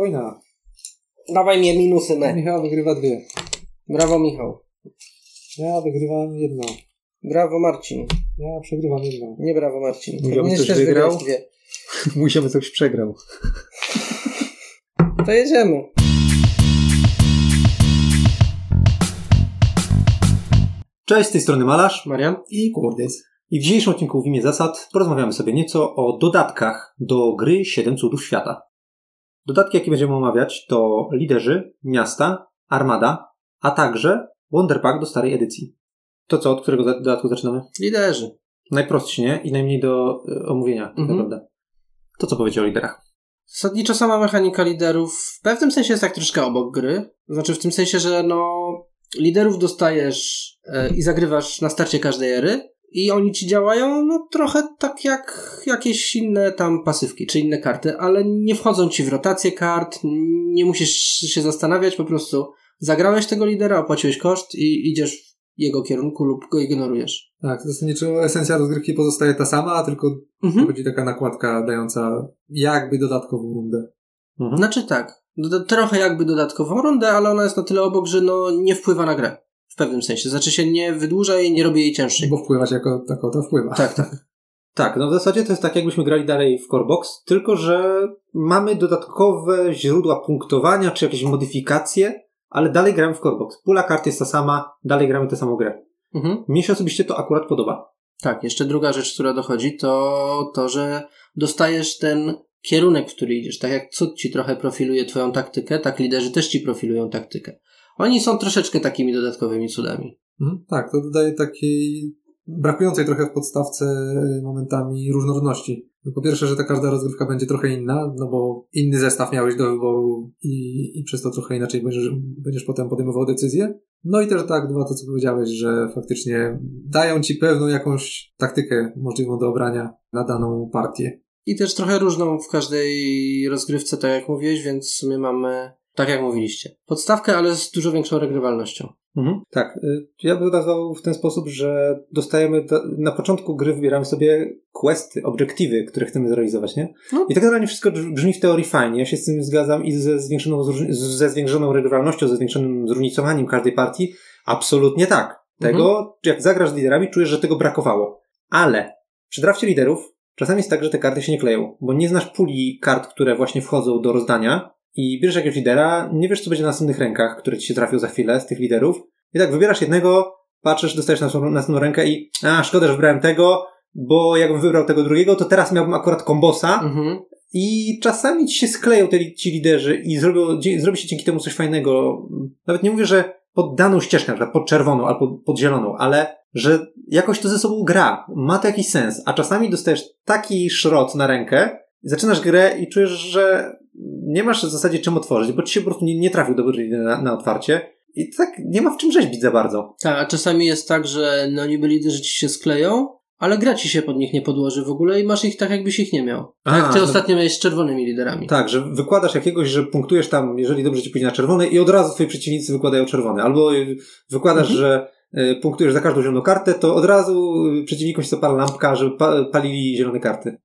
Wojna. Dawaj mnie minusy me. Michał wygrywa dwie. Brawo Michał. Ja wygrywam jedno. Brawo Marcin. Ja przegrywam jedno. Nie brawo Marcin. Ktoś też wygrał? Musiałby coś przegrał. To jedziemy. Cześć, z tej strony Malarz Marian? I kurdys. i w dzisiejszym odcinku w imię zasad porozmawiamy sobie nieco o dodatkach do gry 7 cudów świata. Dodatki, jakie będziemy omawiać, to liderzy, miasta, armada, a także Wonderpack do starej edycji. To co, od którego dodatku zaczynamy? Liderzy. Najprostszy, nie? I najmniej do y, omówienia, tak Mhm. naprawdę. To co powiedział o liderach? Zasadniczo sama mechanika liderów w pewnym sensie jest tak troszkę obok gry. Znaczy w tym sensie, że no liderów dostajesz e, i zagrywasz na starcie każdej ery i oni ci działają no trochę tak jak jakieś inne tam pasywki czy inne karty, ale nie wchodzą ci w rotację kart, nie musisz się zastanawiać, po prostu zagrałeś tego lidera, opłaciłeś koszt i idziesz w jego kierunku lub go ignorujesz. Tak, zasadniczo esencja rozgrywki pozostaje ta sama, tylko Mhm. wchodzi taka nakładka dająca jakby dodatkową rundę. Mhm. Znaczy tak, doda- trochę jakby dodatkową rundę, ale ona jest na tyle obok, że no nie wpływa na grę. Pewnym sensie. Znaczy się nie wydłuża jej, nie robi jej cięższej. Bo wpływać jako tako to wpływa. Tak, tak. Tak, no w zasadzie to jest tak, jakbyśmy grali dalej w Corebox, tylko że mamy dodatkowe źródła punktowania, czy jakieś modyfikacje, ale dalej gramy w Corebox. Pula kart jest ta sama, dalej gramy tę samą grę. Mhm. Mnie się osobiście to akurat podoba. Tak, jeszcze druga rzecz, która dochodzi, to to, że dostajesz ten kierunek, w który idziesz. Tak jak cud ci trochę profiluje twoją taktykę, tak liderzy też ci profilują taktykę. Oni są troszeczkę takimi dodatkowymi cudami. Mhm. Tak, to dodaje takiej brakującej trochę w podstawce momentami różnorodności. Po pierwsze, że ta każda rozgrywka będzie trochę inna, no bo inny zestaw miałeś do wyboru i, i przez to trochę inaczej będziesz, będziesz potem podejmował decyzje. No i też tak, dwa to co powiedziałeś, że faktycznie dają ci pewną jakąś taktykę możliwą do obrania na daną partię. I też trochę różną w każdej rozgrywce, tak jak mówiłeś, więc w sumie mamy, tak jak mówiliście, podstawkę, ale z dużo większą regrywalnością. Mhm. Tak, y, ja bym nazwał w ten sposób, że dostajemy, do, na początku gry wybieramy sobie questy, obiektywy, które chcemy zrealizować, nie? No. I tak generalnie wszystko brzmi w teorii fajnie, ja się z tym zgadzam i ze zwiększoną, ze zwiększoną regrywalnością, ze zwiększonym zróżnicowaniem każdej partii, absolutnie tak. Tego, jak zagrasz z liderami, czujesz, że tego brakowało. Ale przy drafcie liderów czasami jest tak, że te karty się nie kleją, bo nie znasz puli kart, które właśnie wchodzą do rozdania i bierzesz jakiegoś lidera, nie wiesz, co będzie na następnych rękach, które ci się trafią za chwilę z tych liderów. I tak wybierasz jednego, patrzysz, dostajesz następną, następną rękę i a, szkoda, że wybrałem tego, bo jakbym wybrał tego drugiego, to teraz miałbym akurat kombosa Mhm. i czasami ci się skleją te, ci liderzy i zrobią, zrobi się dzięki temu coś fajnego. Nawet nie mówię, że pod daną ścieżkę, na przykład pod czerwoną albo pod zieloną, ale że jakoś to ze sobą gra. Ma to jakiś sens. A czasami dostajesz taki szrot na rękę, zaczynasz grę i czujesz, że nie masz w zasadzie czym otworzyć, bo ci się po prostu nie, nie trafił dobry lider na, na otwarcie. I tak nie ma w czym rzeźbić za bardzo. Tak, a czasami jest tak, że no niby liderzy ci się skleją, ale gra ci się pod nich nie podłoży w ogóle i masz ich tak, jakbyś ich nie miał. Tak jak ty no- ostatnio miałeś z czerwonymi liderami. Tak, że wykładasz jakiegoś, że punktujesz tam, jeżeli dobrze ci pójdzie na czerwony i od razu twoi przeciwnicy wykładają czerwony. Albo y, wykładasz, Mhm. że y, punktujesz za każdą zieloną kartę, to od razu przeciwnikom się zapala lampka, żeby pa palili zielone karty.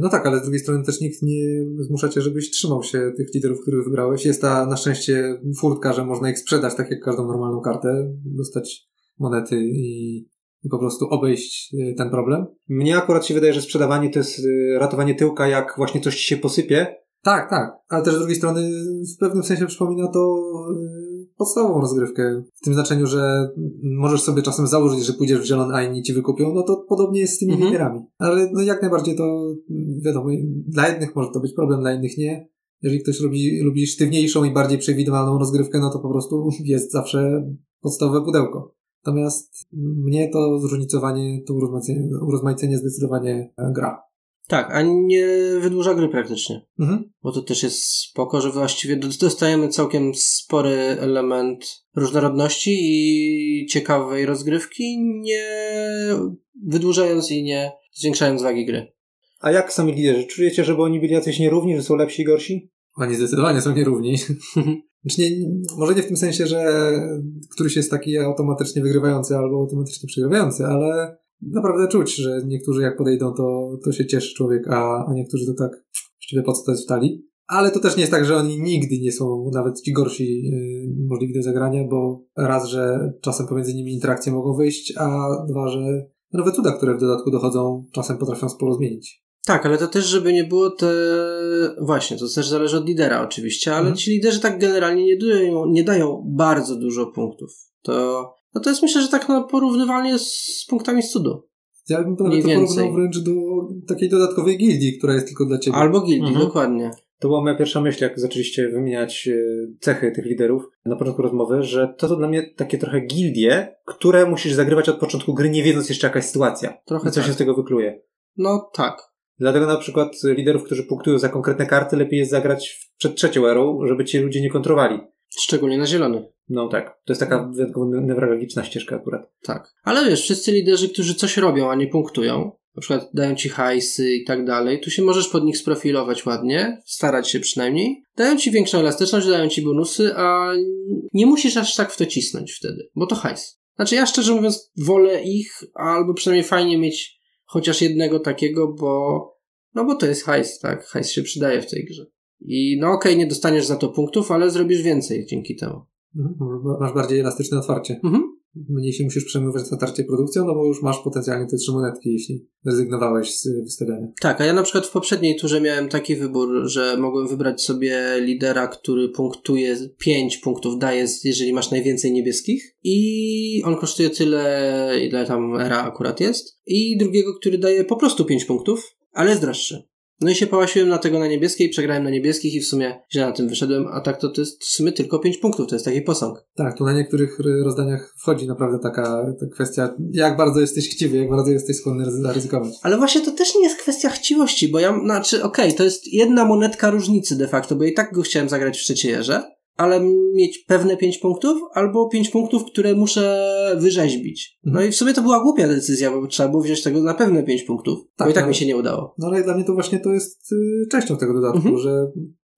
No tak, ale z drugiej strony też nikt nie zmusza cię, żebyś trzymał się tych liderów, których wybrałeś. Jest ta na szczęście furtka, że można ich sprzedać tak jak każdą normalną kartę, dostać monety i, i po prostu obejść y, ten problem. Mnie akurat się wydaje, że sprzedawanie to jest y, ratowanie tyłka, jak właśnie coś ci się posypie. Tak, tak. Ale też z drugiej strony w pewnym sensie przypomina to y, podstawową rozgrywkę. W tym znaczeniu, że możesz sobie czasem założyć, że pójdziesz w zielony, a inni ci wykupią, no to podobnie jest z tymi Mhm. Ale no jak najbardziej to wiadomo, dla jednych może to być problem, dla innych nie. Jeżeli ktoś lubi, lubi sztywniejszą i bardziej przewidywalną rozgrywkę, no to po prostu jest zawsze podstawowe pudełko. Natomiast mnie to zróżnicowanie, to urozmaicenie, urozmaicenie zdecydowanie e, gra. Tak, a nie wydłuża gry praktycznie. Mhm. Bo to też jest spoko, że właściwie do- dostajemy całkiem spory element różnorodności i ciekawej rozgrywki, nie wydłużając i nie zwiększając wagi gry. A jak sami liderzy? Czujecie, żeby oni byli jacyś nierówni, że są lepsi i gorsi? Oni zdecydowanie są nierówni. Znaczy nie, może nie w tym sensie, że któryś jest taki automatycznie wygrywający albo automatycznie przegrywający, ale naprawdę czuć, że niektórzy jak podejdą, to, to się cieszy człowiek, a, a niektórzy to tak właściwie po co to jest w talii. ale to też nie jest tak, że oni nigdy nie są nawet ci gorsi yy, możliwi do zagrania, bo raz, że czasem pomiędzy nimi interakcje mogą wyjść, a dwa, że nowe cuda, które w dodatku dochodzą, czasem potrafią sporo zmienić. Tak, ale to też, żeby nie było te... Właśnie, to też zależy od lidera oczywiście, ale Mhm. ci liderzy tak generalnie nie dają, nie dają bardzo dużo punktów. To, no to jest myślę, że tak no, porównywalnie z punktami z cudu. Ja bym nawet to porównał wręcz do takiej dodatkowej gildii, która jest tylko dla ciebie. Albo gildii, Mhm. dokładnie. To była moja pierwsza myśl, jak zaczęliście wymieniać e, cechy tych liderów na początku rozmowy, że to to dla mnie takie trochę gildie, które musisz zagrywać od początku gry, nie wiedząc jeszcze jaka jest sytuacja. Trochę I co tak. się z tego wykluje. No tak. Dlatego na przykład liderów, którzy punktują za konkretne karty, lepiej jest zagrać w- przed trzecią erą, żeby ci ludzie nie kontrowali. Szczególnie na zielony. No tak. To jest taka ne- newralgiczna ścieżka akurat. Tak. Ale wiesz, wszyscy liderzy, którzy coś robią, a nie punktują, na przykład dają ci hajsy i tak dalej, tu się możesz pod nich sprofilować ładnie, starać się przynajmniej. Dają ci większą elastyczność, dają ci bonusy, a nie musisz aż tak w to cisnąć wtedy, bo to hajs. Znaczy ja szczerze mówiąc wolę ich, albo przynajmniej fajnie mieć chociaż jednego takiego, bo no bo to jest hajs, tak? Hajs się przydaje w tej grze. I no okej, nie dostaniesz za to punktów, ale zrobisz więcej dzięki temu. Mhm. Masz bardziej elastyczne otwarcie. Mhm. Mniej się musisz przejmować na tarcie produkcją, no bo już masz potencjalnie te trzy monetki, jeśli zrezygnowałeś z wystawiania. Tak, a ja na przykład w poprzedniej turze miałem taki wybór, że mogłem wybrać sobie lidera, który punktuje 5 punktów, daje, jeżeli masz najwięcej niebieskich i on kosztuje tyle, ile tam era akurat jest i drugiego, który daje po prostu 5 punktów, ale jest droższy. No i się pałasiłem na tego na niebieskiej, przegrałem na niebieskich i w sumie źle na tym wyszedłem, a tak to, to jest w sumie tylko 5 punktów, to jest taki posąg. Tak, tu na niektórych rozdaniach wchodzi naprawdę taka ta kwestia, jak bardzo jesteś chciwy, jak bardzo jesteś skłonny ryzy- zaryzykować. Ale właśnie to też nie jest kwestia chciwości, bo ja, znaczy, okej, to jest jedna monetka różnicy de facto, bo i tak go chciałem zagrać w trzeciej erze, ale mieć pewne pięć punktów, albo pięć punktów, które muszę wyrzeźbić. No Mhm. i w sumie to była głupia decyzja, bo trzeba było wziąć tego na pewne pięć punktów, Tak, bo i tak ale- mi się nie udało. No ale dla mnie to właśnie to jest y, częścią tego dodatku, Mhm. że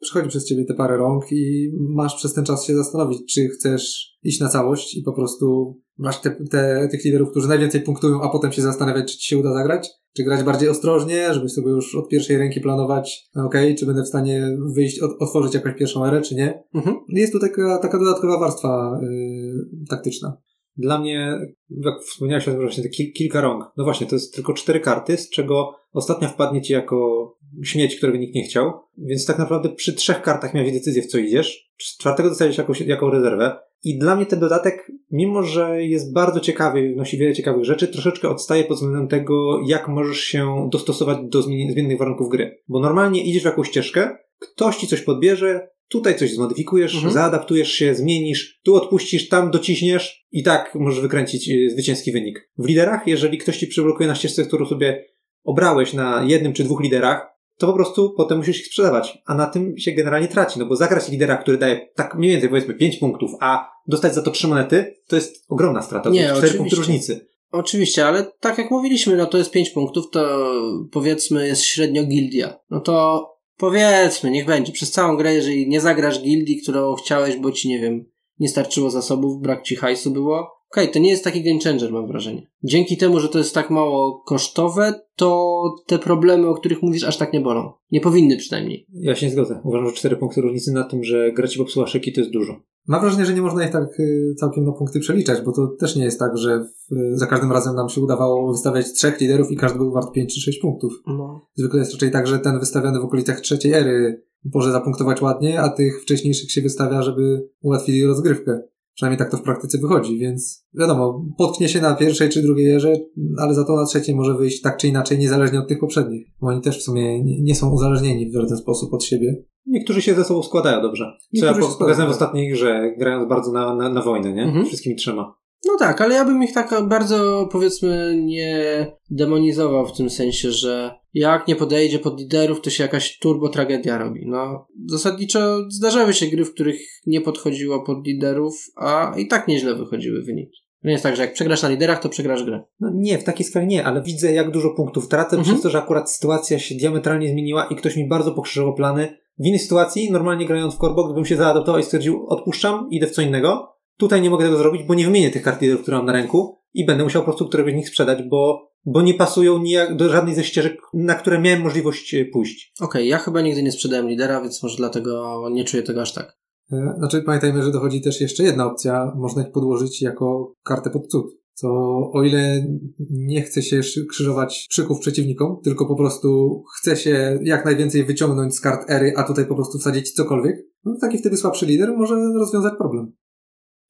przychodzi przez ciebie te parę rąk i masz przez ten czas się zastanowić, czy chcesz iść na całość i po prostu masz te, te, tych liderów, którzy najwięcej punktują, a potem się zastanawiać, czy ci się uda zagrać, czy grać bardziej ostrożnie, żeby sobie już od pierwszej ręki planować, ok, czy będę w stanie wyjść, od, otworzyć jakąś pierwszą erę, czy nie. Mhm. Jest tu taka, taka dodatkowa warstwa y, taktyczna. Dla mnie, jak wspomniałeś właśnie te ki- kilka rąk. No właśnie, to jest tylko cztery karty, z czego ostatnia wpadnie ci jako śmieć, którego nikt nie chciał. Więc tak naprawdę przy trzech kartach miałeś decyzję, w co idziesz. Z czwartego dostajesz jakąś, jaką rezerwę. I dla mnie ten dodatek, mimo że jest bardzo ciekawy, wnosi wiele ciekawych rzeczy, troszeczkę odstaje pod względem tego, jak możesz się dostosować do zmien- zmiennych warunków gry. Bo normalnie idziesz w jakąś ścieżkę, ktoś ci coś podbierze, tutaj coś zmodyfikujesz, Mhm. zaadaptujesz się, zmienisz, tu odpuścisz, tam dociśniesz i tak możesz wykręcić y, zwycięski wynik. W liderach, jeżeli ktoś ci przyblokuje na ścieżce, którą sobie obrałeś na jednym czy dwóch liderach, to po prostu potem musisz ich sprzedawać. A na tym się generalnie traci, no bo zagrać lidera, który daje tak mniej więcej powiedzmy 5 punktów, a dostać za to 3 monety, to jest ogromna strata. Nie, to jest 4 oczywiście. punkty różnicy. Oczywiście, ale tak jak mówiliśmy, no to jest pięć punktów, to powiedzmy jest średnio gildia. No to powiedzmy, niech będzie. Przez całą grę, jeżeli nie zagrasz gildii, którą chciałeś, bo ci, nie wiem, nie starczyło zasobów, brak ci hajsu było, okej, to nie jest taki game changer, mam wrażenie. Dzięki temu, że to jest tak mało kosztowe, to te problemy, o których mówisz, aż tak nie bolą. Nie powinny przynajmniej. Ja się nie zgodzę. Uważam, że 4 punkty różnicy na tym, że gra ci popsuła szyki, to jest dużo. Mam wrażenie, że nie można ich tak y, całkiem na punkty przeliczać, bo to też nie jest tak, że w, za każdym razem nam się udawało wystawiać trzech liderów i każdy był wart 5 czy 6 punktów. No. Zwykle jest raczej tak, że ten wystawiony w okolicach trzeciej ery może zapunktować ładnie, a tych wcześniejszych się wystawia, żeby ułatwili rozgrywkę. Przynajmniej tak to w praktyce wychodzi, więc wiadomo, potknie się na pierwszej czy drugiej erze, ale za to na trzeciej może wyjść tak czy inaczej, niezależnie od tych poprzednich. Bo oni też w sumie nie, są uzależnieni w żaden sposób od siebie. Niektórzy się ze sobą składają dobrze. Co ja pokazałem w składają. ostatniej grze, grając bardzo na, na, na wojnę, nie? Mhm. Wszystkimi trzema. No tak, ale ja bym ich tak bardzo, powiedzmy, nie demonizował w tym sensie, że jak nie podejdzie pod liderów, to się jakaś turbo tragedia robi. No, zasadniczo zdarzały się gry, w których nie podchodziło pod liderów, a i tak nieźle wychodziły wyniki. Nie jest tak, że jak przegrasz na liderach, to przegrasz grę. No nie, w takiej skali nie, ale widzę jak dużo punktów tracę Mhm. przez to, że akurat sytuacja się diametralnie zmieniła i ktoś mi bardzo pokrzyżował plany. W innej sytuacji, normalnie grając w Corbo, gdybym się zaadaptował i stwierdził, odpuszczam, idę w co innego. Tutaj nie mogę tego zrobić, bo nie wymienię tych kart liderów, które mam na ręku. I będę musiał po prostu któregoś z nich sprzedać, bo, bo nie pasują nijak do żadnej ze ścieżek, na które miałem możliwość e, pójść. Okej, ja chyba nigdy nie sprzedałem lidera, więc może dlatego nie czuję tego aż tak. E, Znaczy, pamiętajmy, że dochodzi też jeszcze jedna opcja. Można ich podłożyć jako kartę pod cud. Co o ile nie chce się krzyżować szyków przeciwnikom, tylko po prostu chce się jak najwięcej wyciągnąć z kart ery, a tutaj po prostu wsadzić cokolwiek, no taki wtedy słabszy lider może rozwiązać problem.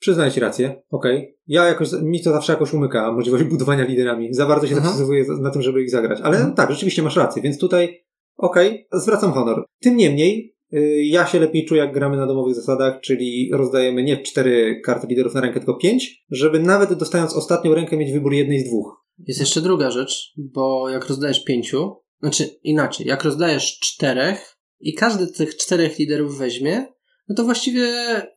Przyznaję ci rację, okej. Ja jakoś, mi to zawsze jakoś umyka możliwość budowania liderami. Za bardzo się Aha. zafiksowuję na tym, żeby ich zagrać. Ale Mhm. tak, rzeczywiście masz rację, więc tutaj, okej, zwracam honor. Tym niemniej, y, ja się lepiej czuję, jak gramy na domowych zasadach, czyli rozdajemy nie cztery karty liderów na rękę, tylko pięć, żeby nawet dostając ostatnią rękę mieć wybór jednej z dwóch. Jest jeszcze druga rzecz, bo jak rozdajesz pięciu, znaczy inaczej, jak rozdajesz czterech i każdy z tych czterech liderów weźmie, no to właściwie,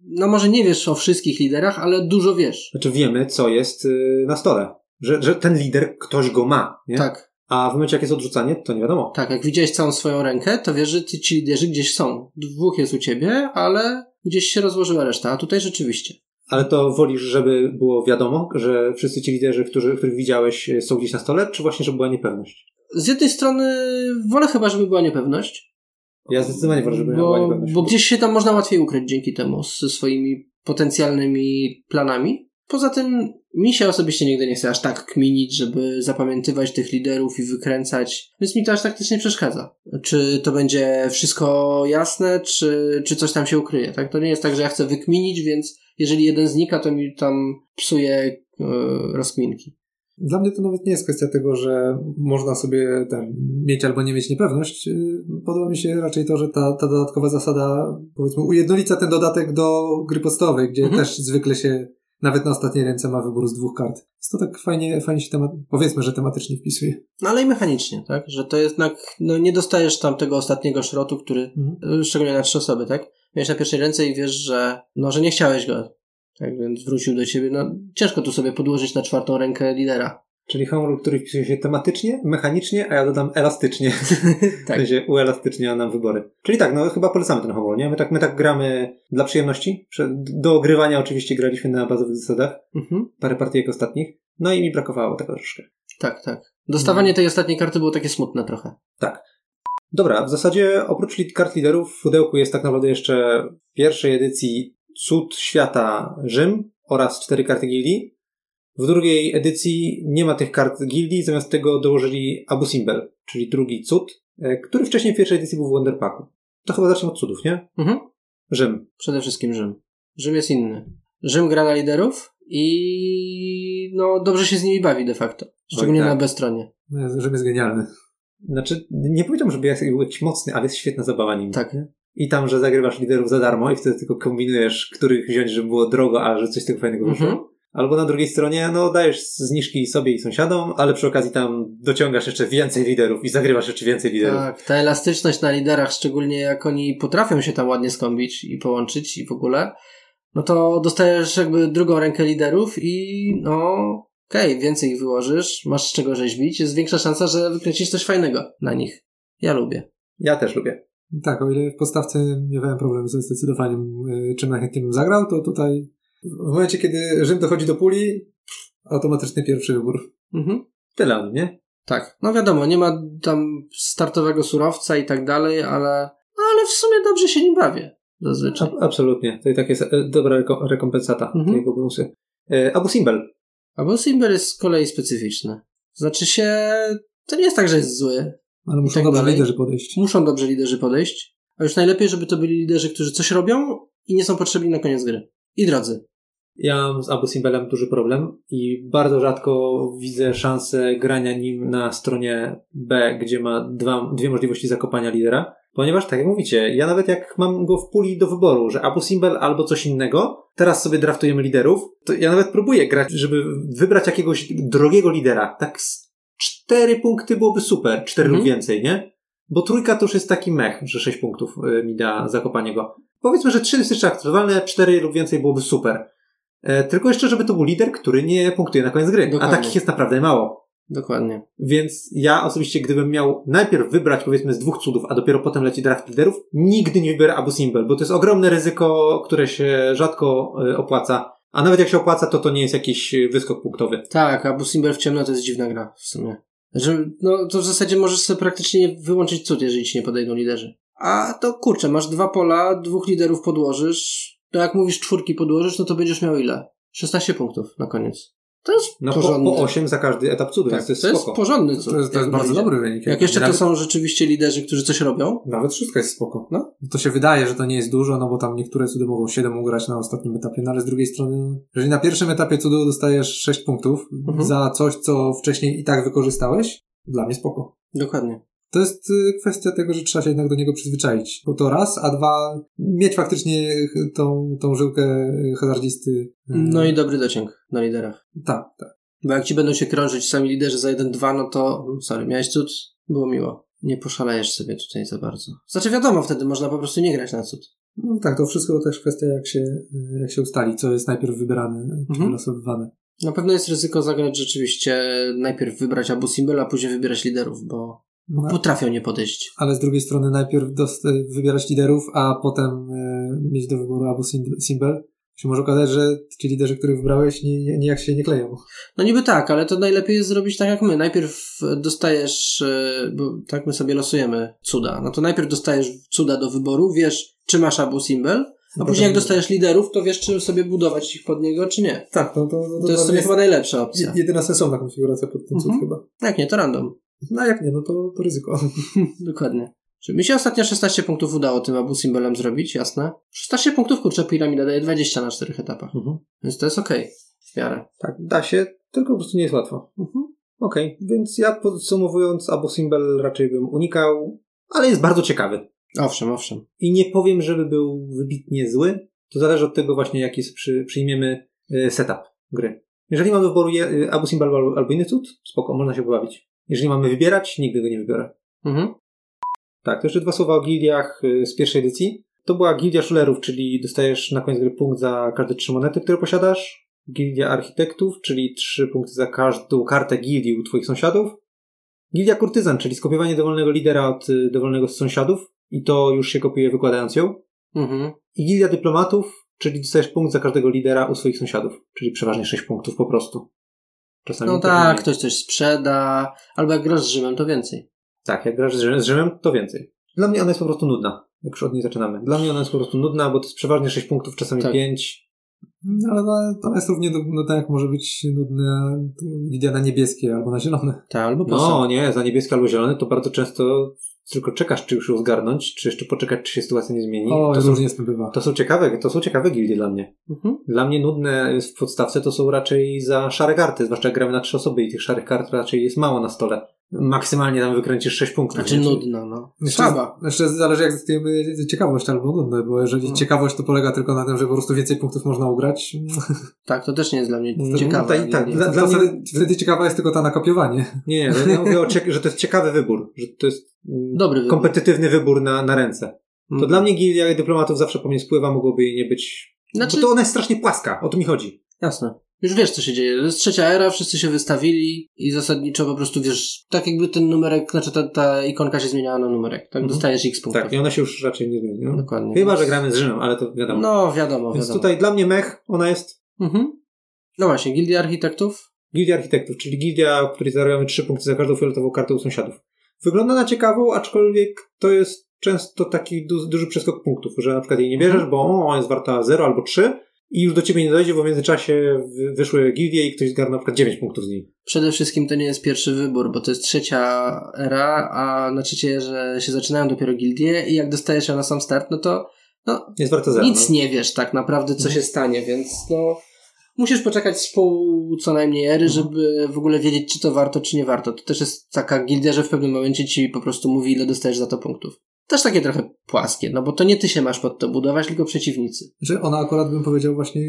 no może nie wiesz o wszystkich liderach, ale dużo wiesz. Znaczy wiemy, co jest y, na stole. Że, że ten lider, ktoś go ma, nie? Tak, A w momencie, jak jest odrzucanie, to nie wiadomo. tak, jak widziałeś całą swoją rękę, to wiesz, że ci liderzy gdzieś są. Dwóch jest u ciebie, ale gdzieś się rozłożyła reszta, a tutaj rzeczywiście. Ale to wolisz, żeby było wiadomo, że wszyscy ci liderzy, którzy, których widziałeś, y, są gdzieś na stole, czy właśnie, żeby była niepewność? Z jednej strony wolę chyba, żeby była niepewność, Ja zdecydowanie była bo, bo gdzieś się tam można łatwiej ukryć dzięki temu ze swoimi potencjalnymi planami. Poza tym mi się osobiście nigdy nie chce aż tak kminić, żeby zapamiętywać tych liderów i wykręcać, więc mi to aż tak też nie przeszkadza. Czy to będzie wszystko jasne, czy, czy coś tam się ukryje, tak? To nie jest tak, że ja chcę wykminić, więc jeżeli jeden znika, to mi tam psuje e, rozkminki. Dla mnie to nawet nie jest kwestia tego, że można sobie ten, mieć albo nie mieć niepewność. Yy, Podoba mi się raczej to, że ta, ta dodatkowa zasada, powiedzmy, ujednolica ten dodatek do gry podstawowej, gdzie Mhm. też zwykle się nawet na ostatniej ręce ma wybór z dwóch kart. Więc to tak fajnie, fajnie się temat, powiedzmy, że tematycznie wpisuje. No ale i mechanicznie, tak? Że to jednak, no nie dostajesz tam tego ostatniego szrotu, który Mhm. Y, szczególnie na trzy osoby, tak? Miałeś na pierwszej ręce i wiesz, że no, że nie chciałeś go. Tak więc wrócił do ciebie. No, ciężko tu sobie podłożyć na czwartą rękę lidera. Czyli humor, który wpisuje się tematycznie, mechanicznie, a ja dodam elastycznie. W Tak. sensie uelastycznia nam wybory. Czyli tak, no chyba polecamy ten humor, nie? My tak, my tak gramy dla przyjemności. Do ogrywania oczywiście graliśmy na bazowych zasadach. Mhm. Parę partyjek ostatnich. No i mi brakowało tego troszkę. Tak, tak. Dostawanie tej ostatniej karty było takie smutne trochę. Dobra, w zasadzie oprócz kart liderów w pudełku jest tak naprawdę jeszcze w pierwszej edycji Cud Świata Rzym oraz cztery karty gildii. W drugiej edycji nie ma tych kart gildii, zamiast tego dołożyli Abu Simbel, czyli drugi cud, e, który wcześniej w pierwszej edycji był w Wonderpacku. To chyba zacznę od cudów, nie? Mhm. Rzym. Przede wszystkim Rzym. Rzym jest inny. Rzym gra na liderów i no dobrze się z nimi bawi de facto. Szczególnie tak. na bezstronie. No, Rzym jest genialny. Znaczy, nie powiedziałbym, żeby jest był jakiś mocny, ale jest świetna zabawa nim. Tak. I tam, że zagrywasz liderów za darmo i wtedy tylko kombinujesz, których wziąć, żeby było drogo, a że coś tego fajnego wyszło. Mhm. Albo na drugiej stronie, no dajesz zniżki sobie i sąsiadom, ale przy okazji tam dociągasz jeszcze więcej liderów i zagrywasz jeszcze więcej liderów. Tak, ta elastyczność na liderach, szczególnie jak oni potrafią się tam ładnie skąbić i połączyć i w ogóle, no to dostajesz jakby drugą rękę liderów i no okej, więcej ich wyłożysz, masz z czego rzeźbić, jest większa szansa, że wykręcisz coś fajnego na nich. Ja lubię. Ja też lubię. Tak, o ile w podstawce miałem problem ze zdecydowaniem, y, czym najchętniej bym zagrał, to tutaj w momencie, kiedy Rzym dochodzi do puli, automatycznie pierwszy wybór. Mhm. Tyle o nim, nie? Tak, no wiadomo, nie ma tam startowego surowca i tak dalej, ale, ale w sumie dobrze się nim bawię. Zazwyczaj. A, absolutnie. To i tak jest e, dobra reko- rekompensata Mhm. jego bonusy. E, Abu Simbel. Albo Simber jest z kolei specyficzny. Znaczy się, to nie jest tak, że jest zły. Ale muszą tak dobrze dalej. liderzy podejść. Muszą dobrze liderzy podejść, a już najlepiej, żeby to byli liderzy, którzy coś robią i nie są potrzebni na koniec gry. I drodzy. Ja mam z Abu Simbelem duży problem i bardzo rzadko widzę szansę grania nim na stronie B, gdzie ma dwa, dwie możliwości zakopania lidera. Ponieważ, tak jak mówicie, ja nawet jak mam go w puli do wyboru, że Abu Simbel albo coś innego, teraz sobie draftujemy liderów, to ja nawet próbuję grać, żeby wybrać jakiegoś drogiego lidera. Tak z cztery punkty byłoby super, cztery Mhm. lub więcej, nie? Bo trójka to już jest taki mech, że sześć punktów y, mi da zakopanie go. Powiedzmy, że trzy jest jeszcze akceptowalne, cztery lub więcej byłoby super. E, tylko jeszcze, żeby to był lider, który nie punktuje na koniec gry. Dokładnie. A takich jest naprawdę mało. Dokładnie. Więc ja osobiście, gdybym miał najpierw wybrać powiedzmy z dwóch cudów, a dopiero potem leci draft liderów, nigdy nie wybiorę Abu Simbel, bo to jest ogromne ryzyko, które się rzadko e, opłaca. A nawet jak się opłaca, to to nie jest jakiś y, wyskok punktowy. Tak, Abu Simbel w ciemno to jest dziwna gra w sumie. Że, no to w zasadzie możesz sobie praktycznie wyłączyć cud, jeżeli ci nie podejdą liderzy. A to kurczę, masz dwa pola, dwóch liderów podłożysz. To jak mówisz czwórki podłożysz, no to będziesz miał ile? 16 punktów na koniec. To jest No po, porządny. po 8 za każdy etap cudu, tak, więc to jest to jest spoko. porządny cud. To jest, to jest bardzo dobry wynik. Jak jeszcze to są rzeczywiście liderzy, którzy coś robią, Nawet wszystko jest spoko. No. To się wydaje, że to nie jest dużo, no bo tam niektóre cudy mogą 7 ugrać na ostatnim etapie, no ale z drugiej strony, jeżeli na pierwszym etapie cudu dostajesz 6 punktów Mhm. za coś, co wcześniej i tak wykorzystałeś, dla mnie spoko. dokładnie. To jest y, kwestia tego, że trzeba się jednak do niego przyzwyczaić. Bo to raz, a dwa, mieć faktycznie tą, tą żyłkę y, hazardzisty. y, No i dobry dociąg na liderach. Tak, tak. Bo jak ci będą się krążyć sami liderzy za 1-2, no to sorry, miałeś cud, było miło. Nie poszalejesz sobie tutaj za bardzo. Znaczy wiadomo, wtedy można po prostu nie grać na cud. No tak, to wszystko też kwestia, jak się, jak się ustali, co jest najpierw wybrane, czy Mhm. wylosowywane. Na pewno jest ryzyko zagrać rzeczywiście najpierw wybrać Abu Simbel, a później wybierać liderów, bo No, potrafią nie podejść. ale z drugiej strony najpierw dost- y, wybierać liderów, a potem y, mieć do wyboru albo sim- Simbel. Się może okazać, że ci liderzy, których wybrałeś, nie, nie, nijak się nie kleją. No niby tak, ale to najlepiej jest zrobić tak jak my. Najpierw dostajesz, e, bo tak my sobie losujemy cuda. No to najpierw dostajesz cuda do wyboru, wiesz, czy masz Abu Simbel, a później jak dostajesz liderów, to wiesz, czy sobie budować ich pod niego, czy nie. Tak, to, to, to, To jest sobie chyba najlepsza opcja. jedyna sensowna konfiguracja pod ten cud Mhm. chyba. Jak nie, to random. No a jak nie, no to, to ryzyko. Dokładnie. Czy mi się ostatnio 16 punktów udało tym Abu Simbelem zrobić, jasne. 16 punktów, kurczę, piramida daje 20 na 4 etapach. Mhm. Więc to jest okej. W miarę. Tak, da się, tylko po prostu nie jest łatwo. Mhm. Okej, więc ja podsumowując, Abu Simbel raczej bym unikał, ale jest bardzo ciekawy. Owszem, owszem. I nie powiem, żeby był wybitnie zły. To zależy od tego właśnie, jaki przy, przyjmiemy e, setup gry. Jeżeli mamy wyboru je, Abu Simbel albo, albo inny cud, spoko, można się pobawić. Jeżeli mamy wybierać, nigdy go nie wybiorę. Mhm. Tak, to jeszcze dwa słowa o gildiach y, z pierwszej edycji. To była gildia szulerów, czyli dostajesz na koniec gry punkt za każde trzy monety, które posiadasz. Gildia architektów, czyli trzy punkty za każdą kartę gildii u twoich sąsiadów. Gildia kurtyzan, czyli skopiowanie dowolnego lidera od y, dowolnego z sąsiadów i to już się kopiuje wykładając ją. Mhm. I gildia dyplomatów, czyli dostajesz punkt za każdego lidera u swoich sąsiadów, czyli przeważnie sześć punktów po prostu. Czasami No tak, ktoś coś sprzeda, albo jak grasz z Rzymem, to więcej. Tak, jak grasz z Rzymem, to więcej. Dla mnie ona jest po prostu nudna, jak już od niej zaczynamy. Dla mnie ona jest po prostu nudna, bo to jest przeważnie 6 punktów, czasami Tak. 5. No, ale to- to jest równie nudne, jak może być nudna idea na niebieskie albo na zielone. Tak, albo No posad. nie, za niebieskie albo zielone to bardzo często tylko czekasz, czy już ją zgarnąć, czy jeszcze poczekać, czy się sytuacja nie zmieni. O, to, różnie z tym bywa. to są ciekawe, to są ciekawe gildie dla mnie. Mhm. Dla mnie nudne jest w podstawce to są raczej za szare karty, zwłaszcza jak gramy na trzy osoby i tych szarych kart raczej jest mało na stole. Maksymalnie tam wykręcisz 6 punktów. Znaczy nie? nudna, no. Jeszcze, Słaba. jeszcze zależy, jak zdecydujemy ciekawość albo nudne, bo jeżeli No. ciekawość to polega tylko na tym, że po prostu więcej punktów można ugrać, Tak, to też nie jest dla mnie No, ciekawe. tak, tak, nie- dla- dla mnie- wtedy, wtedy ciekawa jest tylko ta nakopiowanie. Nie, nie, ja mówię o ciek- że to jest ciekawy wybór, że to jest mm, Dobry wybór. kompetytywny wybór na, na ręce. To Mhm. dla mnie gildia dyplomatów zawsze po mnie spływa, mogłoby jej nie być. Znaczy- Bo to ona jest strasznie płaska, o to mi chodzi. Jasne. Już wiesz, co się dzieje. To jest trzecia era, wszyscy się wystawili i zasadniczo po prostu wiesz, tak jakby ten numerek, znaczy ta, ta ikonka się zmieniała na numerek. Tak, Mhm. dostajesz x punktów. Tak, i ona się już raczej nie zmieni. No. Dokładnie. Chyba, Więc- że gramy z Rzymem, ale to wiadomo. No, wiadomo, Więc wiadomo. tutaj dla mnie mech, ona jest Mhm. No właśnie, Gildia Architektów. gildia architektów, czyli gildia, w której zarabiamy trzy punkty za każdą fioletową kartę u sąsiadów. Wygląda na ciekawą, aczkolwiek to jest często taki du- duży przeskok punktów, że na przykład jej nie bierzesz, Mhm. bo ona jest warta 0 albo 3 i już do ciebie nie dojdzie, bo w międzyczasie wy- wyszły gildie i ktoś zgarnął na przykład 9 punktów z niej. Przede wszystkim to nie jest pierwszy wybór, bo to jest trzecia era, a na trzeciej erze się zaczynają dopiero gildie i jak dostajesz ją na sam start, no to no, Jest warta 0. nic no. nie wiesz tak naprawdę, co się stanie, więc no musisz poczekać z pół co najmniej ery, żeby w ogóle wiedzieć, czy to warto, czy nie warto. To też jest taka gildia, że w pewnym momencie ci po prostu mówi, ile dostajesz za to punktów. Też takie trochę płaskie, no bo to nie ty się masz pod to budować, tylko przeciwnicy. Że ona akurat bym powiedział właśnie,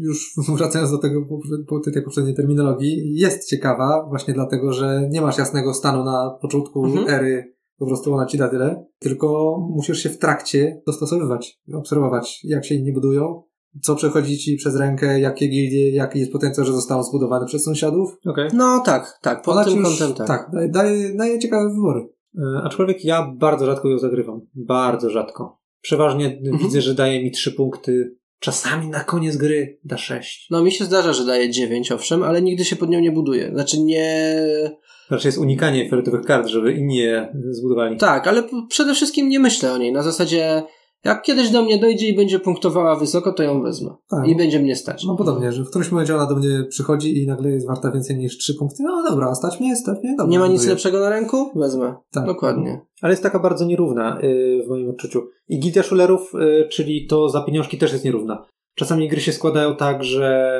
już wracając do tego, po tej poprzedniej terminologii, jest ciekawa właśnie dlatego, że nie masz jasnego stanu na początku Mhm. ery, po prostu ona ci da tyle, tylko musisz się w trakcie dostosowywać, obserwować, jak się inni budują, co przechodzi ci przez rękę, jakie gildie, jaki jest potencjał, że zostaną zbudowane przez sąsiadów. Okej. No tak, tak, pod Ona tym kątem tak. tak, daje, daje, daje ciekawe wybory. E, Aczkolwiek ja bardzo rzadko ją zagrywam. Bardzo rzadko. Przeważnie Mhm. widzę, że daje mi 3 punkty czasami na koniec gry da 6. No mi się zdarza, że daje 9, owszem, ale nigdy się pod nią nie buduje. Znaczy nie... Raczej jest unikanie fioletowych kart, żeby inni je zbudowali. Tak, ale przede wszystkim nie myślę o niej. Na zasadzie, jak kiedyś do mnie dojdzie i będzie punktowała wysoko, to ją wezmę. Tak. I będzie mnie stać. No podobnie, że w którymś momencie ona do mnie przychodzi i nagle jest warta więcej niż 3 punkty. No dobra, stać mnie, stać mnie, dobra. nie ma nic buduję. lepszego na ręku? Wezmę. Tak. Dokładnie. Ale jest taka bardzo nierówna yy, w moim odczuciu. I Gildia Szulerów, yy, czyli to za pieniążki też jest nierówna. Czasami gry się składają tak, że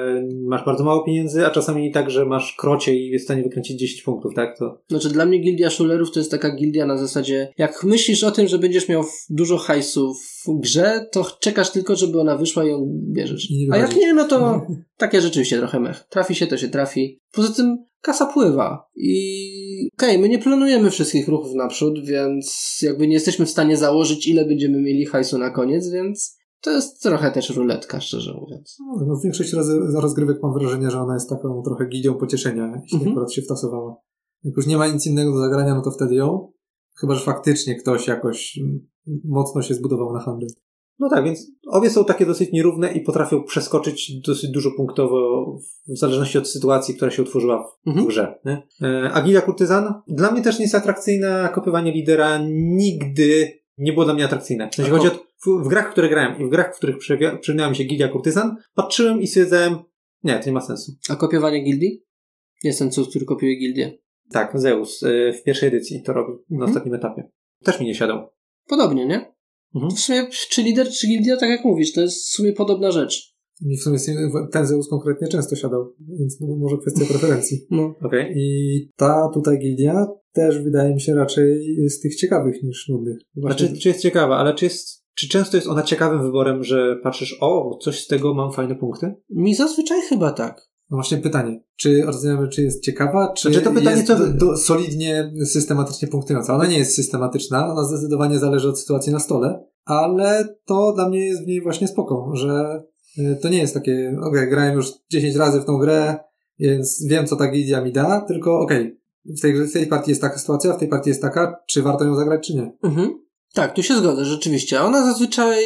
masz bardzo mało pieniędzy, a czasami tak, że masz krocie i jest w stanie wykręcić 10 punktów, tak? To Znaczy dla mnie gildia szulerów to jest taka gildia na zasadzie, jak myślisz o tym, że będziesz miał dużo hajsu w grze, to czekasz tylko, żeby ona wyszła i ją bierzesz. A jak nie, no to takie rzeczywiście trochę mech. Trafi się, to się trafi. Poza tym kasa pływa i okej, my nie planujemy wszystkich ruchów naprzód, więc jakby nie jesteśmy w stanie założyć, ile będziemy mieli hajsu na koniec, więc to jest trochę też ruletka, szczerze mówiąc. No, no, w większości razy rozgrywek mam wrażenie, że ona jest taką trochę gildią pocieszenia, jeśli Mhm. akurat się wtasowała. Jak już nie ma nic innego do zagrania, no to wtedy ją. Chyba, że faktycznie ktoś jakoś mm, mocno się zbudował na handel. No tak, więc obie są takie dosyć nierówne i potrafią przeskoczyć dosyć dużo punktowo w zależności od sytuacji, która się utworzyła w, Mhm. grze. Nie? E, A Gilia Kurtyzan? Dla mnie też nie jest atrakcyjna. Kopiowanie lidera nigdy nie było dla mnie atrakcyjne. W sensie chodzi o, w, w grach, w które grałem i w grach, w których przewia- przyjrzałem się Gilia Kurtyzan, patrzyłem i stwierdzałem, nie, to nie ma sensu. A kopiowanie gildii? Jestem cud, który kopiuje gildię. Tak, Zeus y, w pierwszej edycji to robi, na Mhm. ostatnim etapie. Też mi nie siadał. Podobnie, nie? Mhm. W sumie, czy lider, czy gildia, tak jak mówisz, to jest w sumie podobna rzecz. Mi w sumie ten Zeus konkretnie często siadał, więc no, może kwestia preferencji. No. Okej. I ta tutaj gildia też wydaje mi się raczej z tych ciekawych niż nudnych. Właśnie Znaczy, czy jest ciekawa, ale czy jest, czy często jest ona ciekawym wyborem, że patrzysz, o, coś z tego mam fajne punkty? Mi zazwyczaj chyba tak. No właśnie pytanie, czy oceniamy, czy jest ciekawa, czy Znaczy to pytanie, jest co- do, solidnie, systematycznie punktująca. Ona nie jest systematyczna, ona zdecydowanie zależy od sytuacji na stole, ale to dla mnie jest w niej właśnie spoko, że y, to nie jest takie, okej, grałem już 10 razy w tą grę, więc wiem, co ta gildia mi da, tylko okej, w, tej, w tej partii jest taka sytuacja, w tej partii jest taka, czy warto ją zagrać, czy nie. Mhm. Tak, tu się zgodzę, rzeczywiście. Ona zazwyczaj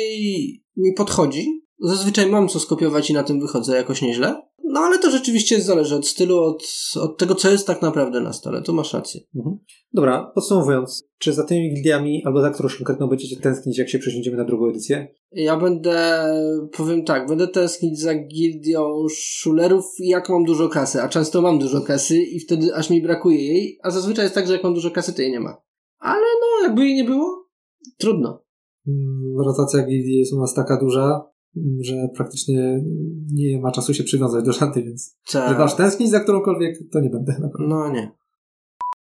mi podchodzi. Zazwyczaj mam co skopiować i na tym wychodzę jakoś nieźle. No ale to rzeczywiście zależy od stylu, od, od tego, co jest tak naprawdę na stole. Tu masz rację. Dobra, podsumowując, czy za tymi gildiami, albo za którąś konkretną będziecie tęsknić, jak się przesiądziemy na drugą edycję? Ja będę, powiem tak, będę tęsknić za gildią szulerów, jak mam dużo kasy, a często mam dużo kasy i wtedy aż mi brakuje jej, a zazwyczaj jest tak, że jak mam dużo kasy, to jej nie ma. Ale no, jakby jej nie było, trudno. Mm, Rotacja gildii jest u nas taka duża, mm, że praktycznie nie ma czasu się przywiązać do żadnej, więc Tak. że masz tęsknić za którąkolwiek, to nie będę naprawdę. No nie.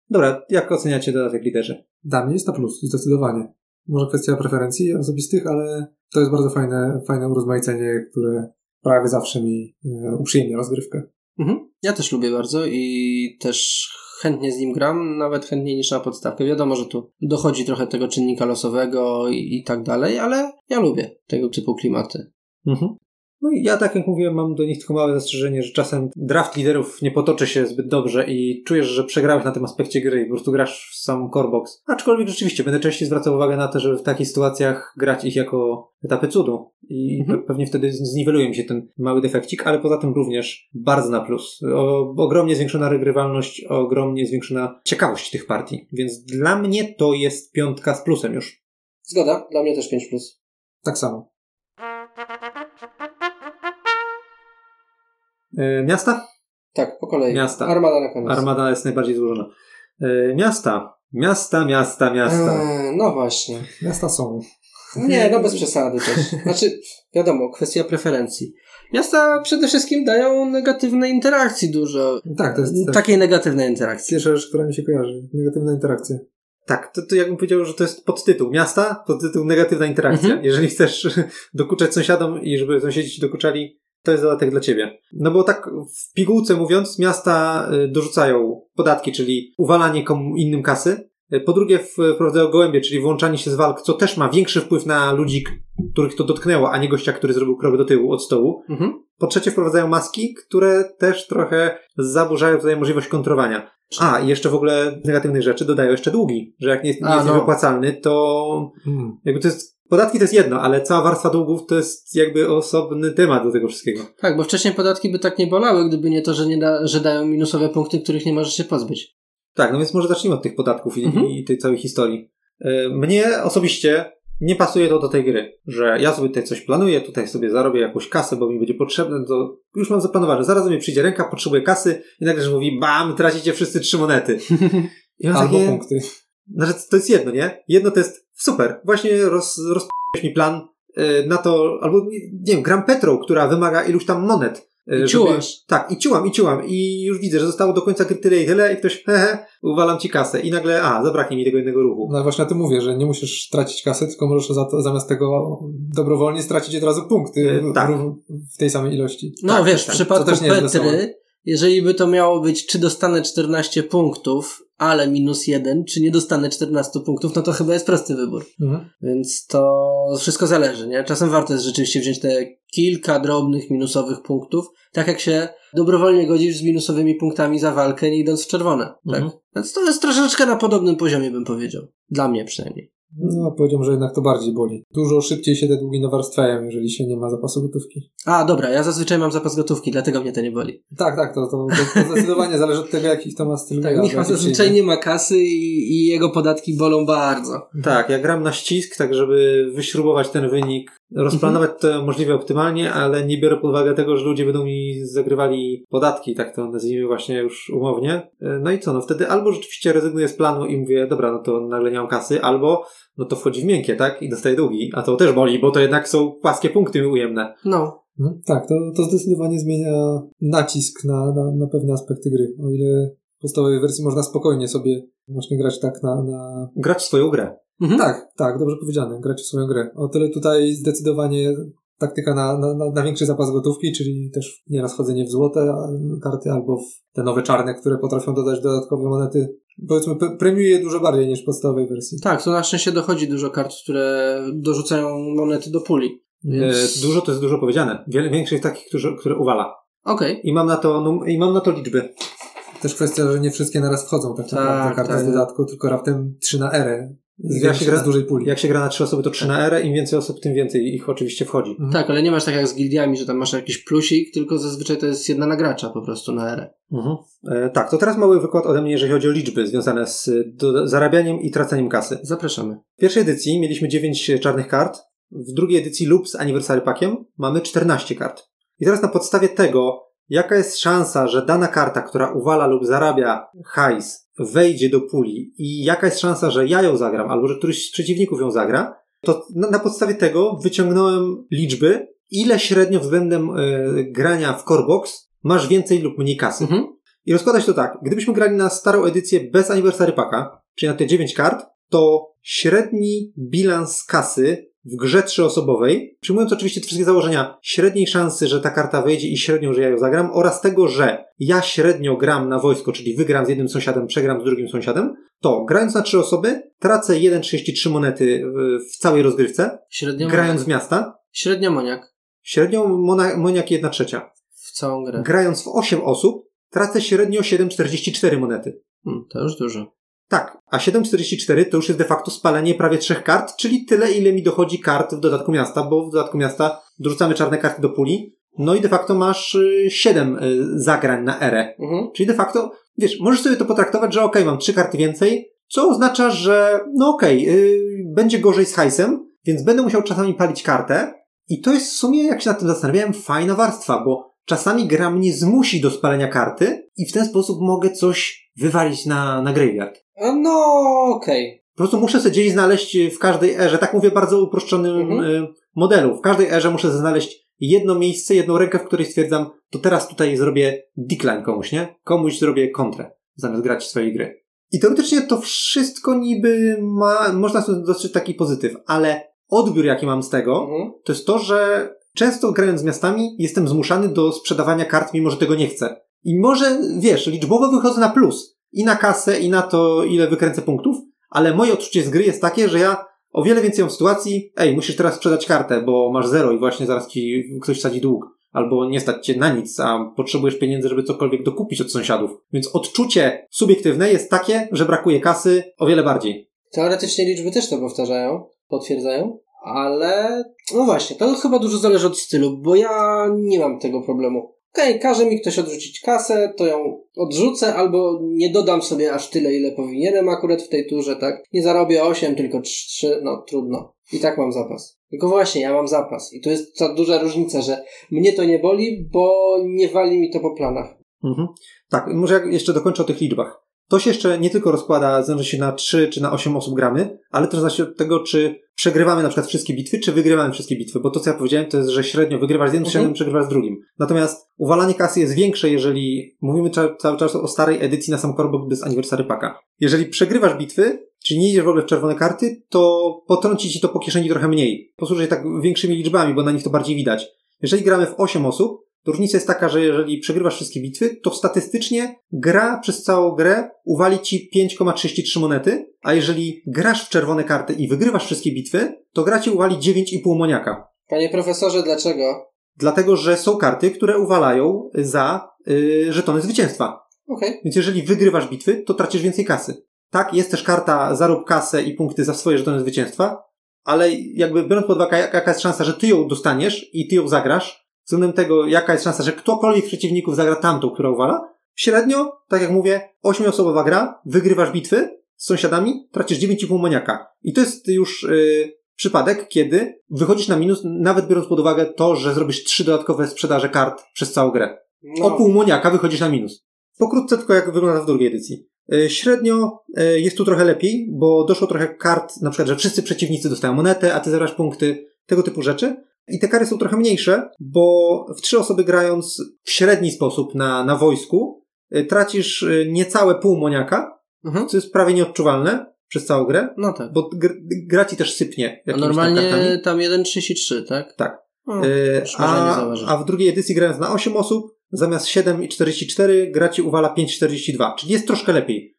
Dobra, jak oceniacie dodatek liderze? Dla mnie jest to plus, zdecydowanie. Może kwestia preferencji osobistych, ale to jest bardzo fajne, fajne urozmaicenie, które prawie zawsze mi e, uprzyjemnia rozgrywkę. Mhm. Ja też lubię bardzo i też chętnie z nim gram, nawet chętniej niż na podstawkę. Wiadomo, że tu dochodzi trochę tego czynnika losowego i, i tak dalej, ale ja lubię tego typu klimaty. Mhm. No i ja, tak jak mówiłem, mam do nich tylko małe zastrzeżenie, że czasem draft liderów nie potoczy się zbyt dobrze i czujesz, że przegrałeś na tym aspekcie gry i po prostu grasz w sam core box. Aczkolwiek rzeczywiście będę częściej zwracał uwagę na to, żeby w takich sytuacjach grać ich jako etapy cudu i Mhm. pe- pewnie wtedy zniweluje mi się ten mały defekcik, ale poza tym również bardzo na plus. O, ogromnie zwiększona regrywalność, ogromnie zwiększona ciekawość tych partii, więc dla mnie to jest piątka z plusem już. Zgoda, dla mnie też 5+. Plus. Tak samo. Miasta? Tak, po kolei. Miasta. Armada na koniec. Armada jest najbardziej złożona. E, miasta. Miasta, miasta, miasta. Eee, no właśnie. Miasta są. Nie, no bez przesady też. Znaczy, wiadomo, kwestia preferencji. Miasta przede wszystkim dają negatywnej interakcji dużo. Tak, to jest tak. Takiej negatywnej interakcji. pierwsza rzecz, która mi się kojarzy. Negatywna interakcja. Tak, to, to jakbym powiedział, że to jest podtytuł. Miasta, podtytuł negatywna interakcja. Mhm. Jeżeli chcesz dokuczać sąsiadom i żeby sąsiedzi ci dokuczali, to jest dodatek dla ciebie. No bo tak w pigułce mówiąc, miasta y, dorzucają podatki, czyli uwalanie komu innym kasy. Y, Po drugie wprowadzają gołębie, czyli włączanie się z walk, co też ma większy wpływ na ludzi, których to dotknęło, a nie gościa, który zrobił krok do tyłu od stołu. Mhm. Po trzecie wprowadzają maski, które też trochę zaburzają tutaj możliwość kontrowania. A, i jeszcze w ogóle negatywnych rzeczy dodają jeszcze długi, że jak nie jest, nie A, jest no. wypłacalny, to Hmm. jakby to jest podatki to jest jedno, ale cała warstwa długów to jest jakby osobny temat do tego wszystkiego. Tak, bo wcześniej podatki by tak nie bolały, gdyby nie to, że, nie da, że dają minusowe punkty, których nie możesz się pozbyć. Tak, no więc może zacznijmy od tych podatków i, Mhm. i tej całej historii. E, Mnie osobiście nie pasuje to do tej gry, że ja sobie tutaj coś planuję, tutaj sobie zarobię jakąś kasę, bo mi będzie potrzebne, to już mam zaplanowane. Zaraz mnie przyjdzie ręka, potrzebuję kasy i nagle że mówi, bam, tracicie wszyscy trzy monety. I mam Albo takie, punkty. Znaczy, to jest jedno, nie? Jedno to jest super. Właśnie roz, rozpocząłeś mi plan e, na to, albo nie nie wiem, gram Petrą, która wymaga iluś tam monet. e, I ciułasz. Tak, i ciułam, i ciułam. I już widzę, że zostało do końca tyle i tyle i ktoś, hehe, uwalam ci kasę. I nagle, a, zabraknie mi tego jednego ruchu. No właśnie o tym mówię, że nie musisz tracić kasy, tylko możesz za to, zamiast tego dobrowolnie stracić od razu punkty E, tak. w, w tej samej ilości. No Tak, wiesz, w tak, przypadku to też nie jest wesołe. Petry, jeżeli by to miało być, czy dostanę 14 punktów, ale minus 1, czy nie dostanę 14 punktów, no to chyba jest prosty wybór. Mhm. Więc to wszystko zależy, nie? Czasem warto jest rzeczywiście wziąć te kilka drobnych minusowych punktów, tak jak się dobrowolnie godzisz z minusowymi punktami za walkę, nie idąc w czerwone. Tak? Mhm. Więc to jest troszeczkę na podobnym poziomie, bym powiedział. Dla mnie przynajmniej. No, powiedziałbym, że jednak to bardziej boli. Dużo szybciej się te długi nawarstwiają, jeżeli się nie ma zapasu gotówki. A, dobra, ja zazwyczaj mam zapas gotówki, dlatego mnie to nie boli. Tak, tak, to, to, to, to zdecydowanie zależy od tego, jaki to ma styl Tak, Michał zazwyczaj nie ma kasy i, i jego podatki bolą bardzo. Tak, ja gram na ścisk, tak żeby wyśrubować ten wynik, rozplanować to możliwie optymalnie, ale nie biorę pod uwagę tego, że ludzie będą mi zagrywali podatki, tak to nazwijmy właśnie już umownie. E, No i co, no wtedy albo rzeczywiście rezygnuję z planu i mówię, dobra, no to nagle nie mam kasy, albo no to wchodzi w miękkie, tak? I dostaję długi. A to też boli, bo to jednak są płaskie punkty ujemne. No, Mhm. Tak, to, to zdecydowanie zmienia nacisk na, na, na pewne aspekty gry. O ile w podstawowej wersji można spokojnie sobie właśnie grać tak na, na... Grać w swoją grę. Mhm. Tak, tak, dobrze powiedziane, grać w swoją grę. O tyle tutaj zdecydowanie taktyka na, na, na- większy zapas gotówki, czyli też nieraz chodzenie w złote karty albo w te nowe czarne, które potrafią dodać dodatkowe monety. Powiedzmy, pre- premiuje dużo bardziej niż w podstawowej wersji. Tak, to na szczęście dochodzi dużo kart, które dorzucają monety do puli. Więc... E, dużo to jest dużo powiedziane. Wiele większych takich, którzy, które uwala. Okej. I mam na to, num- i mam na to liczby. Też kwestia, że nie wszystkie naraz wchodzą tak Tak, naprawdę karty tak. z dodatku, tylko raptem trzy na erę. Z, Jak się gra- z dużej puli. Jak się gra na trzy osoby, to trzy na erę. Im więcej osób, tym więcej ich oczywiście wchodzi. Mhm. Tak, ale nie masz tak jak z gildiami, że tam masz jakiś plusik, tylko zazwyczaj to jest jedna nagracza po prostu na erę. Mhm. E, tak, to teraz mały wykład ode mnie, jeżeli chodzi o liczby związane z do, zarabianiem i traceniem kasy. Zapraszamy. W pierwszej edycji mieliśmy 9 czarnych kart. W drugiej edycji lub z Anniversary Packiem mamy 14 kart. I teraz na podstawie tego, jaka jest szansa, że dana karta, która uwala lub zarabia hajs, wejdzie do puli i jaka jest szansa, że ja ją zagram, albo że któryś z przeciwników ją zagra, to na, na podstawie tego wyciągnąłem liczby, ile średnio względem e, grania w core box masz więcej lub mniej kasy. Mhm. I rozkłada się to tak. Gdybyśmy grali na starą edycję bez Anniversary Packa, czyli na te 9 kart, to średni bilans kasy w grze trzyosobowej, przyjmując oczywiście te wszystkie założenia średniej szansy, że ta karta wejdzie i średnią, że ja ją zagram, oraz tego, że ja średnio gram na wojsko, czyli wygram z jednym sąsiadem, przegram z drugim sąsiadem, to grając na trzy osoby, tracę 1,33 monety w- w całej rozgrywce, Średnio grając w miasta, Średnio moniak średnią mona- moniak 1 trzecia. w całą grę. Grając w 8 osób, tracę średnio 7,44 monety. Hmm, to już dużo. Tak, a 7,44 to już jest de facto spalenie prawie trzech kart, czyli tyle, ile mi dochodzi kart w dodatku miasta, bo w dodatku miasta dorzucamy czarne karty do puli, no i de facto masz 7 zagrań na erę. Mhm. Czyli de facto, wiesz, możesz sobie to potraktować, że okej, mam trzy karty więcej, co oznacza, że no okej, yy, będzie gorzej z hajsem, więc będę musiał czasami palić kartę i to jest w sumie, jak się nad tym zastanawiałem, fajna warstwa, bo czasami gra mnie zmusi do spalenia karty i w ten sposób mogę coś wywalić na, na graveyard. A no, okej. Po prostu muszę sobie gdzieś znaleźć w każdej erze, tak mówię bardzo uproszczonym Mhm. y, modelu. W każdej erze muszę znaleźć jedno miejsce, jedną rękę, w której stwierdzam, to teraz tutaj zrobię decline komuś, nie? Komuś zrobię kontrę, zamiast grać swojej gry. I teoretycznie to wszystko niby ma, można sobie dostrzec taki pozytyw, ale odbiór, jaki mam z tego, Mhm. to jest to, że często grając z miastami jestem zmuszany do sprzedawania kart, mimo że tego nie chcę. I może, wiesz, liczbowo wychodzę na plus. I na kasę, i na to, ile wykręcę punktów, ale moje odczucie z gry jest takie, że ja o wiele więcej mam sytuacji, ej, musisz teraz sprzedać kartę, bo masz zero i właśnie zaraz ci ktoś sadzi dług. Albo nie stać cię na nic, a potrzebujesz pieniędzy, żeby cokolwiek dokupić od sąsiadów. Więc odczucie subiektywne jest takie, że brakuje kasy o wiele bardziej. Teoretycznie liczby też to powtarzają, potwierdzają, ale no właśnie, to chyba dużo zależy od stylu, bo ja nie mam tego problemu. Okej, okay, każe mi ktoś odrzucić kasę, to ją odrzucę, albo nie dodam sobie aż tyle, ile powinienem akurat w tej turze, tak? Nie zarobię 8, tylko 3, no trudno. I tak mam zapas. Tylko właśnie, ja mam zapas. I to jest ta duża różnica, że mnie to nie boli, bo nie wali mi to po planach. Mhm. Tak, może jeszcze dokończę o tych liczbach. To się jeszcze nie tylko rozkłada, zależy się na 3 czy na 8 osób gramy, ale też zależy od tego, czy przegrywamy na przykład wszystkie bitwy, czy wygrywamy wszystkie bitwy, bo to co ja powiedziałem to jest, że średnio wygrywasz z jednym, mhm. średnio przegrywasz z drugim. Natomiast uwalanie kasy jest większe, jeżeli mówimy cały czas o starej edycji na sam korbok bez Anniversary Packa. Jeżeli przegrywasz bitwy, czyli nie idziesz w ogóle w czerwone karty, to potrąci ci to po kieszeni trochę mniej. Posłuży tak większymi liczbami, bo na nich to bardziej widać. Jeżeli gramy w 8 osób, różnica jest taka, że jeżeli przegrywasz wszystkie bitwy, to statystycznie gra przez całą grę uwali ci 5,33 monety, a jeżeli grasz w czerwone karty i wygrywasz wszystkie bitwy, to gra ci uwali 9,5 moniaka. Panie profesorze, dlaczego? Dlatego, że są karty, które uwalają za yy, żetony zwycięstwa. Okay. Więc jeżeli wygrywasz bitwy, to tracisz więcej kasy. Tak, jest też karta zarób kasę i punkty za swoje żetony zwycięstwa, ale jakby biorąc pod uwagę, jaka jest szansa, że ty ją dostaniesz i ty ją zagrasz, względem tego, jaka jest szansa, że ktokolwiek z przeciwników zagra tamtą, która uwala, średnio, tak jak mówię, ośmioosobowa gra, wygrywasz bitwy z sąsiadami, tracisz 9,5 maniaka. I to jest już yy, przypadek, kiedy wychodzisz na minus, nawet biorąc pod uwagę to, że zrobisz trzy dodatkowe sprzedaże kart przez całą grę. No. O pół moniaka wychodzisz na minus. Pokrótce tylko jak wygląda w drugiej edycji. Y, średnio y, jest tu trochę lepiej, bo doszło trochę kart, na przykład, że wszyscy przeciwnicy dostają monetę, a ty zabrasz punkty, tego typu rzeczy. I te kary są trochę mniejsze, bo w trzy osoby grając w średni sposób na, na wojsku, y, tracisz y, niecałe pół moniaka, mhm. co jest prawie nieodczuwalne przez całą grę. No tak. Bo gr gra ci też sypnie. A normalnie tam, tam 1,33, tak? Tak. O, y, a, a w drugiej edycji grając na 8 osób, zamiast 7,44 gra ci uwala 5,42, czyli jest troszkę lepiej.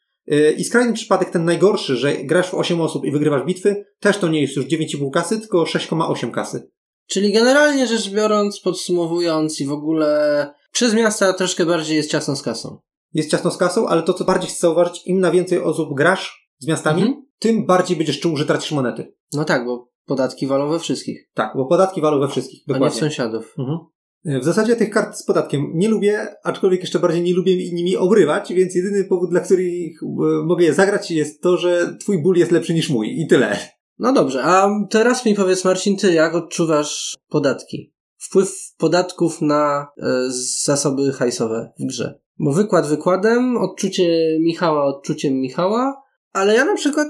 I skrajny przypadek, ten najgorszy, że grasz w 8 osób i wygrywasz bitwy, też to nie jest już 9,5 kasy, tylko 6,8 kasy. Czyli generalnie rzecz biorąc, podsumowując i w ogóle przez miasta troszkę bardziej jest ciasno z kasą. Jest ciasno z kasą, ale to co bardziej chcę zauważyć, im na więcej osób grasz z miastami, mhm. tym bardziej będziesz czuł, że tracisz monety. No tak, bo podatki walą we wszystkich. Tak, bo podatki walą we wszystkich. Dokładnie. A nie w sąsiadów. Mhm. W zasadzie tych kart z podatkiem nie lubię, aczkolwiek jeszcze bardziej nie lubię nimi obrywać, więc jedyny powód, dla których e, mogę je zagrać jest to, że twój ból jest lepszy niż mój i tyle. No dobrze, a teraz mi powiedz Marcin, ty jak odczuwasz podatki? Wpływ podatków na y, zasoby hajsowe w grze. Bo wykład wykładem, odczucie Michała odczuciem Michała, ale ja na przykład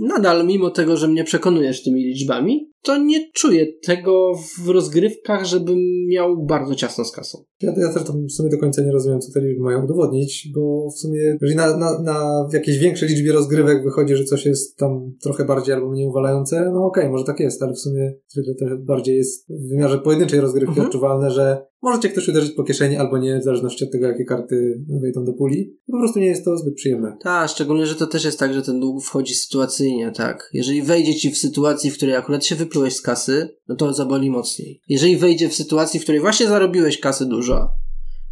nadal, mimo tego, że mnie przekonujesz tymi liczbami, to nie czuję tego w rozgrywkach, żebym miał bardzo ciasno z kasą. Ja, ja też w sumie do końca nie rozumiem, co te liczby mają udowodnić, bo w sumie, jeżeli na, na, na w jakiejś większej liczbie rozgrywek wychodzi, że coś jest tam trochę bardziej albo mniej uwalające, no okej, okay, może tak jest, ale w sumie zwykle to bardziej jest w wymiarze pojedynczej rozgrywki mhm. odczuwalne, że możecie ktoś uderzyć po kieszeni albo nie, w zależności od tego, jakie karty wejdą do puli. Po prostu nie jest to zbyt przyjemne. Tak, szczególnie, że to też jest tak, że ten dług wchodzi sytuacyjnie, tak. Jeżeli wejdzie ci w sytuacji, w której akurat się wyplułeś z kasy, no to zaboli mocniej. Jeżeli wejdzie w sytuacji, w której właśnie zarobiłeś kasy dużo,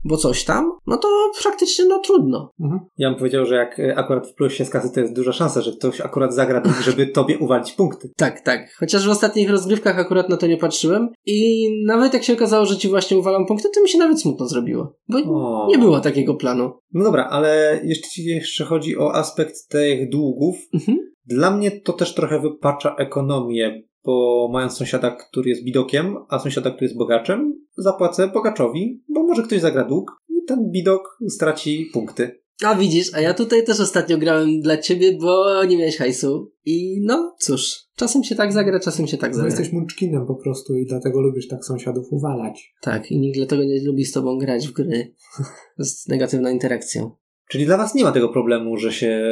bo coś tam, no to praktycznie no trudno. Mhm. Ja bym powiedział, że jak e, akurat wpływ się z kasy, to jest duża szansa, że ktoś akurat zagra, żeby tobie uwalić punkty. Tak, tak. Chociaż w ostatnich rozgrywkach akurat na to nie patrzyłem i nawet jak się okazało, że ci właśnie uwalam punkty, to mi się nawet smutno zrobiło. Bo o. nie było takiego planu. No dobra, ale jeszcze, jeszcze chodzi o aspekt tych długów. Mhm. Dla mnie to też trochę wypacza ekonomię, bo mając sąsiada, który jest bidokiem, a sąsiada, który jest bogaczem, zapłacę bogaczowi, bo może ktoś zagra dług i ten bidok straci punkty. A widzisz, a ja tutaj też ostatnio grałem dla ciebie, bo nie miałeś hajsu. I no, cóż, czasem się tak zagra, czasem się tak no zagra. No jesteś munczkinem po prostu i dlatego lubisz tak sąsiadów uwalać. Tak, i nikt dlatego nie lubi z tobą grać w gry z negatywną interakcją. Czyli dla was nie ma tego problemu, że się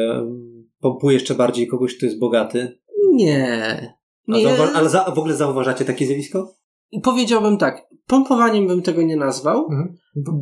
pompuje jeszcze bardziej kogoś, kto jest bogaty? Nie. Nie. Zauwa- ale za, w ogóle zauważacie takie zjawisko? Powiedziałbym tak, pompowaniem bym tego nie nazwał, mhm.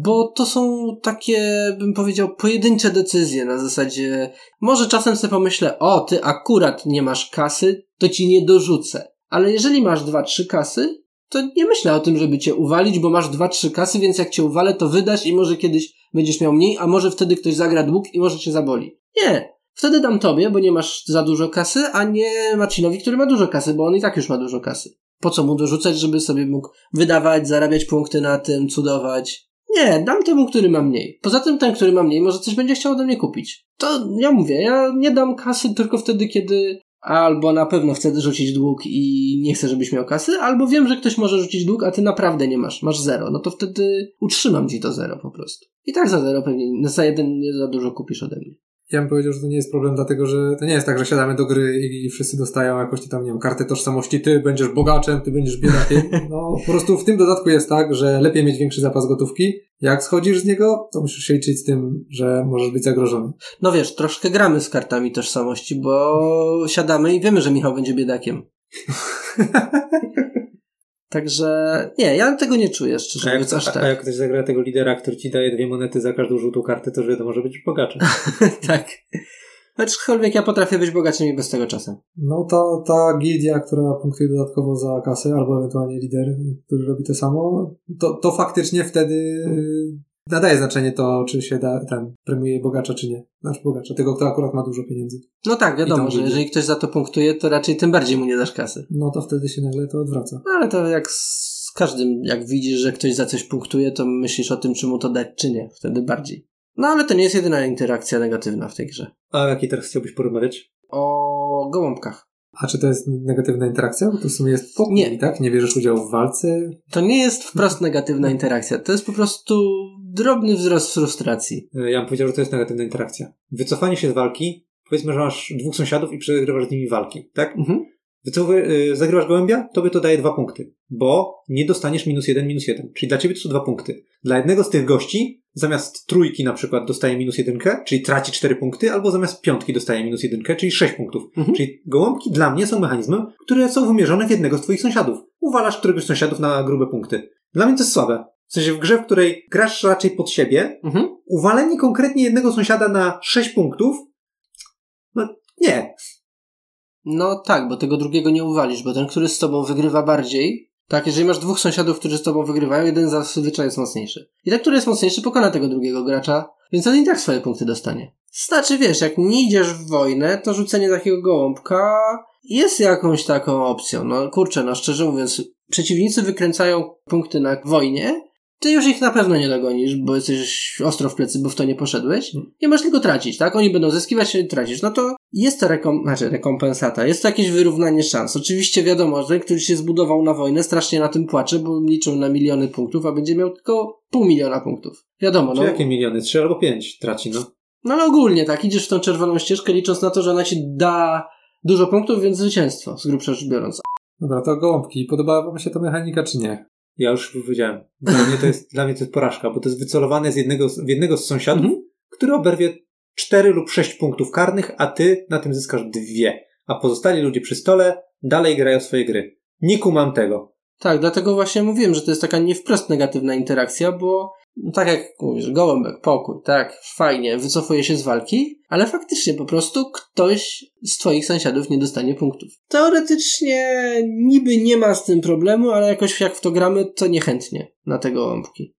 bo to są takie, bym powiedział, pojedyncze decyzje na zasadzie, może czasem sobie pomyślę, o, ty akurat nie masz kasy, to ci nie dorzucę. Ale jeżeli masz dwa, trzy kasy, to nie myślę o tym, żeby cię uwalić, bo masz dwa, trzy kasy, więc jak cię uwalę, to wydasz i może kiedyś będziesz miał mniej, a może wtedy ktoś zagra dług i może cię zaboli. Nie. Wtedy dam tobie, bo nie masz za dużo kasy, a nie Marcinowi, który ma dużo kasy, bo on i tak już ma dużo kasy. Po co mu dorzucać, żeby sobie mógł wydawać, zarabiać punkty na tym, cudować? Nie, dam temu, który ma mniej. Poza tym ten, który ma mniej, może coś będzie chciał ode mnie kupić. To ja mówię, ja nie dam kasy tylko wtedy, kiedy albo na pewno chcę rzucić dług i nie chcę, żebyś miał kasy, albo wiem, że ktoś może rzucić dług, a ty naprawdę nie masz, masz zero. No to wtedy utrzymam ci to zero po prostu. I tak za zero pewnie, za jeden nie za dużo kupisz ode mnie. Ja bym powiedział, że to nie jest problem, dlatego że to nie jest tak, że siadamy do gry i, i wszyscy dostają jakoś tam, nie wiem, kartę tożsamości, ty będziesz bogaczem, ty będziesz biedakiem. No, po prostu w tym dodatku jest tak, że lepiej mieć większy zapas gotówki. Jak schodzisz z niego, to musisz się liczyć z tym, że możesz być zagrożony. No wiesz, troszkę gramy z kartami tożsamości, bo siadamy i wiemy, że Michał będzie biedakiem. Także nie, ja tego nie czuję, szczerze A jak, mówiąc, aż a, tak. a jak ktoś zagra tego lidera, który ci daje dwie monety za każdą żółtą kartę, to że to może być bogaczem. tak. Aczkolwiek ja potrafię być bogaczym i bez tego czasem. No ta, ta gildia, która punktuje dodatkowo za kasę, albo ewentualnie lider, który robi to samo, to, to faktycznie wtedy nadaje znaczenie to, czy się da, ten premiuje bogacza, czy nie. Znaczy bogacza, tego, kto akurat ma dużo pieniędzy. No tak, wiadomo, że jeżeli ktoś za to punktuje, to raczej tym bardziej mu nie dasz kasy. No to wtedy się nagle to odwraca. No ale to jak z każdym, jak widzisz, że ktoś za coś punktuje, to myślisz o tym, czy mu to dać, czy nie. Wtedy bardziej. No ale to nie jest jedyna interakcja negatywna w tej grze. A o jakiej teraz chciałbyś porozmawiać? O gołąbkach. A czy to jest negatywna interakcja? Bo to w sumie jest pokój, Nie. tak? Nie bierzesz udziału w walce. To nie jest wprost negatywna interakcja. To jest po prostu drobny wzrost frustracji. E, Ja bym powiedział, że to jest negatywna interakcja. Wycofanie się z walki, powiedzmy, że masz dwóch sąsiadów i przegrywasz z nimi walki, tak? Mhm. Y, zagrywasz gołębia, tobie to daje dwa punkty, bo nie dostaniesz minus jeden, minus jeden. Czyli dla ciebie to są dwa punkty. Dla jednego z tych gości, zamiast trójki na przykład dostaje minus jedynkę, czyli traci cztery punkty, albo zamiast piątki dostaje minus jedynkę, czyli sześć punktów. Mhm. Czyli gołąbki dla mnie są mechanizmem, które są wymierzone w jednego z twoich sąsiadów. Uwalasz któregoś z sąsiadów na grube punkty. Dla mnie to jest słabe. W sensie w grze, w której grasz raczej pod siebie, Mhm. uwalenie konkretnie jednego sąsiada na 6 punktów, no nie. No tak, bo tego drugiego nie uwalisz, bo ten, który z tobą wygrywa bardziej, tak, jeżeli masz dwóch sąsiadów, którzy z tobą wygrywają, jeden zazwyczaj jest mocniejszy. I ten, który jest mocniejszy, pokona tego drugiego gracza, więc on i tak swoje punkty dostanie. Znaczy, wiesz, jak nie idziesz w wojnę, to rzucenie takiego gołąbka jest jakąś taką opcją. No kurczę, no szczerze mówiąc, przeciwnicy wykręcają punkty na wojnie, ty już ich na pewno nie dogonisz, bo jesteś ostro w plecy, bo w to nie poszedłeś. Nie masz tylko tracić, tak? Oni będą zyskiwać, ty tracisz. No to jest to rekom- znaczy rekompensata, jest to jakieś wyrównanie szans. Oczywiście wiadomo, że ten, który się zbudował na wojnę, strasznie na tym płacze, bo liczą na miliony punktów, a będzie miał tylko pół miliona punktów. Wiadomo, Czy no. jakie miliony? 3 albo 5 traci, no. No ale ogólnie tak, idziesz w tą czerwoną ścieżkę, licząc na to, że ona ci da dużo punktów, więc zwycięstwo, z grubsza rzecz biorąc. Dobra, to gołąbki. Podobała wam się ta mechanika, czy nie? Ja już powiedziałem. Dla mnie to jest, dla mnie to jest porażka, bo to jest wycelowane z jednego, z- w jednego z sąsiadów, Mhm. który oberwie 4 lub 6 punktów karnych, a ty na tym zyskasz dwie. A pozostali ludzie przy stole dalej grają swoje gry. Nie kumam tego. Tak, dlatego właśnie mówiłem, że to jest taka nie wprost negatywna interakcja, bo no tak jak mówisz, gołąbek, pokój, tak, fajnie, wycofuje się z walki, ale faktycznie po prostu ktoś z twoich sąsiadów nie dostanie punktów. Teoretycznie niby nie ma z tym problemu, ale jakoś jak w to gramy, to niechętnie na te gołąbki.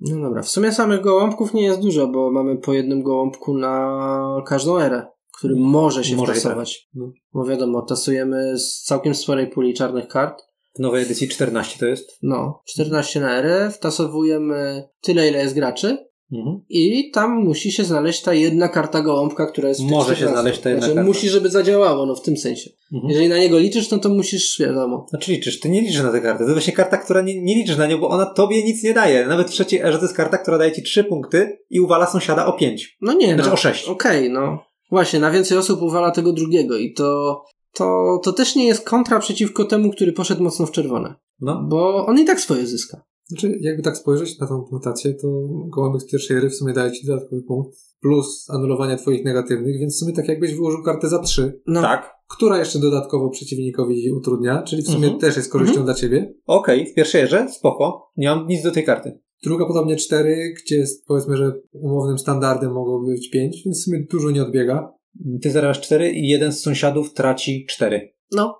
No dobra, w sumie samych gołąbków nie jest dużo, bo mamy po jednym gołąbku na każdą erę, który może się Może wtasować. tak. No. Bo wiadomo, tasujemy z całkiem sporej puli czarnych kart, W nowej edycji 14 to jest. no, 14 na erę, wtasowujemy tyle, ile jest graczy Mhm. i tam musi się znaleźć ta jedna karta gołąbka, która jest w Może się 14. znaleźć ta jedna znaczy, karta. musi, żeby zadziałało, no w tym sensie. Mhm. Jeżeli na niego liczysz, no to musisz, wiadomo. Znaczy liczysz, ty nie liczysz na tę kartę. To właśnie karta, która nie, nie liczysz na nią, bo ona tobie nic nie daje. Nawet w trzeciej erze to jest karta, która daje ci 3 punkty i uwala sąsiada o 5. No nie, Znaczy no. o 6. Okej, no. Właśnie, na więcej osób uwala tego drugiego i to, to, to też nie jest kontra przeciwko temu, który poszedł mocno w czerwone. No. Bo on i tak swoje zyska. Znaczy, jakby tak spojrzeć na tą punktację, to gołąbek z pierwszej ery w sumie daje ci dodatkowy punkt, plus anulowanie twoich negatywnych, więc w sumie tak jakbyś wyłożył kartę za trzy, No. Tak. która jeszcze dodatkowo przeciwnikowi utrudnia, czyli w sumie Mhm. też jest korzyścią dla ciebie. Okej, w pierwszej erze, spoko. Nie mam nic do tej karty. Druga podobnie cztery, gdzie jest, powiedzmy, że umownym standardem mogłoby być pięć, więc w sumie dużo nie odbiega. Ty zarabiasz 4 i jeden z sąsiadów traci 4. No.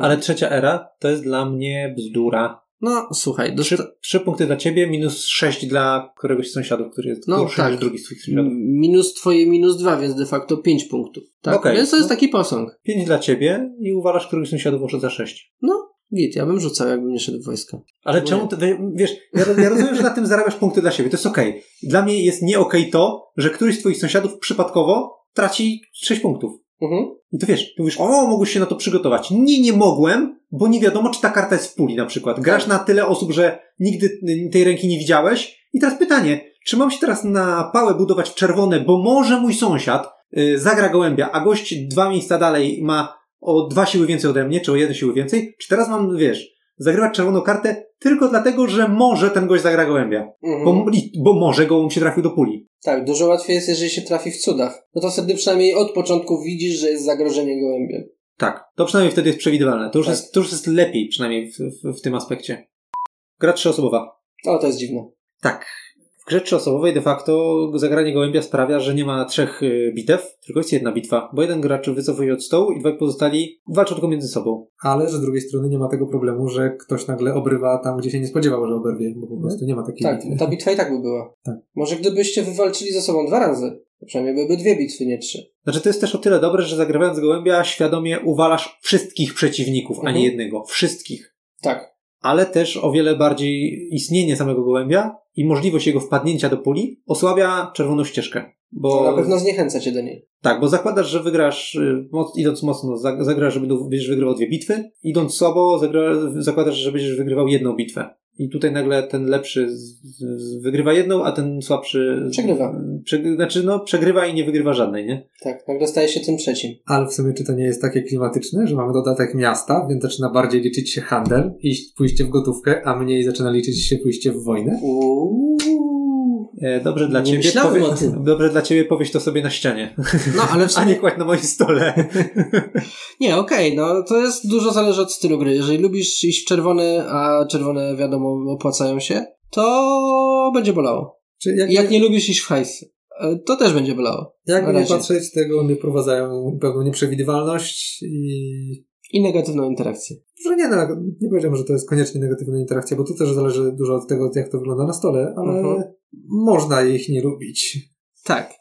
Ale trzecia era to jest dla mnie bzdura. No, słuchaj, dosta- trzy punkty dla ciebie, minus sześć dla któregoś z sąsiadów, który jest No, gorszy tak. niż drugi z twoich sąsiadów. minus twoje minus dwa, więc de facto pięć punktów. Tak, Okej, więc to jest no. taki posąg. Pięć dla ciebie i uwalasz któryś z sąsiadów może za sześć. No, git, ja bym rzucał, jakbym nie szedł w wojska. Ale Nie. czemu, ty, wy- wiesz, ja, ja rozumiem, że na tym zarabiasz punkty dla siebie, to jest okej. Dla mnie jest nie okej to, że któryś z twoich sąsiadów przypadkowo traci sześć punktów. Mhm. I to wiesz, ty mówisz, o, mogłeś się na to przygotować. Nie, nie mogłem, bo nie wiadomo, czy ta karta jest w puli na przykład. Grasz na tyle osób, że nigdy tej ręki nie widziałeś. I teraz pytanie, czy mam się teraz na pałę budować w czerwone, bo może mój sąsiad y, zagra gołębia, a gość dwa miejsca dalej ma o dwa siły więcej ode mnie, czy o jeden siły więcej? Czy teraz mam, wiesz, zagrywać czerwoną kartę tylko dlatego, że może ten gość zagra gołębia? Mhm. Bo, bo może gołąb się trafił do puli. Tak, dużo łatwiej jest, jeżeli się trafi w cudach. No to wtedy przynajmniej od początku widzisz, że jest zagrożenie gołębiem. Tak, to przynajmniej wtedy jest przewidywalne. To już, Tak. jest, to już jest lepiej przynajmniej w, w, w tym aspekcie. Gra trzyosobowa. O, to jest dziwne. Tak. W grze trzyosobowej de facto zagranie gołębia sprawia, że nie ma trzech y, bitew, tylko jest jedna bitwa, bo jeden gracz wycofuje od stołu i dwaj pozostali walczą tylko między sobą. Ale z drugiej strony nie ma tego problemu, że ktoś nagle obrywa tam, gdzie się nie spodziewał, że oberwie, bo po prostu nie ma takiej Tak, bitwy. ta bitwa i tak by była. Tak. Może gdybyście wywalczyli ze sobą dwa razy, to przynajmniej byłyby dwie bitwy, nie trzy. Znaczy to jest też o tyle dobre, że zagrywając gołębia świadomie uwalasz wszystkich przeciwników, a nie Mhm. jednego. Wszystkich. Tak. Ale też o wiele bardziej istnienie samego gołębia i możliwość jego wpadnięcia do puli osłabia czerwoną ścieżkę. Bo na pewno zniechęca cię do niej. tak, bo zakładasz, że wygrasz, y, moc, idąc mocno, za- zagrasz, że będziesz wygrywał dwie bitwy, idąc słabo, zagra, zakładasz, że będziesz wygrywał jedną bitwę. I tutaj nagle ten lepszy z, z, wygrywa jedną, a ten słabszy Przegrywa. Prze, znaczy, no, przegrywa i nie wygrywa żadnej, nie? Tak, nagle staje się tym trzecim. Ale w sumie czy to nie jest takie klimatyczne, że mamy dodatek miasta, więc zaczyna bardziej liczyć się handel, iść pójście w gotówkę, a mniej zaczyna liczyć się pójście w wojnę? Uuu. E, dobrze dla Nie ciebie. tym. Dobrze dla ciebie powieś to sobie na ścianie. No, ale w A nie sumie... kładź na moim stole. Nie, okej, no to jest dużo zależy od stylu gry. Jeżeli lubisz iść w czerwony, a czerwone wiadomo opłacają się, to będzie bolało. Czy jak, Jak nie lubisz iść w hajs, e, to też będzie bolało. jak nie patrzeć, tego mnie prowadzają pewną nieprzewidywalność i I negatywną interakcję. że nie, no, nie powiedziałbym, że to jest koniecznie negatywna interakcja, bo tu też zależy dużo od tego, jak to wygląda na stole, ale Mhm. Można ich nie lubić. Tak.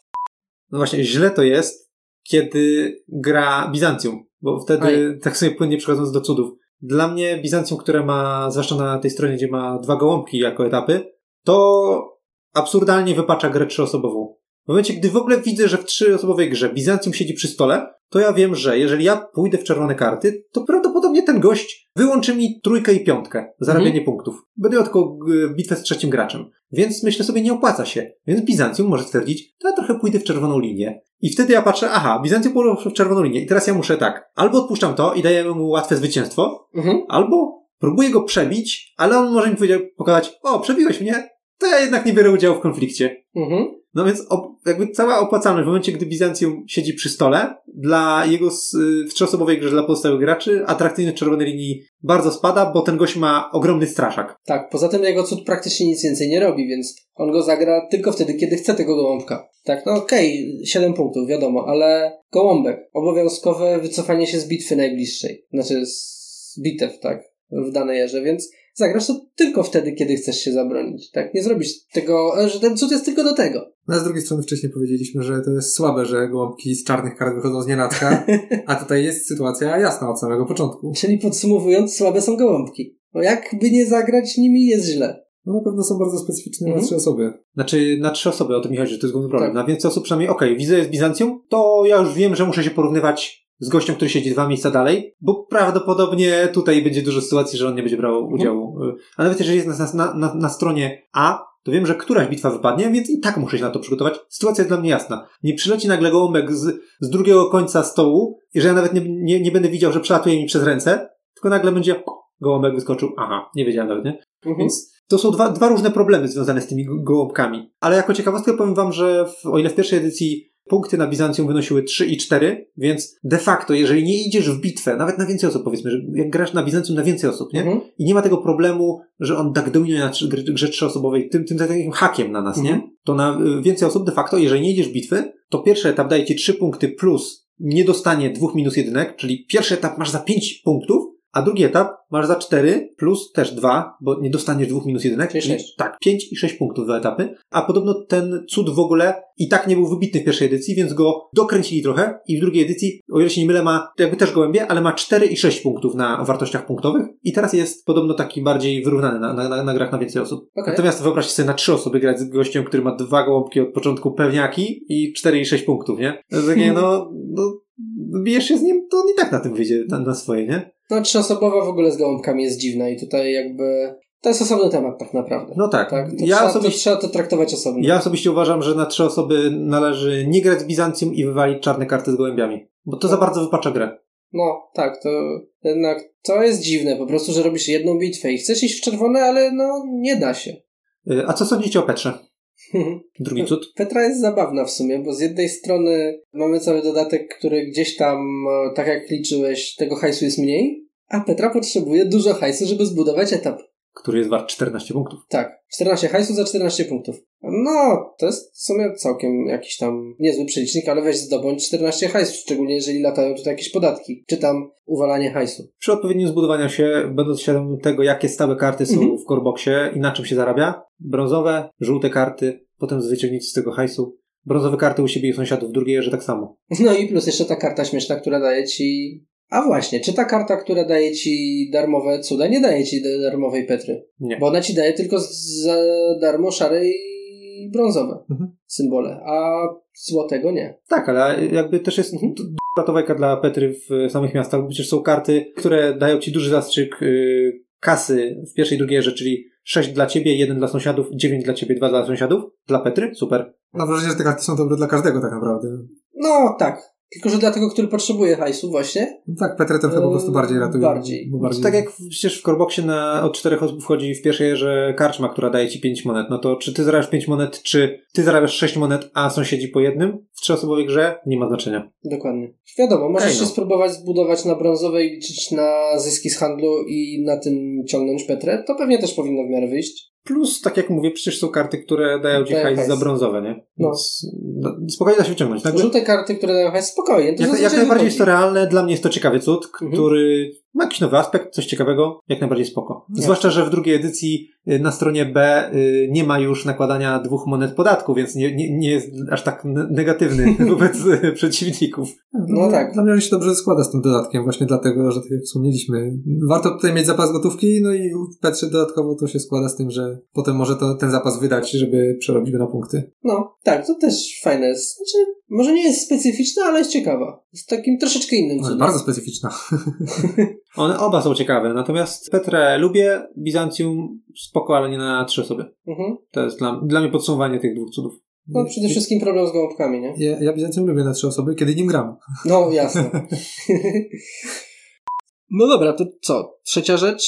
No właśnie, źle to jest, kiedy gra Bizancjum, bo wtedy, tak sobie płynnie przechodząc do cudów, dla mnie Bizancjum, które ma, zwłaszcza na tej stronie, gdzie ma dwa gołąbki jako etapy, to absurdalnie wypacza grę trzyosobową. W momencie, gdy w ogóle widzę, że w trzyosobowej grze Bizancjum siedzi przy stole, to ja wiem, że jeżeli ja pójdę w czerwone karty, to prawdopodobnie ten gość wyłączy mi trójkę i piątkę, zarabianie punktów. Będę miał tylko y, bitwę z trzecim graczem. Więc myślę sobie, nie opłaca się. Więc Bizancjum może stwierdzić, to ja trochę pójdę w czerwoną linię. I wtedy ja patrzę, aha, Bizancjum poszło w czerwoną linię. I teraz ja muszę tak, albo odpuszczam to i daję mu łatwe zwycięstwo, Mhm. albo próbuję go przebić, ale on może mi pokazać, o, przebiłeś mnie, to ja jednak nie biorę udziału w konflikcie. Mhm. No więc op- jakby cała opłacalność w momencie, gdy Bizancjum siedzi przy stole, dla jego s- y, w trzyosobowej grze dla pozostałych graczy, atrakcyjność czerwonej linii bardzo spada, bo ten gość ma ogromny straszak. Tak, poza tym jego cud praktycznie nic więcej nie robi, więc on go zagra tylko wtedy, kiedy chce tego gołąbka. Tak, no okej, 7 punktów, wiadomo, ale gołąbek, obowiązkowe wycofanie się z bitwy najbliższej. Znaczy z bitew, tak, w danej erze, więc zagrasz to tylko wtedy, kiedy chcesz się zabronić, tak? Nie zrobisz tego, że ten cud jest tylko do tego. No a z drugiej strony wcześniej powiedzieliśmy, że to jest słabe, że gołąbki z czarnych kart wychodzą z nienacka, a tutaj jest sytuacja jasna od samego początku. Czyli podsumowując, słabe są gołąbki. No jakby nie zagrać nimi jest źle. No na pewno są bardzo specyficzne Mhm. na trzy osoby. Znaczy, na trzy osoby, o to mi chodzi, że to jest główny problem. Tak. Na więcej osób przynajmniej, okej, widzę jest Bizancjum, to ja już wiem, że muszę się porównywać z gościem, który siedzi dwa miejsca dalej, bo prawdopodobnie tutaj będzie dużo sytuacji, że on nie będzie brał udziału. A nawet jeżeli jest na, na, na, stronie A, to wiem, że któraś bitwa wypadnie, więc i tak muszę się na to przygotować. Sytuacja jest dla mnie jasna. Nie przyleci nagle gołąbek z, z drugiego końca stołu i że ja nawet nie, nie, nie będę widział, że przelatuje mi przez ręce, tylko nagle będzie gołąbek wyskoczył. Aha, nie wiedziałem nawet, nie? Więc to są dwa, dwa różne problemy związane z tymi go- gołąbkami. Ale jako ciekawostkę powiem wam, że w, o ile w pierwszej edycji punkty na Bizancjum wynosiły 3 i 4, więc de facto, jeżeli nie idziesz w bitwę, nawet na więcej osób powiedzmy, że jak grasz na Bizancjum na więcej osób, nie? Mhm. I nie ma tego problemu, że on tak dominuje na trzy- grze, trzyosobowej, tym, tym takim hakiem na nas, Mhm. nie? To na y, więcej osób de facto, jeżeli nie idziesz w bitwy, to pierwszy etap daje ci 3 punkty plus nie dostanie dwóch minus jedynek, czyli pierwszy etap masz za 5 punktów, a drugi etap masz za 4 plus też 2, bo nie dostaniesz dwóch minus jedynek. Czyli sześć. Tak, 5 i 6 punktów dwa etapy. A podobno ten cud w ogóle i tak nie był wybitny w pierwszej edycji, więc go dokręcili trochę i w drugiej edycji, o ile się nie mylę, ma jakby też gołębie, ale ma 4 i 6 punktów na wartościach punktowych i teraz jest podobno taki bardziej wyrównany na, na, na, na grach na więcej osób. Okej. Natomiast wyobraźcie sobie na trzy osoby grać z gościem, który ma dwa gołąbki od początku pewniaki i 4 i 6 punktów, nie? To takie, no, no, bijesz się z nim, to on i tak na tym wyjdzie, na, na swoje, nie? No, trzyosobowa w ogóle z gołąbkami jest dziwna i tutaj jakby... To jest osobny temat tak naprawdę. No tak. Tak, to, ja, trzeba, osobiście, to trzeba to traktować osobno. ja osobiście uważam, że na trzy osoby należy nie grać z Bizancjum i wywalić czarne karty z gołębiami. Bo to za bardzo wypacza grę. No, tak, to jednak to jest dziwne po prostu, że robisz jedną bitwę i chcesz iść w czerwone, ale no nie da się. Y, A co sądzicie o Petrze? Drugi cud? Petra jest zabawna w sumie, bo z jednej strony mamy cały dodatek, który gdzieś tam, e, tak jak liczyłeś, tego hajsu jest mniej, a Petra potrzebuje dużo hajsu, żeby zbudować etap. Który jest wart 14 punktów. Tak, 14 hajsu za 14 punktów. No, to jest w sumie całkiem jakiś tam niezły przelicznik, ale weź zdobądź 14 hajsów, szczególnie jeżeli latają tutaj jakieś podatki, czy tam uwalanie hajsu. Przy odpowiednim zbudowaniu się, będąc świadomym tego, jakie stałe karty są Mhm. w coreboxie i na czym się zarabia, brązowe, żółte karty, potem wyciągnięcie z tego hajsu, brązowe karty u siebie i sąsiadów, drugie, że tak samo. No i plus jeszcze ta karta śmieszna, która daje ci... A właśnie, czy ta karta, która daje ci darmowe cuda, nie daje ci darmowej Petry? Nie. Bo ona ci daje tylko za darmo szare i brązowe Mhm. symbole, a złotego nie. Tak, ale jakby też jest Mhm. ratowajka dla Petry w samych miastach. Przecież są karty, które dają ci duży zastrzyk y, kasy w pierwszej i drugiej erze, czyli 6 dla ciebie, 1 dla sąsiadów, 9 dla ciebie, 2 dla sąsiadów. Dla Petry? Super. Mam wrażenie, że te karty są dobre dla każdego tak naprawdę. No tak, tylko że dla tego, który potrzebuje hajsu właśnie, No tak, Petrę trochę po prostu bardziej ratuje. Bardziej. Bo To bardziej... tak jak w- przecież w Coreboxie na, od 4 osób wchodzi w pierwszej erze karczma, która daje ci 5 monet. No to czy ty zarabiasz 5 monet, czy ty zarabiasz 6 monet, a sąsiedzi po jednym w trzyosobowej grze? Nie ma znaczenia. dokładnie. Wiadomo, możesz Okej, no. się spróbować zbudować na brązowej, liczyć na zyski z handlu i na tym ciągnąć Petrę, to pewnie też powinno w miarę wyjść. Plus, tak jak mówię, przecież są karty, które dają ci Dają hajs za brązowe, nie? No. No, spokojnie da się wyciągnąć. Nagle, Żółte karty, które dają hajs, spokojnie. To jak, jak najbardziej jest to realne. Dla mnie jest to ciekawy cud, Mhm. Ma jakiś nowy aspekt, coś ciekawego. Jak najbardziej spoko. Zwłaszcza, że w drugiej edycji y, na stronie B y, nie ma już nakładania dwóch monet podatku, więc nie, nie, nie jest aż tak ne- negatywny wobec y, przeciwników. No tak. Dla mnie on się dobrze składa z tym dodatkiem, właśnie dlatego, że tak jak wspomnieliśmy, warto tutaj mieć zapas gotówki, no i w Petrze dodatkowo to się składa z tym, że potem może to, ten zapas wydać, żeby przerobić go na punkty. No, tak, to też fajne jest. Znaczy, może nie jest specyficzna, ale jest ciekawa. Z takim troszeczkę innym No, bardzo specyficzna. One oba są ciekawe, natomiast Petrę lubię, Bizancjum spoko, ale nie na trzy osoby. Mhm. To jest dla, dla mnie podsumowanie tych dwóch cudów. No, przede wszystkim problem z gołąbkami, nie? Ja, ja Bizancjum lubię na trzy osoby, kiedy nim gram. No, jasne. no dobra, to co? Trzecia rzecz,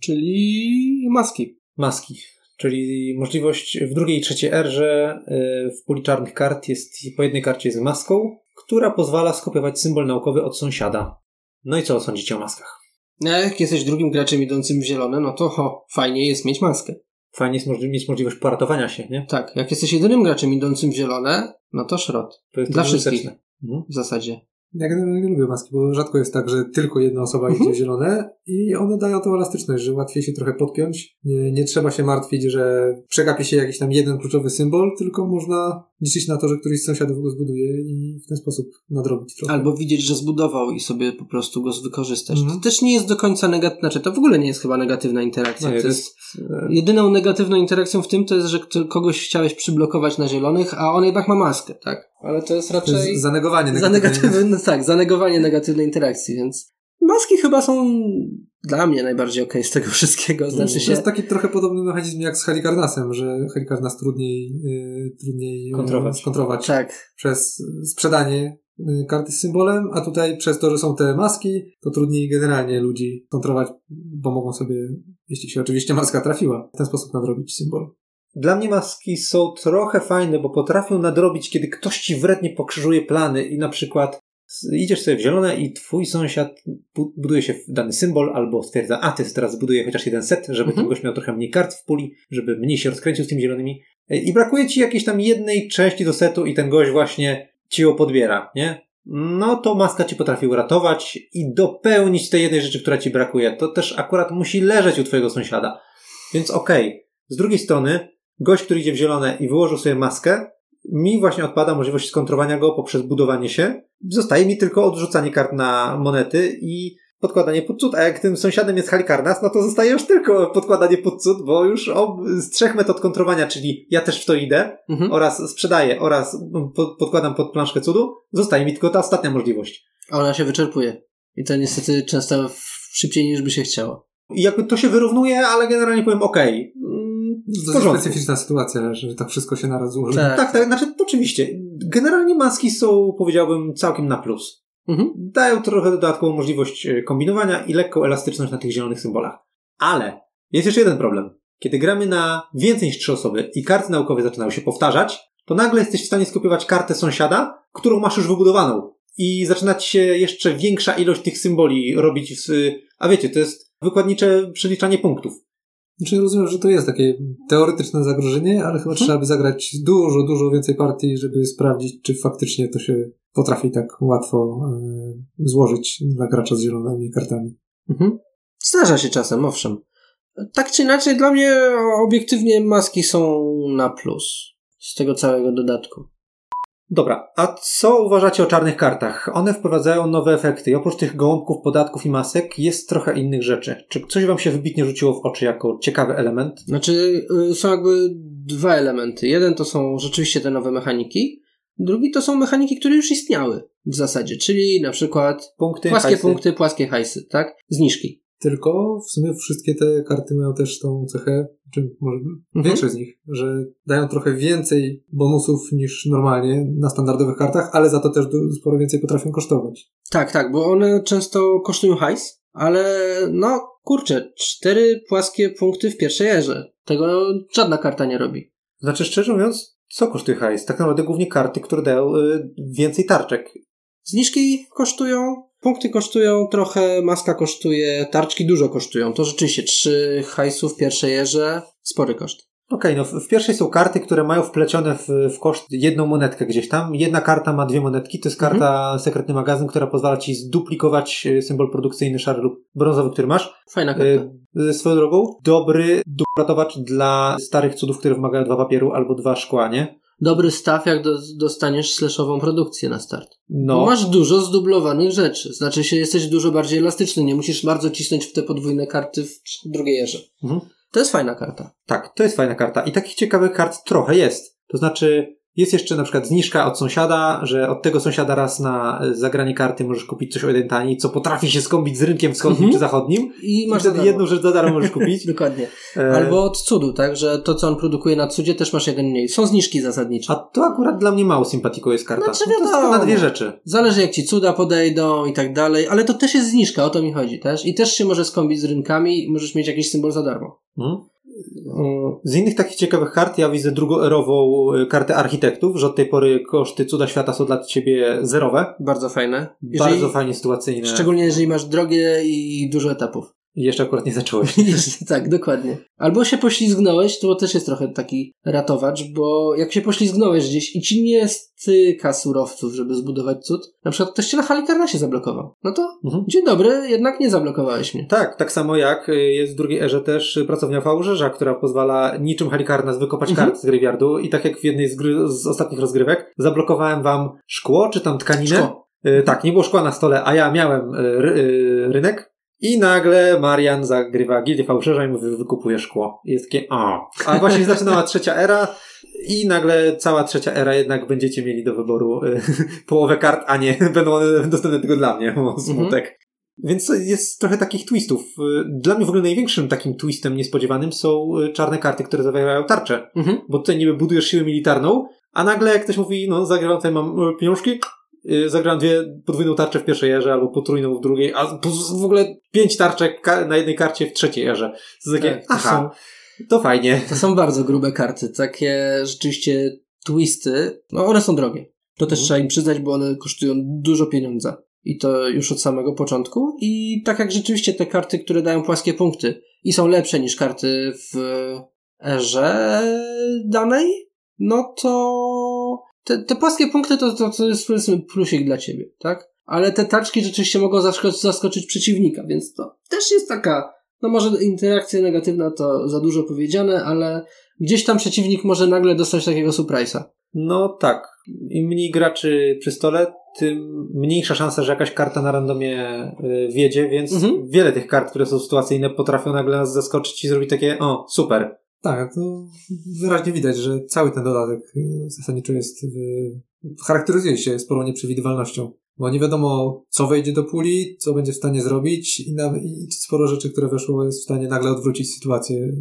czyli maski. Maski. Czyli możliwość w drugiej i trzeciej erze y, w puli czarnych kart jest po jednej karcie z maską, która pozwala skopiować symbol naukowy od sąsiada. No i co sądzicie o maskach? No, jak jesteś drugim graczem idącym w zielone, no to ho, fajnie jest mieć maskę. Fajnie jest możli- mieć możliwość poratowania się, nie? Tak, jak jesteś jedynym graczem idącym w zielone, no to szrot. To jest Dla to wszystkich. Mhm. W zasadzie. Ja generalnie nie lubię maski, bo rzadko jest tak, że tylko jedna osoba idzie w zielone i one dają tą elastyczność, że łatwiej się trochę podpiąć. Nie, nie trzeba się martwić, że przegapi się jakiś tam jeden kluczowy symbol, tylko można liczyć na to, że któryś z sąsiadów go zbuduje i w ten sposób nadrobić trochę. Albo widzieć, że zbudował i sobie po prostu go wykorzystać. Mhm. To też nie jest do końca negatywna, znaczy to w ogóle nie jest chyba negatywna interakcja. No to jest e, jedyną negatywną interakcją w tym to jest, że kogoś chciałeś przyblokować na zielonych, a on jednak ma maskę, tak? Ale to jest to raczej jest zanegowanie za negatywnej- negatywne, no tak, zanegowanie negatywnej interakcji, więc maski chyba są dla mnie najbardziej okej z tego wszystkiego. Znaczy To się, jest taki trochę podobny mechanizm jak z Halikarnasem, że Halikarnas trudniej, yy, trudniej yy, Kontrować. skontrować tak, przez sprzedanie yy, karty z symbolem, a tutaj przez to, że są te maski, to trudniej generalnie ludzi kontrować, bo mogą sobie, jeśli się oczywiście maska trafiła, w ten sposób nadrobić symbol. Dla mnie maski są trochę fajne, bo potrafią nadrobić, kiedy ktoś ci wrednie pokrzyżuje plany i na przykład idziesz sobie w zielone i twój sąsiad bu- buduje się w dany symbol albo stwierdza, a ty teraz zbuduję chociaż jeden set, żeby Mhm. ten gość miał trochę mniej kart w puli, żeby mniej się rozkręcił z tymi zielonymi E, i brakuje ci jakiejś tam jednej części do setu i ten gość właśnie ci ją podbiera, nie? no to maska ci potrafi uratować i dopełnić tej jednej rzeczy, która ci brakuje. To też akurat musi leżeć u twojego sąsiada. Więc okej. Okay. Z drugiej strony, gość, który idzie w zielone i wyłożył sobie maskę, mi właśnie odpada możliwość skontrowania go poprzez budowanie się. Zostaje mi tylko odrzucanie kart na monety i podkładanie pod cud, a jak tym sąsiadem jest Halikarnas, no to zostaje już tylko podkładanie pod cud, bo już ob, z trzech metod kontrowania, czyli ja też w to idę mhm. oraz sprzedaję oraz pod, podkładam pod planszkę cudu, zostaje mi tylko ta ostatnia możliwość. A ona się wyczerpuje. I to niestety często szybciej niż by się chciało. I jakby to się wyrównuje, ale generalnie powiem okej. Okay. To jest specyficzna sytuacja, że tak wszystko się naraz złoży. Tak, tak, tak, znaczy to oczywiście. Generalnie maski są, powiedziałbym, całkiem na plus. Mhm. Dają trochę dodatkową możliwość e, kombinowania i lekką elastyczność na tych zielonych symbolach. Ale jest jeszcze jeden problem. Kiedy gramy na więcej niż trzy osoby i karty naukowe zaczynają się powtarzać, to nagle jesteś w stanie skopiować kartę sąsiada, którą masz już wybudowaną. I zaczynać się jeszcze większa ilość tych symboli robić w... A wiecie, to jest wykładnicze przeliczanie punktów. Znaczy rozumiem, że to jest takie teoretyczne zagrożenie, ale chyba hmm? trzeba by zagrać dużo, dużo więcej partii, żeby sprawdzić, czy faktycznie to się potrafi tak łatwo e, złożyć dla gracza z zielonymi kartami. Mhm. Zdarza się czasem, owszem. Tak czy inaczej, dla mnie obiektywnie maski są na plus z tego całego dodatku. Dobra, a co uważacie o czarnych kartach? One wprowadzają nowe efekty i oprócz tych gołąbków, podatków i masek jest trochę innych rzeczy. Czy coś wam się wybitnie rzuciło w oczy jako ciekawy element? Znaczy, y, są jakby dwa elementy. Jeden to są rzeczywiście te nowe mechaniki, drugi to są mechaniki, które już istniały w zasadzie, czyli na przykład punkty, płaskie hajsy. punkty, płaskie hajsy, tak? Zniżki. Tylko w sumie wszystkie te karty mają też tą cechę, czy może mhm. większość z nich, że dają trochę więcej bonusów niż normalnie na standardowych kartach, ale za to też sporo więcej potrafią kosztować. Tak, tak, bo one często kosztują hajs, ale no kurczę, cztery płaskie punkty w pierwszej erze. Tego żadna karta nie robi. Znaczy, szczerze mówiąc, co kosztuje hajs? Tak naprawdę głównie karty, które dają y, więcej tarczek. Zniżki kosztują Punkty kosztują trochę, maska kosztuje, tarczki dużo kosztują. To rzeczywiście trzy hajsów pierwszej erze, spory koszt. Okej, okay, no w pierwszej są karty, które mają wplecione w, w koszt jedną monetkę gdzieś tam. Jedna karta ma dwie monetki, to jest karta mhm. sekretny magazyn, która pozwala ci zduplikować e, symbol produkcyjny szary lub brązowy, który masz. Fajna karta. E, swoją drogą, dobry dupratowacz dla starych cudów, które wymagają dwa papieru albo dwa szkła, nie? Dobry staw, jak do, dostaniesz slashową produkcję na start. No. Bo masz dużo zdublowanych rzeczy. Znaczy się, jesteś dużo bardziej elastyczny. Nie musisz bardzo cisnąć w te podwójne karty w drugiej erze. Mhm. To jest fajna karta. Tak, to jest fajna karta. I takich ciekawych kart trochę jest. To znaczy, jest jeszcze na przykład zniżka od sąsiada, że od tego sąsiada raz na e, zagranie karty możesz kupić coś o jeden taniej, co potrafi się skąpić z rynkiem wschodnim mm -hmm. czy zachodnim. I masz I wtedy jedną rzecz za darmo możesz kupić. Dokładnie. E, Albo od cudu, tak? Że to, co on produkuje na cudzie, też masz jeden mniej. Są zniżki zasadnicze. A to akurat dla mnie mało sympatiką jest karta. Znaczy, no to jest na dwie rzeczy. Zależy jak ci cuda podejdą i tak dalej, ale to też jest zniżka, o to mi chodzi też. I też się może skąpić z rynkami możesz mieć jakiś symbol za darmo. Hmm? Z innych takich ciekawych kart ja widzę drugoerową y, kartę architektów, że od tej pory koszty cuda świata są dla ciebie zerowe. Bardzo fajne. Jeżeli, Bardzo fajnie sytuacyjne. Szczególnie jeżeli masz drogie i dużo etapów. I jeszcze akurat nie zacząłeś. tak, dokładnie. Albo się poślizgnąłeś, to też jest trochę taki ratowacz, bo jak się poślizgnąłeś gdzieś i ci nie styka surowców, żeby zbudować cud, na przykład ktoś cię na Halikarnasie zablokował. No to mhm. dzień dobry, jednak nie zablokowałeś mnie. Tak, tak samo jak y, jest w drugiej erze też pracownia Fałżerza, która pozwala niczym Halikarnas wykopać mhm. kart z grywiardu i tak jak w jednej z, gry, z ostatnich rozgrywek zablokowałem wam szkło, czy tam tkaninę. Szkło. Y, tak, nie było szkła na stole, a ja miałem y, ry, rynek i nagle Marian zagrywa gildię fałszerza i mówi, wykupuje szkło. I jest takie, a. A właśnie zaczynała trzecia era i nagle cała trzecia era jednak będziecie mieli do wyboru y, połowę kart, a nie będą one dostępne tylko dla mnie. O, smutek. Mhm. Więc jest trochę takich twistów. Y, dla mnie w ogóle największym takim twistem niespodziewanym są y, czarne karty, które zawierają tarczę. Mhm. Bo tutaj niby budujesz siłę militarną, a nagle jak ktoś mówi, no zagrywam tutaj, mam pieniążki, Y, zagrałem dwie podwójną tarczę w pierwszej erze albo potrójną w drugiej, a w ogóle pięć tarczek na jednej karcie w trzeciej erze. To takie, tak, to aha, są, to fajnie. To są bardzo grube karty, takie rzeczywiście twisty, no one są drogie. To też mhm. trzeba im przyznać, bo one kosztują dużo pieniądza. I to już od samego początku. I tak jak rzeczywiście te karty, które dają płaskie punkty i są lepsze niż karty w erze danej, no to te, te płaskie punkty to, to, to jest powiedzmy plusik dla ciebie, tak? Ale te taczki rzeczywiście mogą zaskoczyć, zaskoczyć przeciwnika, więc to też jest taka, no może interakcja negatywna to za dużo powiedziane, ale gdzieś tam przeciwnik może nagle dostać takiego surprise'a. No tak. Im mniej graczy przy stole, tym mniejsza szansa, że jakaś karta na randomie y, wiedzie, więc Mhm. wiele tych kart, które są sytuacyjne, potrafią nagle nas zaskoczyć i zrobić takie, o, super. Tak, to wyraźnie widać, że cały ten dodatek y, zasadniczo jest, y, charakteryzuje się sporą nieprzewidywalnością. Bo nie wiadomo, co wejdzie do puli, co będzie w stanie zrobić i, na, i sporo rzeczy, które weszło, jest w stanie nagle odwrócić sytuację y,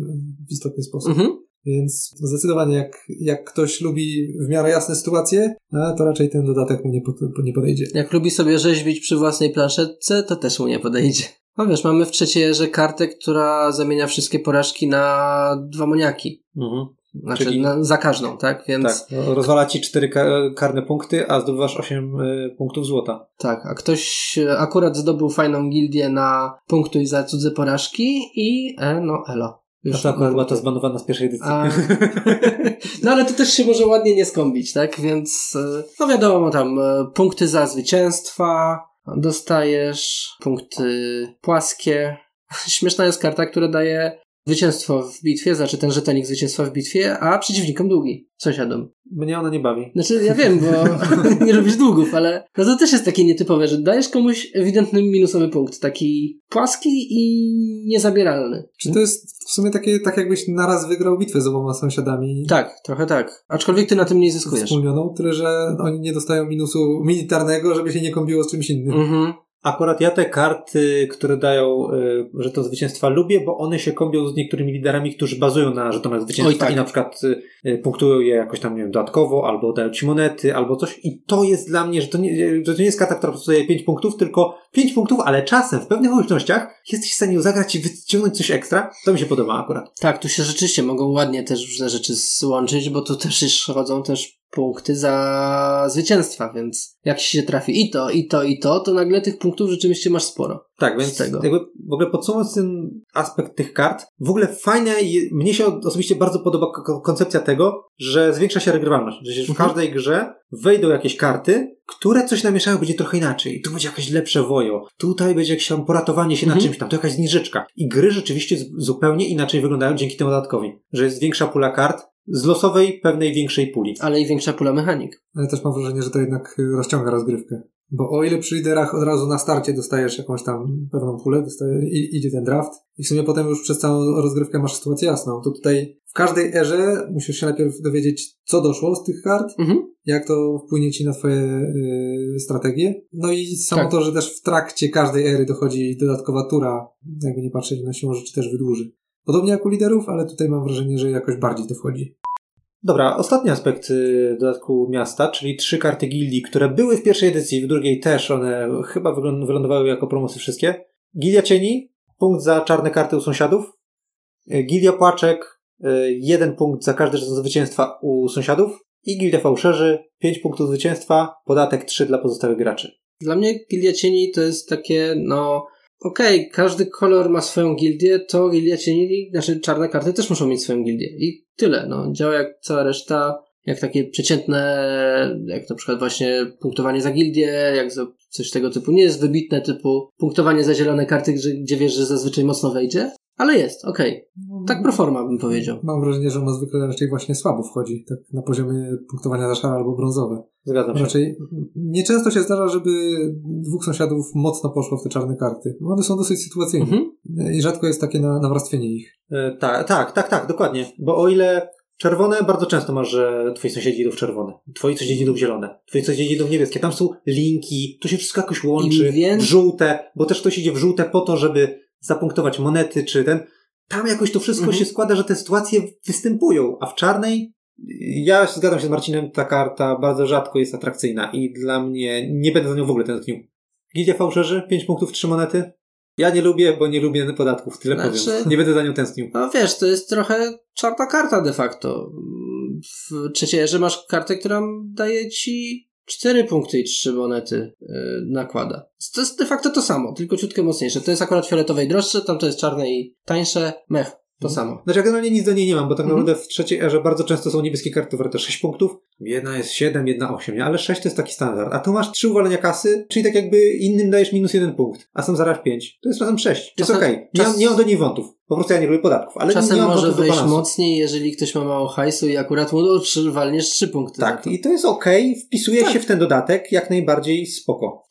w istotny sposób. Mhm. Więc zdecydowanie jak, jak ktoś lubi w miarę jasne sytuacje, a to raczej ten dodatek mu nie, pod, nie podejdzie. Jak lubi sobie rzeźbić przy własnej planszetce, to też mu nie podejdzie. No wiesz, mamy w trzeciej erze kartę, która zamienia wszystkie porażki na dwa moniaki. Mhm. Znaczy Czyli- na, za każdą, tak? Więc Tak, no, rozwala ci cztery ka- karne punkty, a zdobywasz 8 y, punktów złota. Tak, a ktoś e, akurat zdobył fajną gildię na punktuj za cudze porażki i e, no elo. A to akurat była to zbanowana z pierwszej edycji. A... No ale to też się może ładnie nie skąpić, tak? Więc e, no wiadomo tam, e, punkty za zwycięstwa dostajesz, punkty płaskie. Śmieszna jest karta, która daje zwycięstwo w bitwie, znaczy ten żetonik zwycięstwa w bitwie, a przeciwnikom długi, sąsiadom. Mnie ona nie bawi. Znaczy, ja wiem, bo nie lubisz długów, ale no to też jest takie nietypowe, że dajesz komuś ewidentny minusowy punkt, taki płaski i niezabieralny. Czy to jest w sumie takie, tak jakbyś naraz wygrał bitwę z oboma sąsiadami Tak, trochę tak. Aczkolwiek ty na tym nie zyskujesz. wspólnioną, tyle że oni nie dostają minusu militarnego, żeby się nie kombiło z czymś innym. Mhm. Akurat ja te karty, które dają y, żeton zwycięstwa lubię, bo one się kombią z niektórymi liderami, którzy bazują na żetonach zwycięstwa Oj, tak. i na przykład y, y, punktują je jakoś tam, nie wiem, dodatkowo, albo dają ci monety, albo coś. I to jest dla mnie, że to nie, że to nie jest karta, która po prostu daje 5 punktów, tylko 5 punktów, ale czasem w pewnych okolicznościach jesteś w stanie ją zagrać i wyciągnąć coś ekstra. To mi się podoba akurat. Tak, tu się rzeczywiście mogą ładnie też różne rzeczy złączyć, bo tu też już chodzą też punkty za zwycięstwa, więc jak się trafi i to, i to, i to, to nagle tych punktów rzeczywiście masz sporo. Tak, więc tego. jakby w ogóle podsumowując ten aspekt tych kart, w ogóle fajne, mnie się osobiście bardzo podoba ko- koncepcja tego, że zwiększa się regrywalność. Że w Mhm. każdej grze wejdą jakieś karty, które coś namieszają, będzie trochę inaczej. Tu będzie jakieś lepsze wojo, tutaj będzie jakieś tam poratowanie się Mhm. na czymś tam, tu jakaś zniżeczka. I gry rzeczywiście zupełnie inaczej wyglądają dzięki temu dodatkowi. Że jest większa pula kart z losowej, pewnej większej puli. Ale i większa pula mechanik. Ale też mam wrażenie, że to jednak y, rozciąga rozgrywkę. Bo o ile przy liderach od razu na starcie dostajesz jakąś tam pewną pulę, dostaje, i, idzie ten draft i w sumie potem już przez całą rozgrywkę masz sytuację jasną, to tutaj w każdej erze musisz się najpierw dowiedzieć, co doszło z tych kart, Mhm. jak to wpłynie ci na twoje y, strategie. No i samo Tak. to, że też w trakcie każdej ery dochodzi dodatkowa tura, jakby nie patrzeć na siłą rzeczy też wydłuży. Podobnie jak u liderów, ale tutaj mam wrażenie, że jakoś bardziej to wchodzi. Dobra, ostatni aspekt y, dodatku miasta, czyli trzy karty gildii, które były w pierwszej edycji, w drugiej też one chyba wylądowały jako promosy wszystkie. Gildia Cieni, punkt za czarne karty u sąsiadów. Y, Gildia Płaczek, y, jeden punkt za każde zwycięstwa u sąsiadów. I Gildia Fałszerzy, pięć punktów zwycięstwa, podatek trzy dla pozostałych graczy. Dla mnie Gildia Cieni to jest takie, no, okej, każdy kolor ma swoją gildię, to Gildia Cieni, znaczy czarne karty też muszą mieć swoją gildię. I tyle, no. Działa jak cała reszta, jak takie przeciętne, jak na przykład właśnie punktowanie za gildię, jak za coś tego typu. Nie jest wybitne typu punktowanie za zielone karty, gdzie, gdzie wiesz, że zazwyczaj mocno wejdzie, ale jest, okej. Tak pro forma bym powiedział. Mam wrażenie, że ono zwykle raczej właśnie słabo wchodzi, tak na poziomie punktowania za szare albo brązowe. Zgadzam się. Raczej nieczęsto się zdarza, żeby dwóch sąsiadów mocno poszło w te czarne karty. One są dosyć sytuacyjne Mhm. i rzadko jest takie na, nawarstwienie ich. E, tak, tak, tak, tak, dokładnie. Bo o ile czerwone, bardzo często masz, że twoi sąsiedzi idą w czerwone, twoi sąsiedzi idą w zielone, twoi sąsiedzi idą w niebieskie. Tam są linki, to się wszystko jakoś łączy. Im wię- W żółte, bo też ktoś idzie w żółte po to, żeby zapunktować monety, czy ten. Tam jakoś to wszystko Mhm. się składa, że te sytuacje występują, a w czarnej ja zgadzam się z Marcinem, ta karta bardzo rzadko jest atrakcyjna i dla mnie nie będę za nią w ogóle tęsknił. Gildia Fałszerzy, 5 punktów, 3 monety. Ja nie lubię, bo nie lubię podatków, tyle Znaczy- powiem. Nie będę za nią tęsknił. No wiesz, to jest trochę czarna karta de facto. W trzeciej erze masz kartę, która daje ci 4 punkty i 3 monety yy, nakłada. To jest de facto to samo, tylko ciutkę mocniejsze. To jest akurat fioletowe i droższe, tam to jest czarne i tańsze. Mech. To samo. Znaczy, ja generalnie nic do niej nie mam, bo tak Mhm. naprawdę w trzeciej erze bardzo często są niebieskie karty warte 6 punktów. Jedna jest 7, jedna 8, nie? ale 6 to jest taki standard. A tu masz 3 uwalenia kasy, czyli tak jakby innym dajesz minus 1 punkt, a są zaraz 5. To jest razem 6. Jest Czasem- okej. Nie, czas- nie mam do niej wątów. Po prostu ja nie lubię podatków, ale Czasem nie mam może wejść mocniej, jeżeli ktoś ma mało hajsu i akurat mu walniesz trzy punkty. za Tak, to. i to jest okej, wpisuje Tak. się w ten dodatek, jak najbardziej spoko.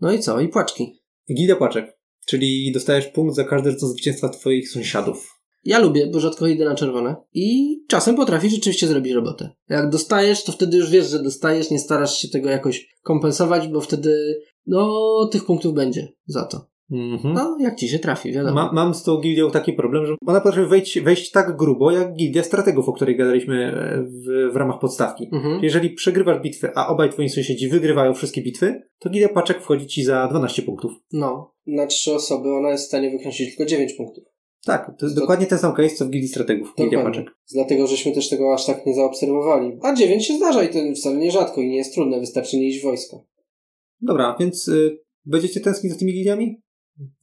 No i co? I płaczki. Gildia Płaczek, czyli dostajesz punkt za każde co zwycięstwa twoich sąsiadów. Ja lubię, bo rzadko idę na czerwone. I czasem potrafi rzeczywiście zrobić robotę. Jak dostajesz, to wtedy już wiesz, że dostajesz, nie starasz się tego jakoś kompensować, bo wtedy, no, tych punktów będzie za to. Mhm. No, jak ci się trafi, wiadomo. Ma, mam z tą gildią taki problem, że ona potrafi wejść, wejść tak grubo, jak gildia strategów, o której gadaliśmy e, w, w ramach podstawki. Mhm. Jeżeli przegrywasz bitwy, a obaj twoi sąsiedzi wygrywają wszystkie bitwy, to gildia paczek wchodzi ci za 12 punktów. No, na trzy osoby ona jest w stanie wykręcić tylko 9 punktów. Tak, to jest To- dokładnie ten sam case, co w gildii strategów. Gildia Dokładnie. paczek. Dlatego, żeśmy też tego aż tak nie zaobserwowali. A 9 się zdarza i to wcale nie rzadko i nie jest trudne, wystarczy nie iść w wojsko. Dobra, więc y, będziecie tęsknić za tymi gildiami?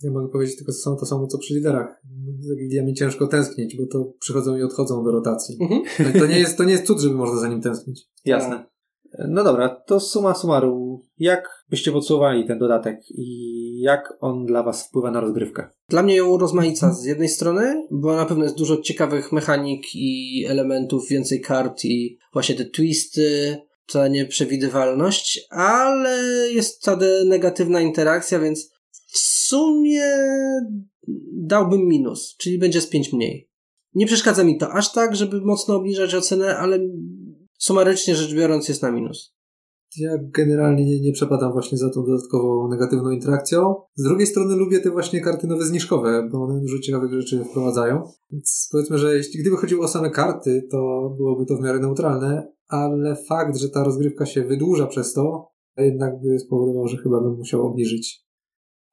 Ja mogę powiedzieć tylko to samo, to samo co przy liderach. Za gildiami ciężko tęsknić, bo to przychodzą i odchodzą do rotacji. Mhm. To nie jest, to nie jest cud, żeby można za nim tęsknić. Jasne. No dobra, to suma summarum. Jak byście podsumowali ten dodatek i jak on dla was wpływa na rozgrywkę? Dla mnie ją rozmaica z jednej strony, bo na pewno jest dużo ciekawych mechanik i elementów, więcej kart i właśnie te twisty, ta nieprzewidywalność, ale jest ta negatywna interakcja, więc w sumie dałbym minus, czyli będzie z 5 mniej. Nie przeszkadza mi to aż tak, żeby mocno obniżać ocenę, ale sumarycznie rzecz biorąc jest na minus. Ja generalnie nie, nie przepadam właśnie za tą dodatkową negatywną interakcją. Z drugiej strony lubię te właśnie karty nowe zniżkowe, bo one dużo ciekawych rzeczy wprowadzają. Więc powiedzmy, że jeśli gdyby chodziło o same karty, to byłoby to w miarę neutralne, ale fakt, że ta rozgrywka się wydłuża przez to, jednak by spowodował, że chyba bym musiał obniżyć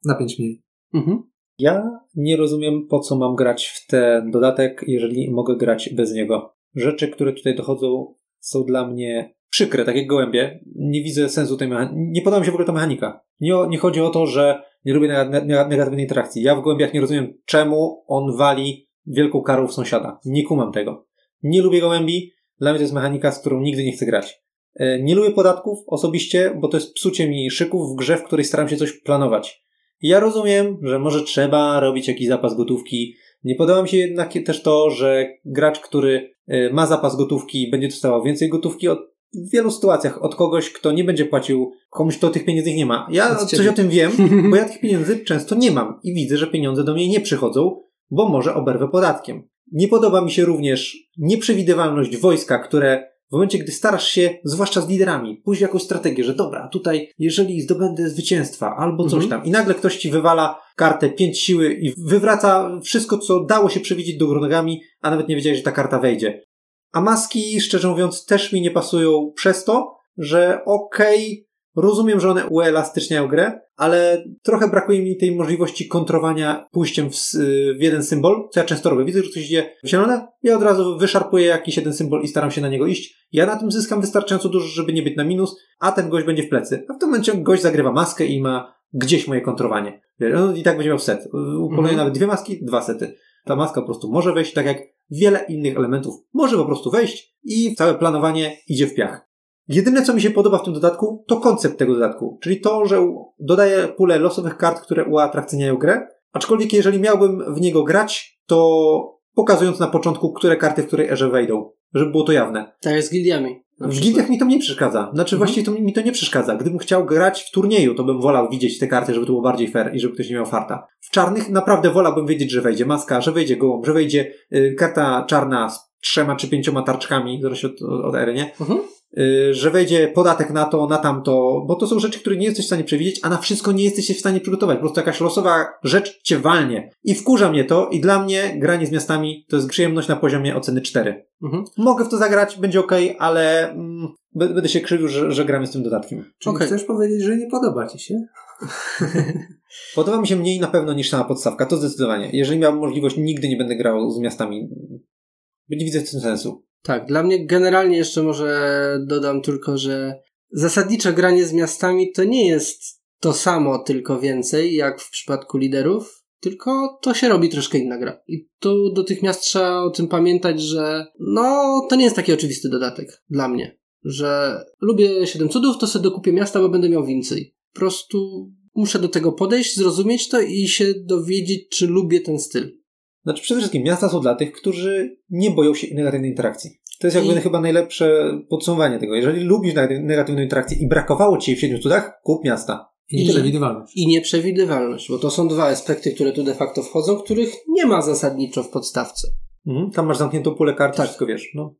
na 5 mniej. Mhm. Ja nie rozumiem, po co mam grać w ten dodatek, jeżeli mogę grać bez niego. Rzeczy, które tutaj dochodzą, są dla mnie przykre, tak jak gołębie. Nie widzę sensu tej mechaniki. Nie podoba mi się w ogóle ta mechanika. Nie, nie chodzi o to, że nie lubię nega- nega- negatywnej interakcji. Ja w gołębiach nie rozumiem, czemu on wali wielką karą w sąsiada. Nie kumam tego. Nie lubię gołębi. Dla mnie to jest mechanika, z którą nigdy nie chcę grać. E, Nie lubię podatków osobiście, bo to jest psucie mi szyków w grze, w której staram się coś planować. Ja rozumiem, że może trzeba robić jakiś zapas gotówki. Nie podoba mi się jednak też to, że gracz, który e, ma zapas gotówki, będzie dostawał więcej gotówki od, w wielu sytuacjach od kogoś, kto nie będzie płacił komuś, kto tych pieniędzy nie ma. Ja Od coś ciebie. o tym wiem, bo ja tych pieniędzy często nie mam i widzę, że pieniądze do mnie nie przychodzą, bo może oberwę podatkiem. Nie podoba mi się również nieprzewidywalność wojska, które w momencie, gdy starasz się, zwłaszcza z liderami, pójść w jakąś strategię, że dobra, tutaj, jeżeli zdobędę zwycięstwa albo coś Mhm. tam, i nagle ktoś ci wywala kartę pięć siły i wywraca wszystko, co dało się przewidzieć do nogami, a nawet nie wiedziałeś, że ta karta wejdzie. A maski, szczerze mówiąc, też mi nie pasują przez to, że okej, rozumiem, że one uelastyczniają grę, ale trochę brakuje mi tej możliwości kontrowania pójściem w, s- w jeden symbol, co ja często robię. Widzę, że ktoś idzie w zielone, ja od razu wyszarpuję jakiś jeden symbol i staram się na niego iść. Ja na tym zyskam wystarczająco dużo, żeby nie być na minus, a ten gość będzie w plecy. A w tym momencie gość zagrywa maskę i ma gdzieś moje kontrowanie. On i tak będzie miał set. Upoluje Mhm. nawet dwie maski, dwa sety. Ta maska po prostu może wejść, tak jak wiele innych elementów może po prostu wejść i całe planowanie idzie w piach. Jedyne, co mi się podoba w tym dodatku, to koncept tego dodatku, czyli to, że dodaje pulę losowych kart, które uatrakcyjniają grę, aczkolwiek jeżeli miałbym w niego grać, to pokazując na początku, które karty w której erze wejdą, żeby było to jawne. Tak jest z gildiami. W gildiach mi to nie przeszkadza. Znaczy Mhm. właściwie to mi, to nie przeszkadza. Gdybym chciał grać w turnieju, to bym wolał widzieć te karty, żeby to było bardziej fair i żeby ktoś nie miał farta. W czarnych naprawdę wolałbym wiedzieć, że wejdzie maska, że wejdzie gołąb, że wejdzie y, karta czarna z trzema czy pięcioma tarczkami, zależy od, od, od ery, nie? Mhm. Y, że wejdzie podatek na to, na tamto, bo to są rzeczy, które nie jesteś w stanie przewidzieć, a na wszystko nie jesteś się w stanie przygotować. Po prostu jakaś losowa rzecz cię walnie. I wkurza mnie to i dla mnie granie z miastami to jest przyjemność na poziomie oceny 4. Mhm. Mogę w to zagrać, będzie ok, ale mm, będę się krzywił, że, że gramy z tym dodatkiem. Czyli Okej. chcesz powiedzieć, że nie podoba ci się? Podoba mi się mniej na pewno niż sama podstawka, to zdecydowanie. Jeżeli miałbym możliwość, nigdy nie będę grał z miastami. Nie widzę w tym sensu. Tak, dla mnie generalnie jeszcze może dodam tylko, że zasadnicze granie z miastami to nie jest to samo, tylko więcej, jak w przypadku liderów. tylko to się robi troszkę inna gra. I tu dotychmiast trzeba o tym pamiętać, że no, to nie jest taki oczywisty dodatek dla mnie, że lubię 7 cudów, to sobie dokupię miasta, bo będę miał więcej. Po prostu muszę do tego podejść, zrozumieć to i się dowiedzieć, czy lubię ten styl. Znaczy przede wszystkim miasta są dla tych, którzy nie boją się negatywnej interakcji. To jest jakby I- chyba najlepsze podsumowanie tego. Jeżeli lubisz neg- negatywną interakcję i brakowało ci jej w siedmiu cudach, kup miasta. I I- przewidywalność. I nieprzewidywalność, bo to są dwa aspekty, które tu de facto wchodzą, których nie ma zasadniczo w podstawce. Mhm. Tam masz zamkniętą pulę kart, Tak. wszystko wiesz. No.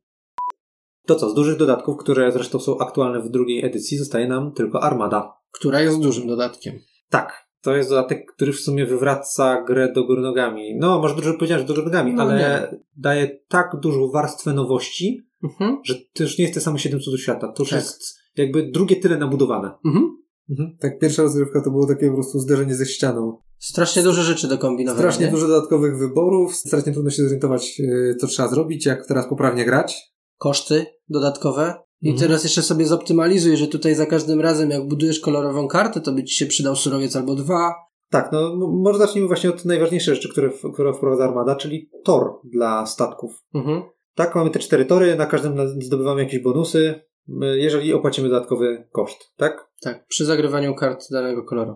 To co, z dużych dodatków, które zresztą są aktualne w drugiej edycji, zostaje nam tylko Armada. Która jest dużym dodatkiem. Tak. To jest dodatek, który w sumie wywraca grę do góry nogami. No, może dużo powiedziałem, że do góry nogami, No ale daje tak dużą warstwę nowości, Mhm. że to już nie jest te same 7 cudów świata. To już Tak. jest jakby drugie tyle nabudowane. Mhm. Mhm. Tak, pierwsza rozgrywka to było takie po prostu zderzenie ze ścianą. Strasznie dużo rzeczy do kombinowania. Strasznie nie? dużo dodatkowych wyborów, strasznie trudno się zorientować, e, co trzeba zrobić, jak teraz poprawnie grać. Koszty dodatkowe. I Mhm. teraz jeszcze sobie zoptymalizuj, że tutaj za każdym razem, jak budujesz kolorową kartę, to by ci się przydał surowiec albo dwa. Tak, no może zacznijmy właśnie od najważniejszej rzeczy, które, które wprowadza Armada, czyli tor dla statków. Mhm. Tak, mamy te cztery tory, na każdym zdobywamy jakieś bonusy, jeżeli opłacimy dodatkowy koszt, tak? Tak, przy zagrywaniu kart danego koloru.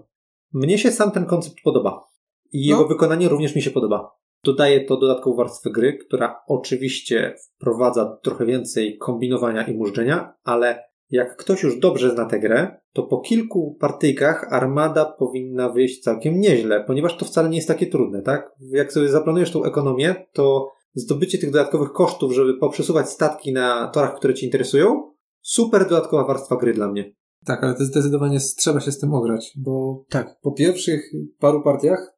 Mnie się sam ten koncept podoba. I No. jego wykonanie również mi się podoba. Dodaje to dodatkową warstwę gry, która oczywiście wprowadza trochę więcej kombinowania i mużdżenia, ale jak ktoś już dobrze zna tę grę, to po kilku partyjkach armada powinna wyjść całkiem nieźle, ponieważ to wcale nie jest takie trudne, tak? Jak sobie zaplanujesz tą ekonomię, to zdobycie tych dodatkowych kosztów, żeby poprzesuwać statki na torach, które Ci interesują, super dodatkowa warstwa gry dla mnie. Tak, ale to zdecydowanie trzeba się z tym ograć, bo Tak. po pierwszych paru partiach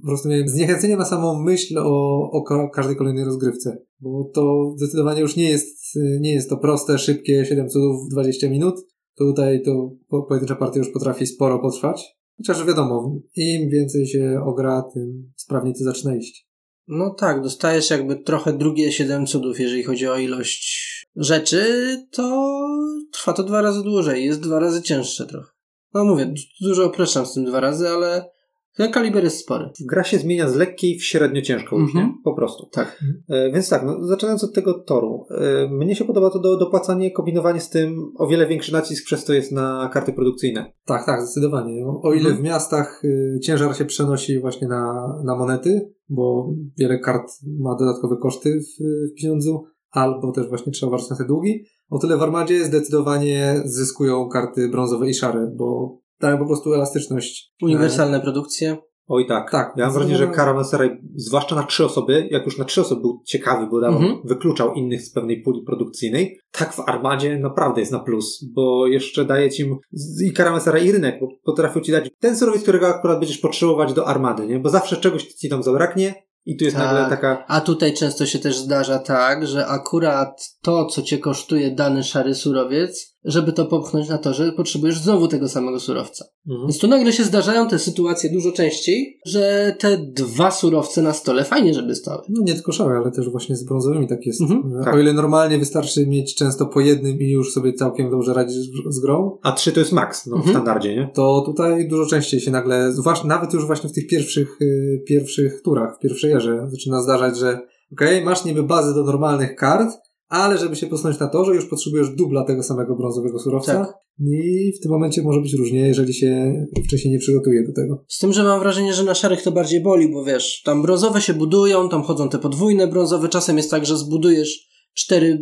po prostu miałem zniechęcenie na samą myśl o, o ka- każdej kolejnej rozgrywce, bo to zdecydowanie już nie jest, nie jest to proste, szybkie 7 cudów w 20 minut. Tutaj to po- pojedyncza partia już potrafi sporo potrwać. Chociaż wiadomo, im więcej się ogra, tym sprawniej to zaczyna iść. No tak, dostajesz jakby trochę drugie 7 cudów, jeżeli chodzi o ilość rzeczy, to trwa to dwa razy dłużej, jest dwa razy cięższe trochę. No mówię, du- dużo upraszczam z tym dwa razy, ale ten kaliber jest spory. Gra się zmienia z lekkiej w średnio ciężką już, Mhm. nie? Po prostu. Tak. E, Więc tak, no, zaczynając od tego toru. E, Mnie się podoba to do, dopłacanie, kombinowanie z tym, o wiele większy nacisk przez to jest na karty produkcyjne. Tak, tak, zdecydowanie. O- ile Mhm. w miastach y, ciężar się przenosi właśnie na, na monety, bo wiele kart ma dodatkowe koszty w, w pieniądzu, albo też właśnie trzeba walczyć na te długi, o tyle w Armadzie zdecydowanie zyskują karty brązowe i szare, bo dają po prostu elastyczność. Uniwersalne produkcje. Oj tak. Tak. Ja mam wrażenie, że. Caravanserai, zwłaszcza na trzy osoby, jak już na trzy osoby był ciekawy, bo dawał, Mhm. wykluczał innych z pewnej puli produkcyjnej, tak w Armadzie naprawdę jest na plus, bo jeszcze daje ci i Caravanserai i rynek, bo potrafią ci dać ten surowiec, którego akurat będziesz potrzebować do Armady, nie? Bo zawsze czegoś ci tam zabraknie i tu jest Tak. nagle taka A tutaj często się też zdarza tak, że akurat to, co cię kosztuje dany szary surowiec, żeby to popchnąć na to, że potrzebujesz znowu tego samego surowca. mhm. Więc tu nagle się zdarzają te sytuacje dużo częściej, że te dwa surowce na stole fajnie, żeby stały. No nie tylko szare, ale też właśnie z brązowymi tak jest. Mhm, tak. O ile normalnie wystarczy mieć często po jednym i już sobie całkiem dobrze radzisz z grą, A trzy to jest maks, no, w Mhm. standardzie, nie? to tutaj dużo częściej się nagle, nawet już właśnie w tych pierwszych, y, pierwszych turach, w pierwszej erze, zaczyna zdarzać, że okej, masz niby bazę do normalnych kart, ale żeby się posunąć na torze, już potrzebujesz dubla tego samego brązowego surowca. Tak. I w tym momencie może być różnie, jeżeli się wcześniej nie przygotuje do tego. Z tym, że mam wrażenie, że na szarych to bardziej boli, bo wiesz, tam brązowe się budują, tam chodzą te podwójne brązowe, czasem jest tak, że zbudujesz cztery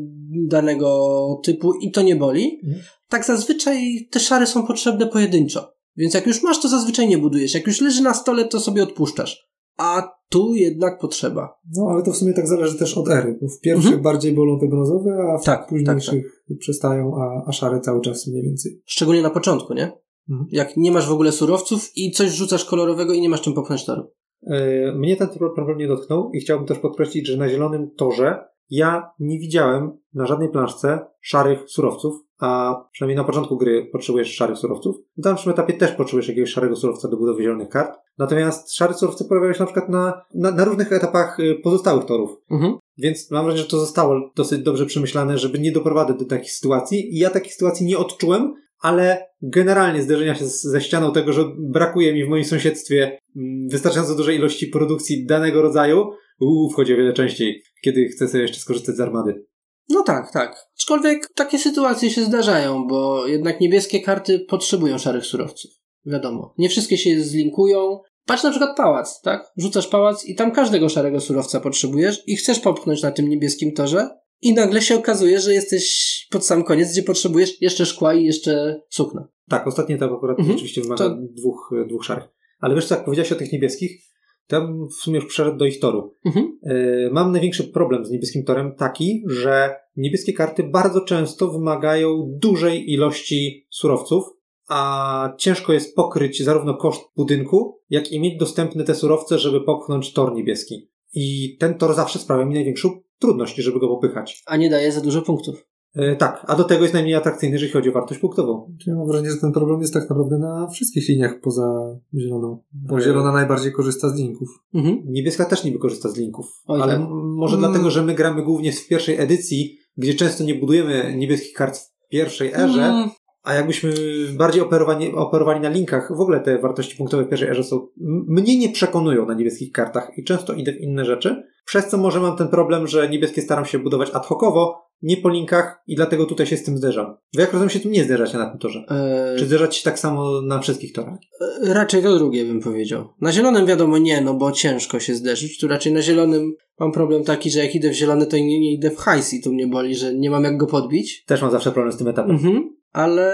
danego typu i to nie boli. Mhm. Tak zazwyczaj te szary są potrzebne pojedynczo. Więc jak już masz, to zazwyczaj nie budujesz. Jak już leży na stole, to sobie odpuszczasz. A tu jednak potrzeba. No, ale to w sumie tak zależy też od ery, bo w pierwszych Mhm. bardziej bolą te brązowe, a w Tak, późniejszych przestają, a, a szare cały czas mniej więcej. Szczególnie na początku, nie? Mhm. Jak nie masz w ogóle surowców i coś rzucasz kolorowego i nie masz czym popchnąć toru. E, Mnie ten problem nie dotknął i chciałbym też podkreślić, że na zielonym torze ja nie widziałem na żadnej planszce szarych surowców, a przynajmniej na początku gry potrzebujesz szarych surowców. W dalszym etapie też potrzebujesz jakiegoś szarego surowca do budowy zielonych kart. Natomiast szare surowce pojawiają się na przykład na, na, na różnych etapach y, pozostałych torów. Mhm. Więc mam wrażenie, że to zostało dosyć dobrze przemyślane, żeby nie doprowadzać do takich sytuacji. I ja takich sytuacji nie odczułem, ale generalnie zderzenia się z, ze ścianą tego, że brakuje mi w moim sąsiedztwie mm, wystarczająco dużej ilości produkcji danego rodzaju, uuu, wchodzi o wiele częściej, kiedy chce sobie jeszcze skorzystać z armady. No tak, tak. Aczkolwiek takie sytuacje się zdarzają, bo jednak niebieskie karty potrzebują szarych surowców. Wiadomo. Nie wszystkie się zlinkują. Patrz na przykład pałac, tak? Rzucasz pałac i tam każdego szarego surowca potrzebujesz i chcesz popchnąć na tym niebieskim torze i nagle się okazuje, że jesteś pod sam koniec, gdzie potrzebujesz jeszcze szkła i jeszcze sukna. Tak, ostatni etap akurat Mhm. rzeczywiście wymaga To- dwóch, dwóch szarych. Ale wiesz co, jak powiedziałeś o tych niebieskich, bym w sumie już przeszedł do ich toru. Mhm. Yy, Mam największy problem z niebieskim torem taki, że niebieskie karty bardzo często wymagają dużej ilości surowców, a ciężko jest pokryć zarówno koszt budynku, jak i mieć dostępne te surowce, żeby popchnąć tor niebieski. I ten tor zawsze sprawia mi największą trudność, żeby go popychać. A nie daje za dużo punktów. Yy, Tak, a do tego jest najmniej atrakcyjny, jeżeli chodzi o wartość punktową. Ja mam wrażenie, że ten problem jest tak naprawdę na wszystkich liniach poza zieloną. Bo E. zielona najbardziej korzysta z linków. Mhm. Niebieska też niby korzysta z linków, Oj, ale tak. może Mm. dlatego, że my gramy głównie w pierwszej edycji, gdzie często nie budujemy niebieskich kart w pierwszej erze, Mm, a jakbyśmy bardziej operowali, operowali na linkach, w ogóle te wartości punktowe w pierwszej erze są, mnie nie przekonują na niebieskich kartach i często idę w inne rzeczy, przez co może mam ten problem, że niebieskie staram się budować ad hocowo, nie po linkach i dlatego tutaj się z tym zderzam. Wy jak rozumiem się tu nie zderzacie na tym torze. e, Czy zderzać się tak samo na wszystkich torach? e, raczej to drugie bym powiedział. Na zielonym wiadomo nie, no bo ciężko się zderzyć. Tu raczej na zielonym mam problem taki, że jak idę w zielony, to nie, nie idę w hajs i tu mnie boli, że nie mam jak go podbić. Też mam zawsze problem z tym etapem. Mhm. Ale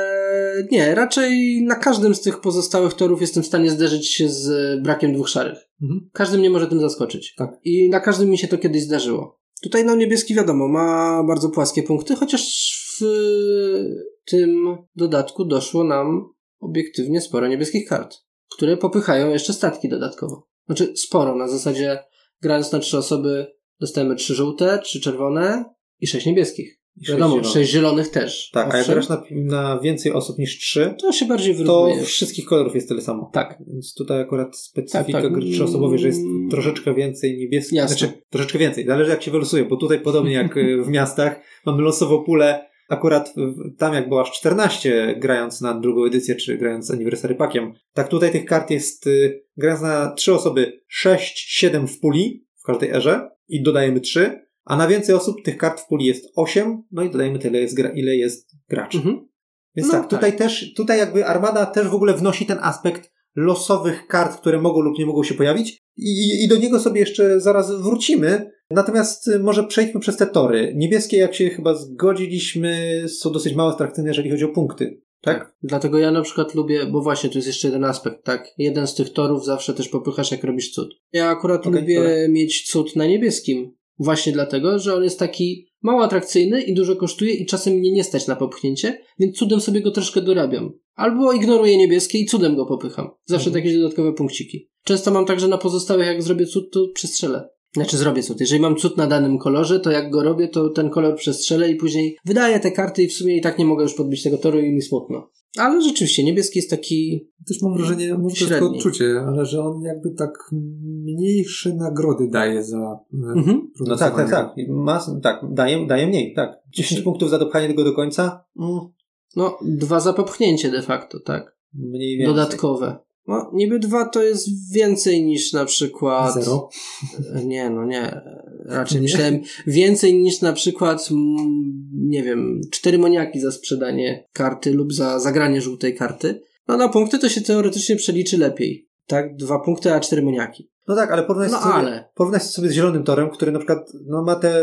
nie, raczej na każdym z tych pozostałych torów jestem w stanie zderzyć się z brakiem dwóch szarych. Mhm. Każdy mnie może tym zaskoczyć. Tak. I na każdym mi się to kiedyś zdarzyło. Tutaj no niebieski wiadomo, ma bardzo płaskie punkty, chociaż w tym dodatku doszło nam obiektywnie sporo niebieskich kart, które popychają jeszcze statki dodatkowo. Znaczy sporo, na zasadzie grając na trzy osoby dostajemy trzy żółte, trzy czerwone i sześć niebieskich. I sześć Wiadomo, zielonych. sześć zielonych też. Tak, a jak Owszem, grasz na, na więcej osób niż trzy, to się bardziej to wyrównuje. wszystkich kolorów jest tyle samo. Tak. Więc tutaj akurat specyfika Tak, tak. gry trzyosobowej, że jest Mm. troszeczkę więcej niebieskich. Jasne. Znaczy, troszeczkę więcej. Zależy jak się wylosuje, bo tutaj podobnie jak y, w miastach mamy losową pulę. Akurat tam jak było aż 14 grając na drugą edycję, czy grając z Anniversary Packiem, tak tutaj tych kart jest, y, grając na trzy osoby, 6-7 w puli w każdej erze i dodajemy 3, a na więcej osób tych kart w puli jest 8, no i dodajemy tyle, jest gra, ile jest graczy. Mhm. Więc No tak, tak. tutaj też, tutaj jakby Armada też w ogóle wnosi ten aspekt losowych kart, które mogą lub nie mogą się pojawić i, i do niego sobie jeszcze zaraz wrócimy. Natomiast y, może przejdźmy przez te tory. Niebieskie, jak się chyba zgodziliśmy, są dosyć mało atrakcyjne, jeżeli chodzi o punkty. Tak? Dlatego ja na przykład lubię, bo właśnie tu jest jeszcze jeden aspekt, tak? Jeden z tych torów zawsze też popychasz, jak robisz cud. Ja akurat Okej, lubię dobra. mieć cud na niebieskim. Właśnie dlatego, że on jest taki mało atrakcyjny i dużo kosztuje i czasem mnie nie stać na popchnięcie, więc cudem sobie go troszkę dorabiam. Albo ignoruję niebieskie i cudem go popycham. Zawsze Mhm. jakieś dodatkowe punkciki. Często mam tak, że na pozostałych jak zrobię cud, to przestrzelę. Znaczy zrobię cud. Jeżeli mam cud na danym kolorze, to jak go robię, to ten kolor przestrzelę i później wydaję te karty i w sumie i tak nie mogę już podbić tego toru i mi smutno. Ale rzeczywiście, niebieski jest taki... Też mam wrażenie, może to Średni. odczucie, ale że on jakby tak mniejsze nagrody daje za e, Mhm. No tak, tak, tak. Ma, tak, daje, daje mniej, tak. 10 punktów za dopchanie tego do końca? Mm, No, dwa za popchnięcie de facto, tak? mniej więcej. Dodatkowe. No, niby dwa to jest więcej niż na przykład... Zero. Nie, no nie. Raczej Nie? myślałem więcej niż na przykład, nie wiem, cztery moniaki za sprzedanie karty lub za zagranie żółtej karty. No na punkty to się teoretycznie przeliczy lepiej. Tak, dwa punkty, a cztery moniaki. No tak, ale porównaj No sobie, ale. sobie z Zielonym Torem, który na przykład no, ma te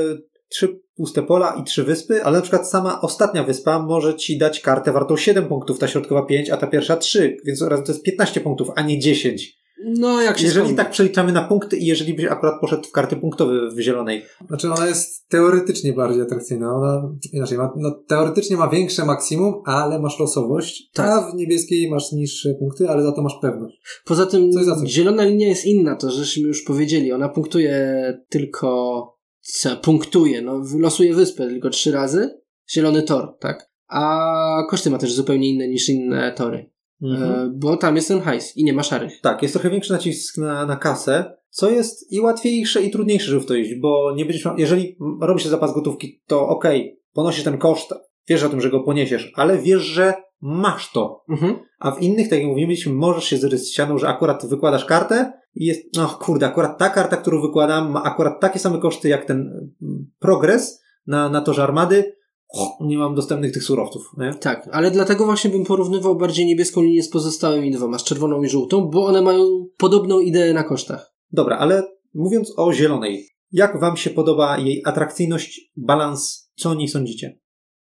trzy puste pola i trzy wyspy, ale na przykład sama ostatnia wyspa może ci dać kartę wartą 7 punktów, ta środkowa 5, a ta pierwsza 3, więc razem to jest 15 punktów, a nie 10. No, jak się Jeżeli skąd- tak przeliczamy na punkty i jeżeli byś akurat poszedł w karty punktowe w zielonej. Znaczy ona jest teoretycznie bardziej atrakcyjna. Ona inaczej ma, no, teoretycznie ma większe maksimum, ale masz losowość. Tak. A w niebieskiej masz niższe punkty, ale za to masz pewność. Poza tym Coś za coś. zielona linia jest inna, to żeśmy już powiedzieli. Ona punktuje tylko. Co? Punktuje, no, losuje wyspę tylko trzy razy. Zielony tor, tak? A koszty ma też zupełnie inne niż inne tory. E, bo tam jest ten hajs i nie ma szarych. Tak, jest trochę większy nacisk na, na kasę, co jest i łatwiejsze, i trudniejsze, żeby w to iść, bo nie będziesz jeżeli robi się zapas gotówki, to okej, ponosisz ten koszt, wiesz o tym, że go poniesiesz, ale wiesz, że masz to. Mhm. A w innych, tak jak mówiliśmy, możesz się zryć z ścianą, że akurat wykładasz kartę jest, no kurde, akurat ta karta, którą wykładam, ma akurat takie same koszty jak ten mm, progres na, na torze armady. O, nie mam dostępnych tych surowców. Nie? Tak, ale dlatego właśnie bym porównywał bardziej niebieską linię z pozostałymi dwoma, z czerwoną i żółtą, bo one mają podobną ideę na kosztach. Dobra, ale mówiąc o zielonej, jak wam się podoba jej atrakcyjność, balans, co o niej sądzicie?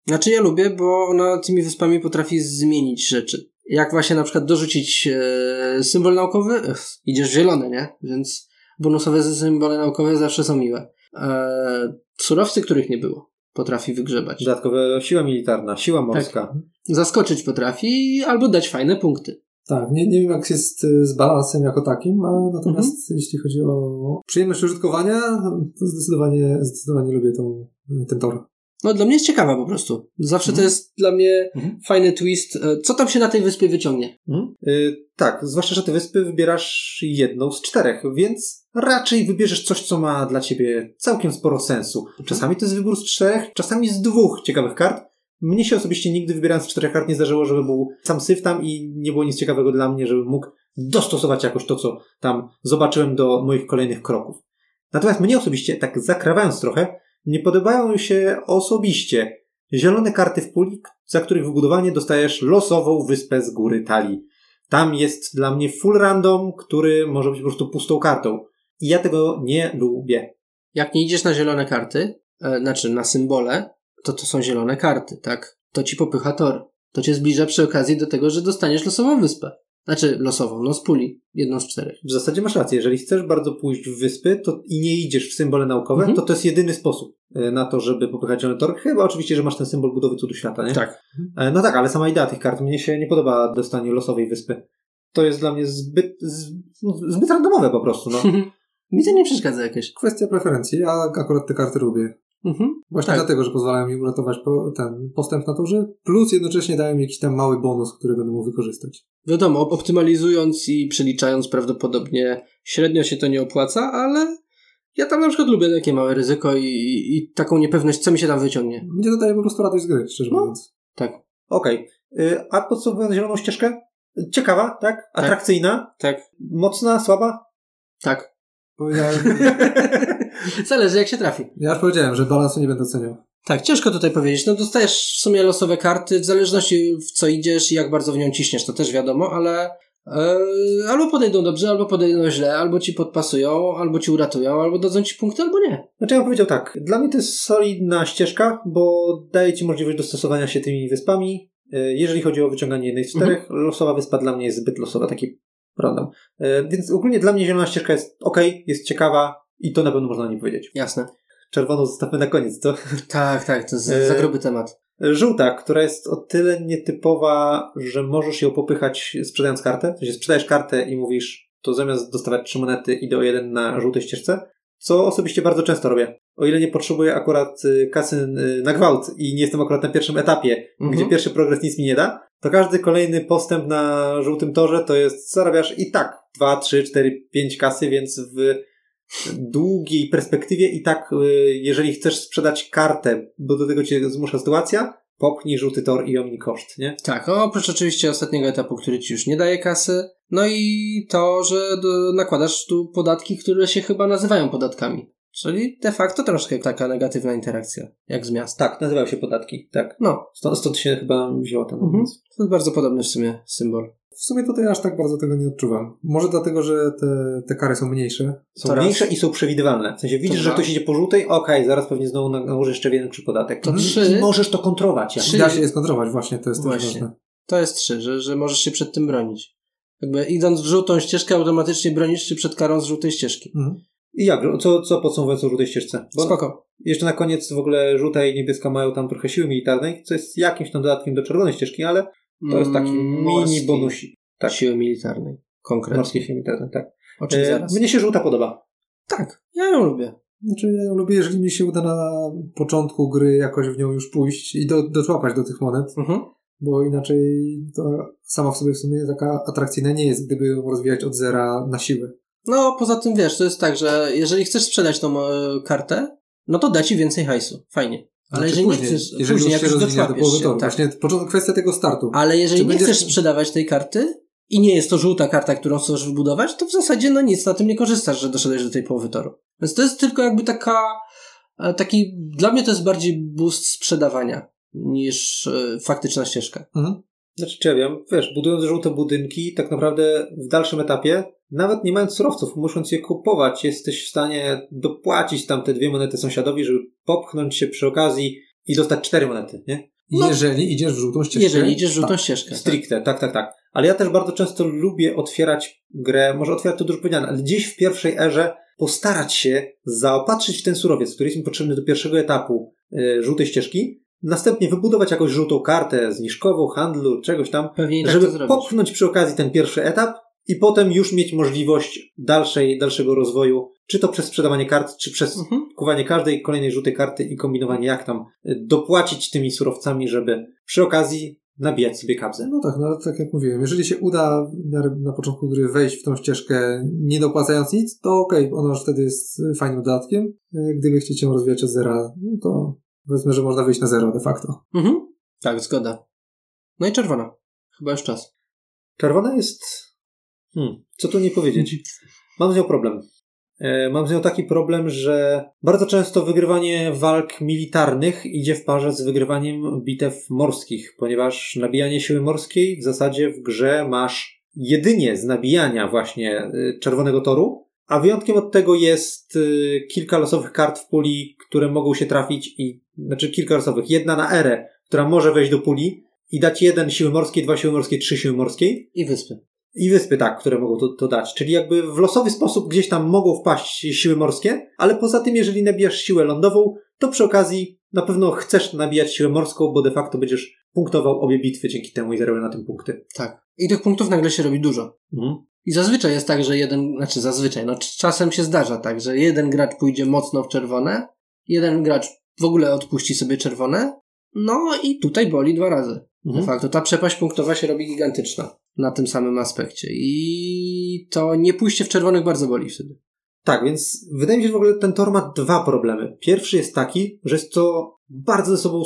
Znaczy ja lubię, bo ona tymi wyspami potrafi zmienić rzeczy. Jak właśnie na przykład dorzucić e, symbol naukowy, Ech, idziesz w zielone, nie? Więc bonusowe symbole naukowe zawsze są miłe. E, surowcy, których nie było, potrafi wygrzebać. Dodatkowa siła militarna, siła morska. Zaskoczyć potrafi albo dać fajne punkty. Tak, nie, nie wiem jak jest y, z balansem jako takim, a natomiast Mhm. jeśli chodzi o przyjemność użytkowania, to zdecydowanie, zdecydowanie lubię tą, ten tor. No dla mnie jest ciekawa po prostu. Zawsze to jest dla mnie Mhm. fajny twist. E, Co tam się na tej wyspie wyciągnie? Mhm. Y, tak, zwłaszcza, że te wyspy wybierasz jedną z czterech, więc raczej wybierzesz coś, co ma dla ciebie całkiem sporo sensu. Czasami to jest wybór z czterech, czasami z dwóch ciekawych kart. Mnie się osobiście nigdy wybierając z czterech kart nie zdarzyło, żeby był sam syf tam i nie było nic ciekawego dla mnie, żebym mógł dostosować jakoś to, co tam zobaczyłem do moich kolejnych kroków. Natomiast mnie osobiście, tak zakrawając trochę, nie podobają mi się osobiście zielone karty w puli, za których wybudowanie dostajesz losową wyspę z góry talii. Tam jest dla mnie full random, który może być po prostu pustą kartą. I ja tego nie lubię. Jak nie idziesz na zielone karty, e, znaczy na symbole, to to są zielone karty, tak? To ci popycha tor. To cię zbliża przy okazji do tego, że dostaniesz losową wyspę. Znaczy losową, no z puli. Jedną z czterech. W zasadzie masz rację, jeżeli chcesz bardzo pójść w wyspy to i nie idziesz w symbole naukowe, Mhm. to to jest jedyny sposób e, na to, żeby popychać zielony tor. Chyba oczywiście, że masz ten symbol budowy cudu świata, nie? Tak. E, No tak, ale sama idea tych kart mnie się nie podoba dostanie losowej wyspy. To jest dla mnie zbyt, no, zbyt randomowe po prostu, no. Mi to nie przeszkadza jakoś. Kwestia preferencji, ja akurat te karty lubię. Mhm. Właśnie Tak. dlatego, że pozwalają mi uratować ten postęp na torze, plus jednocześnie dają mi jakiś tam mały bonus, który będę mógł wykorzystać. Wiadomo, op- optymalizując i przeliczając prawdopodobnie średnio się to nie opłaca, ale ja tam na przykład lubię takie małe ryzyko i, i, i taką niepewność, co mi się tam wyciągnie. Mnie to daje po prostu radość z gry, szczerze No. mówiąc. Tak, Okej. Y, A podsumowując zieloną ścieżkę? Ciekawa, tak? Atrakcyjna? tak, Mocna, słaba? tak. Powiedziałem, Zależy jak się trafi. ja już powiedziałem, że balansu nie będę oceniał. Tak, ciężko tutaj powiedzieć. No dostajesz w sumie losowe karty, w zależności w co idziesz i jak bardzo w nią ciśniesz, to też wiadomo, ale e, albo podejdą dobrze, albo podejdą źle, albo ci podpasują, albo ci uratują, albo dadzą ci punkty, albo nie. Znaczy ja bym powiedział tak. Dla mnie to jest solidna ścieżka, bo daje ci możliwość dostosowania się tymi wyspami. Y, Jeżeli chodzi o wyciąganie jednej z czterech, losowa wyspa dla mnie jest zbyt losowa, taki random. Y, Więc ogólnie dla mnie zielona ścieżka jest ok, jest ciekawa i to na pewno można nie powiedzieć. Jasne. Czerwoną zostawmy na koniec, to Tak, tak, to jest E, za gruby temat. Żółta, która jest o tyle nietypowa, że możesz ją popychać sprzedając kartę. W sensie sprzedajesz kartę i mówisz, to zamiast dostawać trzy monety, idę o jeden na żółtej ścieżce. Co osobiście bardzo często robię. O ile nie potrzebuję akurat y, kasy y, na gwałt i nie jestem akurat na pierwszym etapie, Mhm. gdzie pierwszy progres nic mi nie da, to każdy kolejny postęp na żółtym torze to jest zarabiasz i tak 2, 3, 4, 5 kasy, więc w długiej perspektywie i tak, y, jeżeli chcesz sprzedać kartę, bo do tego cię zmusza sytuacja, popchnij żółty tor i omnij koszt, nie? Tak, oprócz oczywiście ostatniego etapu, który ci już nie daje kasy. No i to, że do, nakładasz tu podatki, które się chyba nazywają podatkami. Czyli de facto troszkę taka negatywna interakcja, jak z miasta. Tak, nazywają się podatki, tak. No, Stąd, stąd się chyba wzięło ten mhm. to jest bardzo podobny w sumie symbol. W sumie tutaj aż tak bardzo tego nie odczuwam. Może dlatego, że te, te kary są mniejsze. Są mniejsze i są przewidywalne. W sensie widzisz, To że dwa. ktoś idzie po żółtej, okej, zaraz pewnie znowu na- nałoży jeszcze większy podatek. To I- trzy. I możesz to kontrować. Trzy. Da się je skontrolować, właśnie, to jest też Właśnie. ważne. To jest trzy, że, że możesz się przed tym bronić. Jakby idąc w żółtą ścieżkę, automatycznie bronisz się przed karą z żółtej ścieżki. Mhm. I jak? Co, co podsumowując o żółtej ścieżce? Bo Spoko. jeszcze na koniec w ogóle żółta i niebieska mają tam trochę siły militarnej, co jest jakimś tam dodatkiem do czerwonej ścieżki, ale to jest taki Mm, mini morskiej bonusik. Tak, Siły militarnej. Konkretnie. morskie siły militarne, tak. O czym E, zaraz? mnie się żółta podoba. Tak, ja ją lubię. Znaczy, ja ją lubię, jeżeli mi się uda na początku gry jakoś w nią już pójść i do, doczłapać do tych monet, Mhm. bo inaczej to sama w sobie w sumie taka atrakcyjna nie jest, gdyby ją rozwijać od zera na siłę. No, poza tym wiesz, to jest tak, że jeżeli chcesz sprzedać tą e, kartę, no to da ci więcej hajsu. Fajnie. Ale Znaczy jeżeli później, nie chcesz, jeżeli później już się rozwinie do połowy toru. tak. Właśnie kwestia tego startu. Ale jeżeli Czy nie będziesz- chcesz sprzedawać tej karty i nie jest to żółta karta, którą chcesz wybudować, to w zasadzie no nic, na tym nie korzystasz, że doszedłeś do tej połowy toru. Więc to jest tylko jakby taka, e, taki, dla mnie to jest bardziej boost sprzedawania niż e, faktyczna ścieżka. Mhm. Znaczy, czy ja wiem, wiesz, budując żółte budynki, tak naprawdę w dalszym etapie, nawet nie mając surowców, musząc je kupować, jesteś w stanie dopłacić tam te dwie monety sąsiadowi, żeby popchnąć się przy okazji i dostać cztery monety, nie? No. Jeżeli idziesz w żółtą ścieżkę. Jeżeli idziesz w żółtą tak. ścieżkę. Stricte, tak, tak, tak. Ale ja też bardzo często lubię otwierać grę, może otwierać to dużo powiedziane, ale gdzieś w pierwszej erze postarać się zaopatrzyć w ten surowiec, który jest mi potrzebny do pierwszego etapu y, żółtej ścieżki, następnie wybudować jakąś żółtą kartę zniżkową, handlu, czegoś tam, Pewnie tak żeby zrobisz. popchnąć przy okazji ten pierwszy etap i potem już mieć możliwość dalszej, dalszego rozwoju, czy to przez sprzedawanie kart, czy przez Mhm. kupowanie każdej kolejnej żółtej karty i kombinowanie jak tam y, dopłacić tymi surowcami, żeby przy okazji nabijać sobie kabzę. No tak, no ale tak jak mówiłem, jeżeli się uda miarę na początku gry wejść w tą ścieżkę nie dopłacając nic, to okej, ona już wtedy jest fajnym dodatkiem. Y, Gdyby chcieć ją rozwijać od zera, no to powiedzmy, że można wyjść na zero de facto. Mhm. Tak, zgoda. No i czerwona. Chyba już czas. Czerwona jest. Hmm, co tu nie powiedzieć? Mam z nią problem. E, Mam z nią taki problem, że bardzo często wygrywanie walk militarnych idzie w parze z wygrywaniem bitew morskich, ponieważ nabijanie siły morskiej w zasadzie w grze masz jedynie z nabijania właśnie y, czerwonego toru, a wyjątkiem od tego jest y, kilka losowych kart w puli, które mogą się trafić i, znaczy kilka losowych. Jedna na erę, która może wejść do puli i dać jeden siły morskie, dwa siły morskie, trzy siły morskie. I wyspy. I wyspy, tak, które mogą to, to dać. Czyli jakby w losowy sposób gdzieś tam mogą wpaść siły morskie, ale poza tym, jeżeli nabijasz siłę lądową, to przy okazji na pewno chcesz nabijać siłę morską, bo de facto będziesz punktował obie bitwy dzięki temu i zarabiał na tym punkty. Tak. I tych punktów nagle się robi dużo. Mhm. I zazwyczaj jest tak, że jeden, znaczy zazwyczaj, no czasem się zdarza tak, że jeden gracz pójdzie mocno w czerwone, jeden gracz w ogóle odpuści sobie czerwone, no i tutaj boli dwa razy. De Mhm. facto ta przepaść punktowa się robi gigantyczna na tym samym aspekcie i to nie pójście w czerwonych bardzo boli wtedy. Tak, więc wydaje mi się, że w ogóle ten tor ma dwa problemy. Pierwszy jest taki, że jest to bardzo ze sobą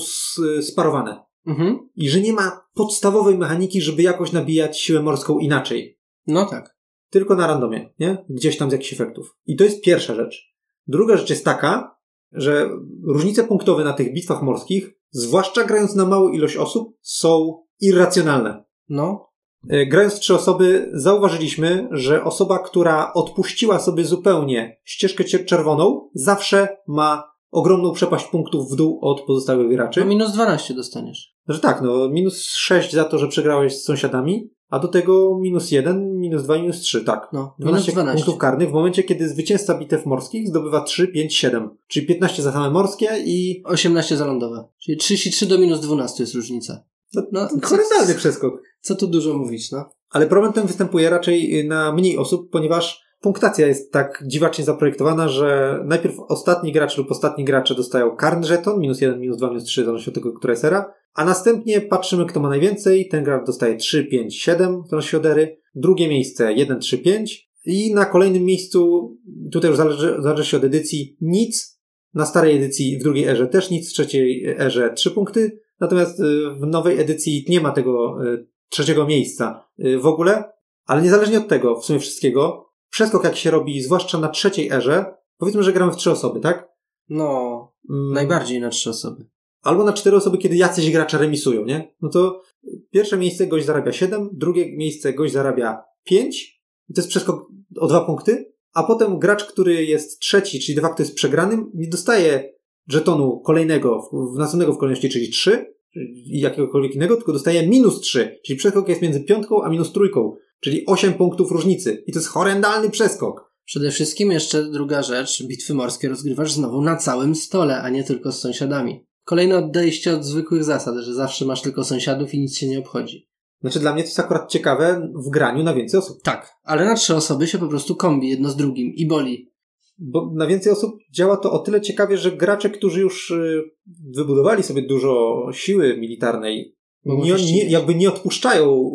sparowane. Mhm. I że nie ma podstawowej mechaniki, żeby jakoś nabijać siłę morską inaczej. No tak. tylko na randomie, nie? Gdzieś tam z jakichś efektów. I to jest pierwsza rzecz. Druga rzecz jest taka, że różnice punktowe na tych bitwach morskich, zwłaszcza grając na małą ilość osób, są irracjonalne. No. E, Grając w trzy osoby, zauważyliśmy, że osoba, która odpuściła sobie zupełnie ścieżkę czerwoną, zawsze ma ogromną przepaść punktów w dół od pozostałych graczy. No minus 12 dostaniesz. Że tak, no minus 6 za to, że przegrałeś z sąsiadami, a do tego minus 1, minus 2, minus 3, tak. No, minus 12 12. punktów karnych w momencie, kiedy zwycięzca bitew morskich zdobywa 3, 5, 7. Czyli 15 za same morskie i 18 za lądowe. Czyli 33 do minus 12 jest różnica. no, No, horrendalny przeskok. Co tu dużo mówić, no. Ale problem ten występuje raczej na mniej osób, ponieważ punktacja jest tak dziwacznie zaprojektowana, że najpierw ostatni gracz lub ostatni gracze dostają karny żeton, minus 1, minus 2, minus 3, zależnie od tego, która jest era, a następnie patrzymy, kto ma najwięcej. Ten gracz dostaje 3, 5, 7, w zależności od ery. Drugie miejsce 1, 3, 5 i na kolejnym miejscu, tutaj już zależy, zależy się od edycji, nic. Na starej edycji w drugiej erze też nic, w trzeciej erze 3 punkty. Natomiast y, w nowej edycji nie ma tego y, trzeciego miejsca y, w ogóle, ale niezależnie od tego, w sumie wszystkiego, przeskok jak się robi, zwłaszcza na trzeciej erze, powiedzmy, że gramy w trzy osoby, tak? No, Mm, najbardziej na trzy osoby. Albo na cztery osoby, kiedy jacyś gracze remisują, nie? No to pierwsze miejsce gość zarabia 7, drugie miejsce gość zarabia 5, i to jest przeskok o dwa punkty, a potem gracz, który jest trzeci, czyli de facto jest przegranym, nie dostaje żetonu kolejnego, w, w następnego w kolejności, czyli 3, i jakiegokolwiek innego, tylko dostaje minus 3, czyli przeskok jest między piątką a minus trójką, czyli 8 punktów różnicy. I to jest horrendalny przeskok. Przede wszystkim jeszcze druga rzecz, bitwy morskie rozgrywasz znowu na całym stole, a nie tylko z sąsiadami. Kolejne odejście od zwykłych zasad, że zawsze masz tylko sąsiadów i nic się nie obchodzi. Znaczy dla mnie to jest akurat ciekawe w graniu na więcej osób. Tak, ale na trzy osoby się po prostu kombi jedno z drugim i boli. Bo na więcej osób działa to o tyle ciekawie, że gracze, którzy już y, wybudowali sobie dużo siły militarnej, nie, nie, jakby nie odpuszczają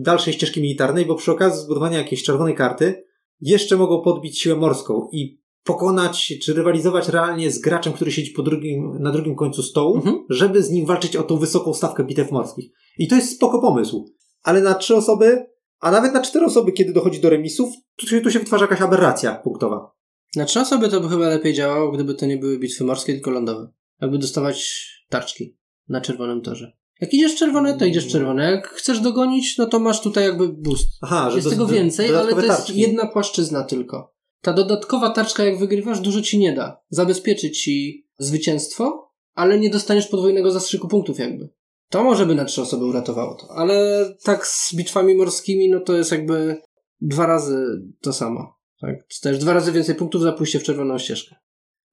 dalszej ścieżki militarnej, bo przy okazji zbudowania jakiejś czerwonej karty jeszcze mogą podbić siłę morską i pokonać, czy rywalizować realnie z graczem, który siedzi po drugim, na drugim końcu stołu, Mhm. żeby z nim walczyć o tą wysoką stawkę bitew morskich. I to jest spoko pomysł. Ale na trzy osoby, a nawet na cztery osoby, kiedy dochodzi do remisów, tu się, tu się wytwarza jakaś aberracja punktowa. Na trzy osoby to by chyba lepiej działało, gdyby to nie były bitwy morskie, tylko lądowe. Jakby dostawać tarczki na czerwonym torze. Jak idziesz czerwone, to idziesz czerwone. Jak chcesz dogonić, no to masz tutaj jakby boost. Aha, że Jest do- tego do- więcej, ale to jest tarczki. jedna płaszczyzna tylko. Ta dodatkowa tarczka, jak wygrywasz, dużo ci nie da. Zabezpieczy ci zwycięstwo, ale nie dostaniesz podwójnego zastrzyku punktów jakby. To może by na trzy osoby uratowało to. Ale tak z bitwami morskimi, no to jest jakby dwa razy to samo. Tak? Dostajesz dwa razy więcej punktów za pójście w czerwoną ścieżkę.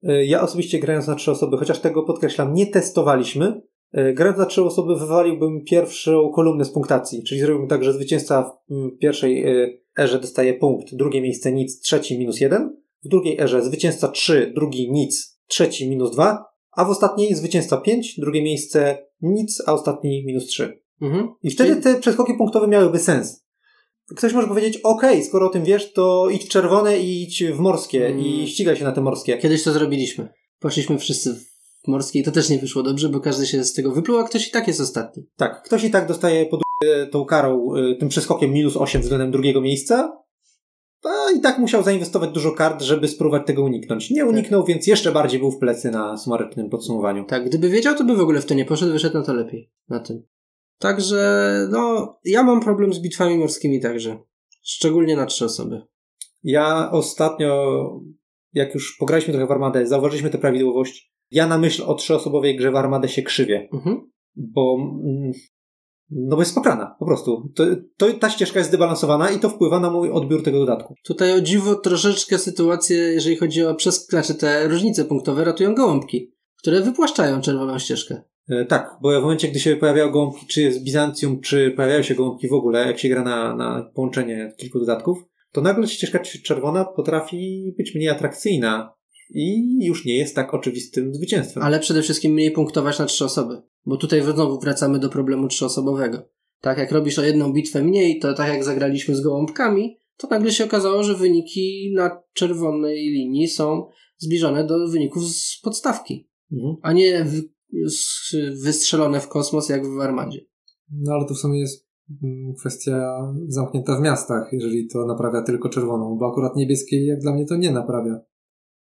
E, Ja osobiście grając na trzy osoby, chociaż tego podkreślam, nie testowaliśmy. E, Grając na trzy osoby wywaliłbym pierwszą kolumnę z punktacji, czyli zrobiłbym tak, że zwycięzca w mm, pierwszej e, erze dostaje punkt, drugie miejsce nic, trzeci minus jeden, w drugiej erze zwycięzca 3, drugi nic, trzeci minus 2, a w ostatniej zwycięzca 5, drugie miejsce nic, a ostatni minus 3. Mhm. I wtedy te przeskoki punktowe miałyby sens. Ktoś może powiedzieć, okej, skoro o tym wiesz, to idź w czerwone i idź w morskie Mm. i ścigaj się na te morskie. Kiedyś to zrobiliśmy. Poszliśmy wszyscy w morskie i to też nie wyszło dobrze, bo każdy się z tego wypluł, a ktoś i tak jest ostatni. Tak, ktoś i tak dostaje pod e, tą karą, e, tym przeskokiem minus 8 względem drugiego miejsca, a i tak musiał zainwestować dużo kart, żeby spróbować tego uniknąć. Nie uniknął, więc jeszcze bardziej był w plecy na smartnym podsumowaniu. Tak, gdyby wiedział, to by w ogóle w to nie poszedł, wyszedł na to lepiej. Na tym. Także, no, ja mam problem z bitwami morskimi także. Szczególnie na trzy osoby. Ja ostatnio, jak już pograliśmy trochę w Armadę, zauważyliśmy tę prawidłowość. Ja na myśl o trzyosobowej grze w Armadę się krzywię, Mhm. bo mm, no bo jest pokrana, po prostu. To, to, ta ścieżka jest zdebalansowana i to wpływa na mój odbiór tego dodatku. Tutaj o dziwo troszeczkę sytuację, jeżeli chodzi o przez, znaczy te różnice punktowe, ratują gołąbki, które wypłaszczają czerwoną ścieżkę. E, Tak, bo w momencie, gdy się pojawiają gołąbki, czy z Bizancjum, czy pojawiają się gołąbki w ogóle, jak się gra na, na połączenie kilku dodatków, to nagle ścieżka cz- czerwona potrafi być mniej atrakcyjna i już nie jest tak oczywistym zwycięstwem. Ale przede wszystkim mniej punktować na trzy osoby. Bo tutaj znowu wracamy do problemu trzyosobowego. Tak, jak robisz o jedną bitwę mniej, to tak jak zagraliśmy z gołąbkami, to nagle się okazało, że wyniki na czerwonej linii są zbliżone do wyników z podstawki, Mhm. a nie wystrzelone w kosmos jak w armadzie. No ale to w sumie jest mm, kwestia zamknięta w miastach, jeżeli to naprawia tylko czerwoną, bo akurat niebieskiej jak dla mnie to nie naprawia.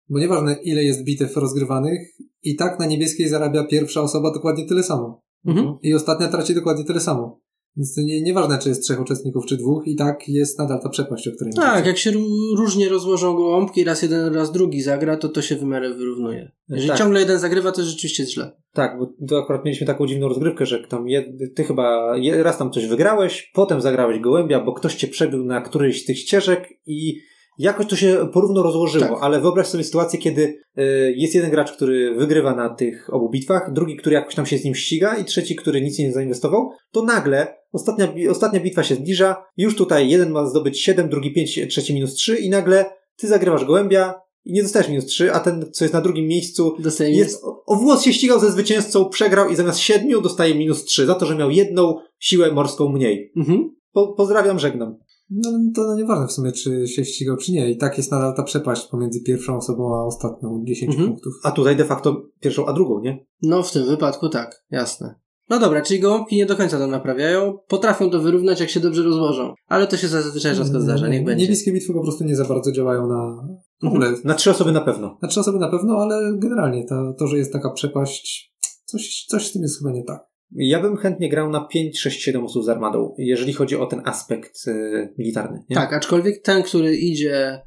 Bo nieważne ile jest bitew rozgrywanych, i tak na niebieskiej zarabia pierwsza osoba dokładnie tyle samo. Mhm. I ostatnia traci dokładnie tyle samo. Więc to nie, nieważne, czy jest trzech uczestników, czy dwóch, i tak jest nadal ta przepaść, o której Tak, mówicie. jak się ró- różnie rozłożą gołąbki, raz jeden, raz drugi zagra, to to się w miarę wyrównuje. Jeżeli Tak. ciągle jeden zagrywa, to rzeczywiście jest źle. Tak, bo to akurat mieliśmy taką dziwną rozgrywkę, że tam jed, ty chyba je- raz tam coś wygrałeś, potem zagrałeś gołębia, bo ktoś cię przebił na którejś z tych ścieżek i jakoś to się porówno rozłożyło, Tak. ale wyobraź sobie sytuację, kiedy y, jest jeden gracz, który wygrywa na tych obu bitwach, drugi, który jakoś tam się z nim ściga i trzeci, który nic nie zainwestował, to nagle ostatnia, ostatnia bitwa się zbliża, już tutaj jeden ma zdobyć 7, drugi 5, trzeci minus 3 i nagle ty zagrywasz gołębia i nie dostajesz minus 3, a ten, co jest na drugim miejscu, Dostaje jest, o, o włos się ścigał ze zwycięzcą, przegrał i zamiast siedmiu dostaje minus trzy za to, że miał jedną siłę morską mniej. Mhm. Po, pozdrawiam, żegnam. No to no, nieważne w sumie, czy się ścigał, czy nie. I tak jest nadal ta przepaść pomiędzy pierwszą osobą a ostatnią 10 Mhm. punktów. A tutaj de facto pierwszą, a drugą, nie? No, w tym wypadku tak, jasne. No dobra, czyli gołąbki nie do końca to naprawiają, potrafią to wyrównać, jak się dobrze rozłożą. Ale to się zazwyczaj rzadko zdarza, niech będzie. Niebieskie bitwy po prostu nie za bardzo działają na... W ogóle Na trzy osoby na pewno. na trzy osoby na pewno, ale generalnie to, to że jest taka przepaść, coś, coś z tym jest chyba nie tak. Ja bym chętnie grał na 5, 6, 7 osób z armadą, jeżeli chodzi o ten aspekt y, militarny. Nie? Tak, aczkolwiek ten, który idzie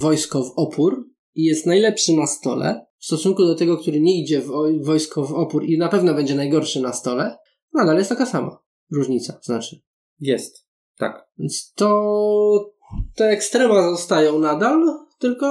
wojsko w opór i jest najlepszy na stole, w stosunku do tego, który nie idzie w oj- wojsko w opór i na pewno będzie najgorszy na stole, nadal jest taka sama różnica, znaczy. Jest. Tak. Więc to te ekstrema zostają nadal, tylko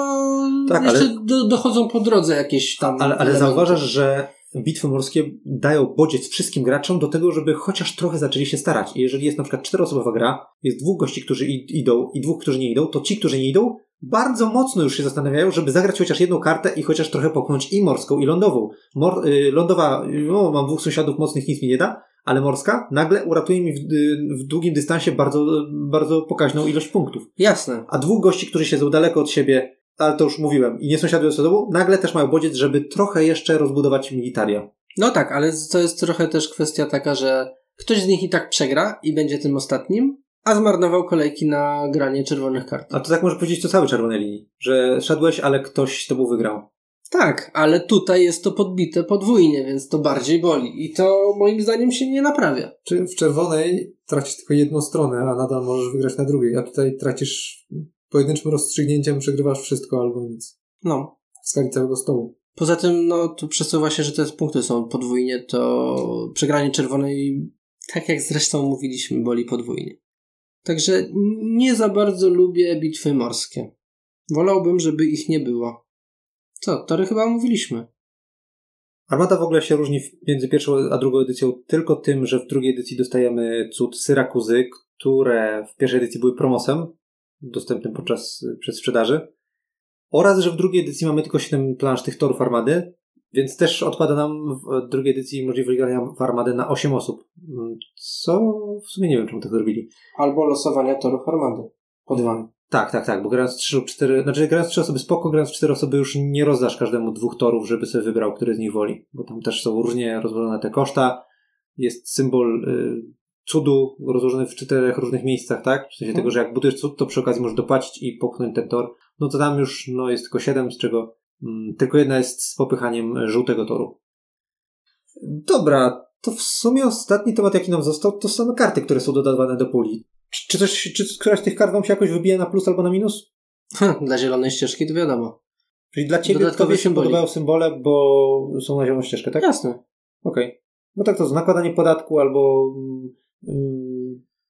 Tak, jeszcze ale- do, dochodzą po drodze jakieś tam. Ale, ale zauważasz, że bitwy morskie dają bodziec wszystkim graczom do tego, żeby chociaż trochę zaczęli się starać. I jeżeli jest na przykład czteroosobowa gra, jest dwóch gości, którzy idą i dwóch, którzy nie idą, to ci, którzy nie idą, bardzo mocno już się zastanawiają, żeby zagrać chociaż jedną kartę i chociaż trochę popchnąć i morską, i lądową. Mor, y, lądowa, no, mam dwóch sąsiadów mocnych, nic mi nie da, ale morska nagle uratuje mi w, y, w długim dystansie bardzo, bardzo pokaźną ilość punktów. Jasne. A dwóch gości, którzy siedzą daleko od siebie, ale to już mówiłem, i nie sąsiadują ze sobą, nagle też mają bodziec, żeby trochę jeszcze rozbudować militaria. No tak, ale to jest trochę też kwestia taka, że ktoś z nich i tak przegra i będzie tym ostatnim, a zmarnował kolejki na granie czerwonych kart. A to tak może powiedzieć to całej czerwonej linii, że szedłeś, ale ktoś z tobą wygrał. Tak, ale tutaj jest to podbite podwójnie, więc to bardziej boli. I to moim zdaniem się nie naprawia. Czy w czerwonej tracisz tylko jedną stronę, a nadal możesz wygrać na drugiej, a tutaj tracisz pojedynczym rozstrzygnięciem, przegrywasz wszystko albo nic. No. W skali całego stołu. Poza tym, no, tu przesuwa się, że te punkty są podwójnie, to przegranie czerwonej, tak jak zresztą mówiliśmy, boli podwójnie. Także nie za bardzo lubię bitwy morskie. Wolałbym, żeby ich nie było. Co, tory chyba mówiliśmy. Armata w ogóle się różni między pierwszą a drugą edycją tylko tym, że w drugiej edycji dostajemy cud Syrakuzy, które w pierwszej edycji były promosem, dostępnym podczas przez sprzedaży. Oraz, że w drugiej edycji mamy tylko 7 plansz tych torów armady, więc też odpada nam w drugiej edycji możliwość grania w armadę na 8 osób. Co w sumie nie wiem, czemu tak zrobili. Albo losowania torów armady. Po dwa. Tak, tak, tak, bo grając 3 lub 4, znaczy grając 3 osoby spoko, grając 4 osoby już nie rozdasz każdemu dwóch torów, żeby sobie wybrał, który z nich woli, bo tam też są różnie rozłożone te koszta. Jest symbol y, cudu rozłożony w czterech różnych miejscach, tak? W sensie Mhm. tego, że jak budujesz cud, to przy okazji możesz dopłacić i popchnąć ten tor. No to tam już no, jest tylko 7, z czego mm, tylko jedna jest z popychaniem żółtego toru. Dobra, to w sumie ostatni temat, jaki nam został, to same karty, które są dodawane do puli. Czy, czy, coś, czy któraś z tych kart wam się jakoś wybija na plus albo na minus? Dla zielonej ścieżki to wiadomo. Czyli dla ciebie Dodatkowe się symboli. podobają symbole, bo są na zieloną ścieżkę, tak? Jasne. Okej. No tak to, nakładanie podatku albo...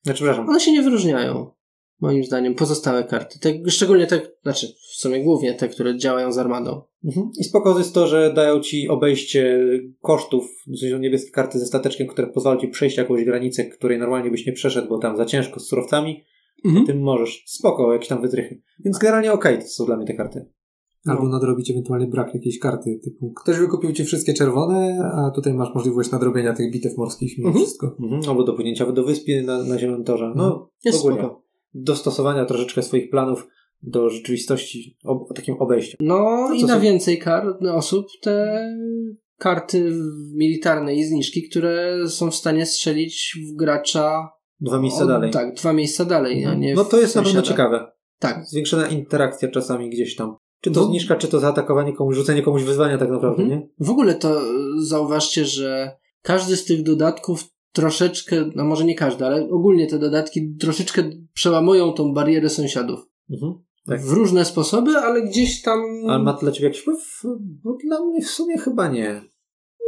Znaczy, przepraszam. One się nie wyróżniają. Moim zdaniem pozostałe karty. Te, szczególnie te, znaczy w sumie głównie te, które działają z armadą. Mhm. I spoko jest to, że dają ci obejście kosztów, sensie niebieskie karty ze stateczkiem, które pozwalają ci przejść jakąś granicę, której normalnie byś nie przeszedł, bo tam za ciężko z surowcami, Mhm. tym możesz. Spoko, jakieś tam wytrychy. Więc generalnie okej, to są dla mnie te karty. Albo No. nadrobić ewentualnie brak jakiejś karty, typu ktoś wykupił ci wszystkie czerwone, a tutaj masz możliwość nadrobienia tych bitew morskich mimo Mhm. wszystko. Mhm. Albo dopłynięcia do wyspy na, na zielonym torze. No, Jest ogólnie. spoko. Dostosowania troszeczkę swoich planów do rzeczywistości, o, o takim obejściu. No i na więcej kart, na osób te karty militarne i zniżki, które są w stanie strzelić w gracza Dwa miejsca o, dalej. Tak, dwa miejsca dalej, a nie No to jest na pewno ciekawe. Tak. Zwiększona interakcja czasami gdzieś tam. Czy to No. zniżka, czy to zaatakowanie komuś, rzucenie komuś wyzwania tak naprawdę, Mhm. nie? W ogóle to y, zauważcie, że każdy z tych dodatków troszeczkę, no może nie każdy, ale ogólnie te dodatki troszeczkę przełamują tą barierę sąsiadów. Mhm. Tak. W różne sposoby, ale gdzieś tam... Ale ma to dla ciebie jakiś wpływ? Bo dla mnie w sumie chyba nie.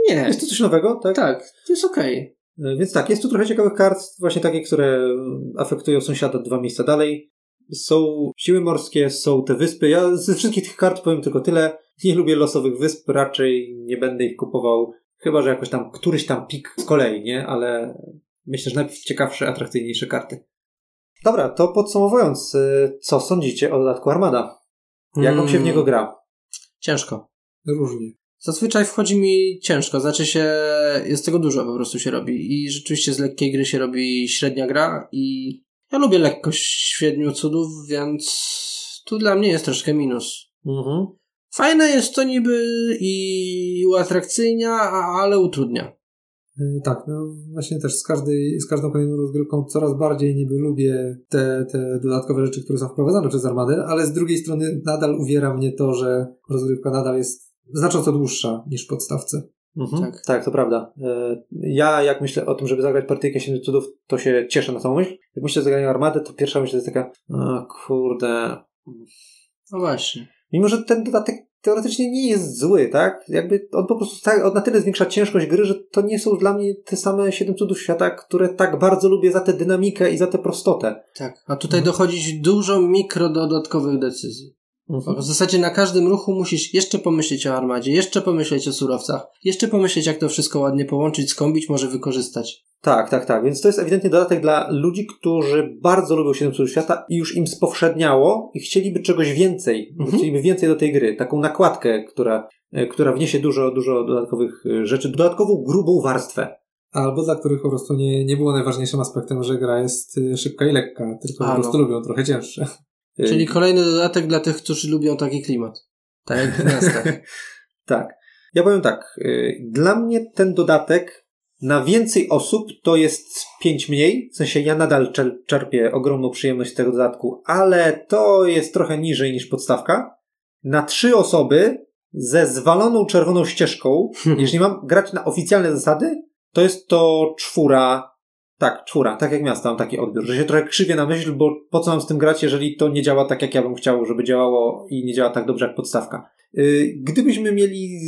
Nie. Jest to coś nowego, tak? Tak, to jest okej. E, Więc tak, jest tu trochę ciekawych kart, właśnie takie, które afektują sąsiada dwa miejsca dalej. Są siły morskie, są te wyspy. Ja ze wszystkich tych kart powiem tylko tyle. Nie lubię losowych wysp, raczej nie będę ich kupował. Chyba, że jakoś tam któryś tam pik z kolei, nie? Ale myślę, że najpierw ciekawsze, atrakcyjniejsze karty. Dobra, to podsumowując, e, co sądzicie o dodatku Armada? Jak wam się w niego gra? Ciężko. Różnie. Zazwyczaj wchodzi mi ciężko, znaczy się, jest tego dużo po prostu się robi i rzeczywiście z lekkiej gry się robi średnia gra i ja lubię lekkość siedmiu cudów, więc tu dla mnie jest troszkę minus. Mhm. Fajne jest to niby i uatrakcyjnia, ale utrudnia. E, Tak, no właśnie też z, każdej, z każdą kolejną rozgrywką coraz bardziej niby lubię te, te dodatkowe rzeczy, które są wprowadzane przez Armadę, ale z drugiej strony nadal uwiera mnie to, że rozgrywka nadal jest znacząco dłuższa niż w podstawce. Mhm. Tak. Tak. to prawda. E, Ja, jak myślę o tym, żeby zagrać partyjkę Siedmiu Cudów, to się cieszę na tą myśl. Jak myślę o zagraniu Armadę, to pierwsza myśl to jest taka, o kurde. No właśnie. Mimo, że ten dodatek teoretycznie nie jest zły, tak? Jakby on po prostu tak, on na tyle zwiększa ciężkość gry, że to nie są dla mnie te same Siedem Cudów Świata, które tak bardzo lubię za tę dynamikę i za tę prostotę. Tak. A tutaj dochodzić dużo mikro dodatkowych decyzji. W zasadzie na każdym ruchu musisz jeszcze pomyśleć o armadzie, jeszcze pomyśleć o surowcach, jeszcze pomyśleć, jak to wszystko ładnie połączyć, skąpić, może wykorzystać. Tak, tak, tak. Więc to jest ewidentnie dodatek dla ludzi, którzy bardzo lubią Siedem Cudów Świata i już im spowszedniało i chcieliby czegoś więcej. Mhm. Chcieliby więcej do tej gry. Taką nakładkę, która, e, która wniesie dużo, dużo dodatkowych e, rzeczy. Dodatkową, grubą warstwę. Albo dla których po prostu nie, nie było najważniejszym aspektem, że gra jest y, szybka i lekka, tylko A, po prostu no. lubią trochę cięższe. Y, Czyli kolejny dodatek dla tych, którzy lubią taki klimat. Tak jak w miastach. Tak. Ja powiem tak. y, Dla mnie ten dodatek na więcej osób to jest 5 mniej. W sensie ja nadal czer- czerpię ogromną przyjemność z tego dodatku, ale to jest trochę niżej niż podstawka. Na trzy osoby ze zwaloną czerwoną ścieżką, jeżeli mam grać na oficjalne zasady, to jest to czwóra. Tak, czwóra, tak jak miasta mam taki odbiór, że się trochę krzywie na myśl, bo po co mam z tym grać, jeżeli to nie działa tak, jak ja bym chciał, żeby działało i nie działa tak dobrze jak podstawka. Y, Gdybyśmy mieli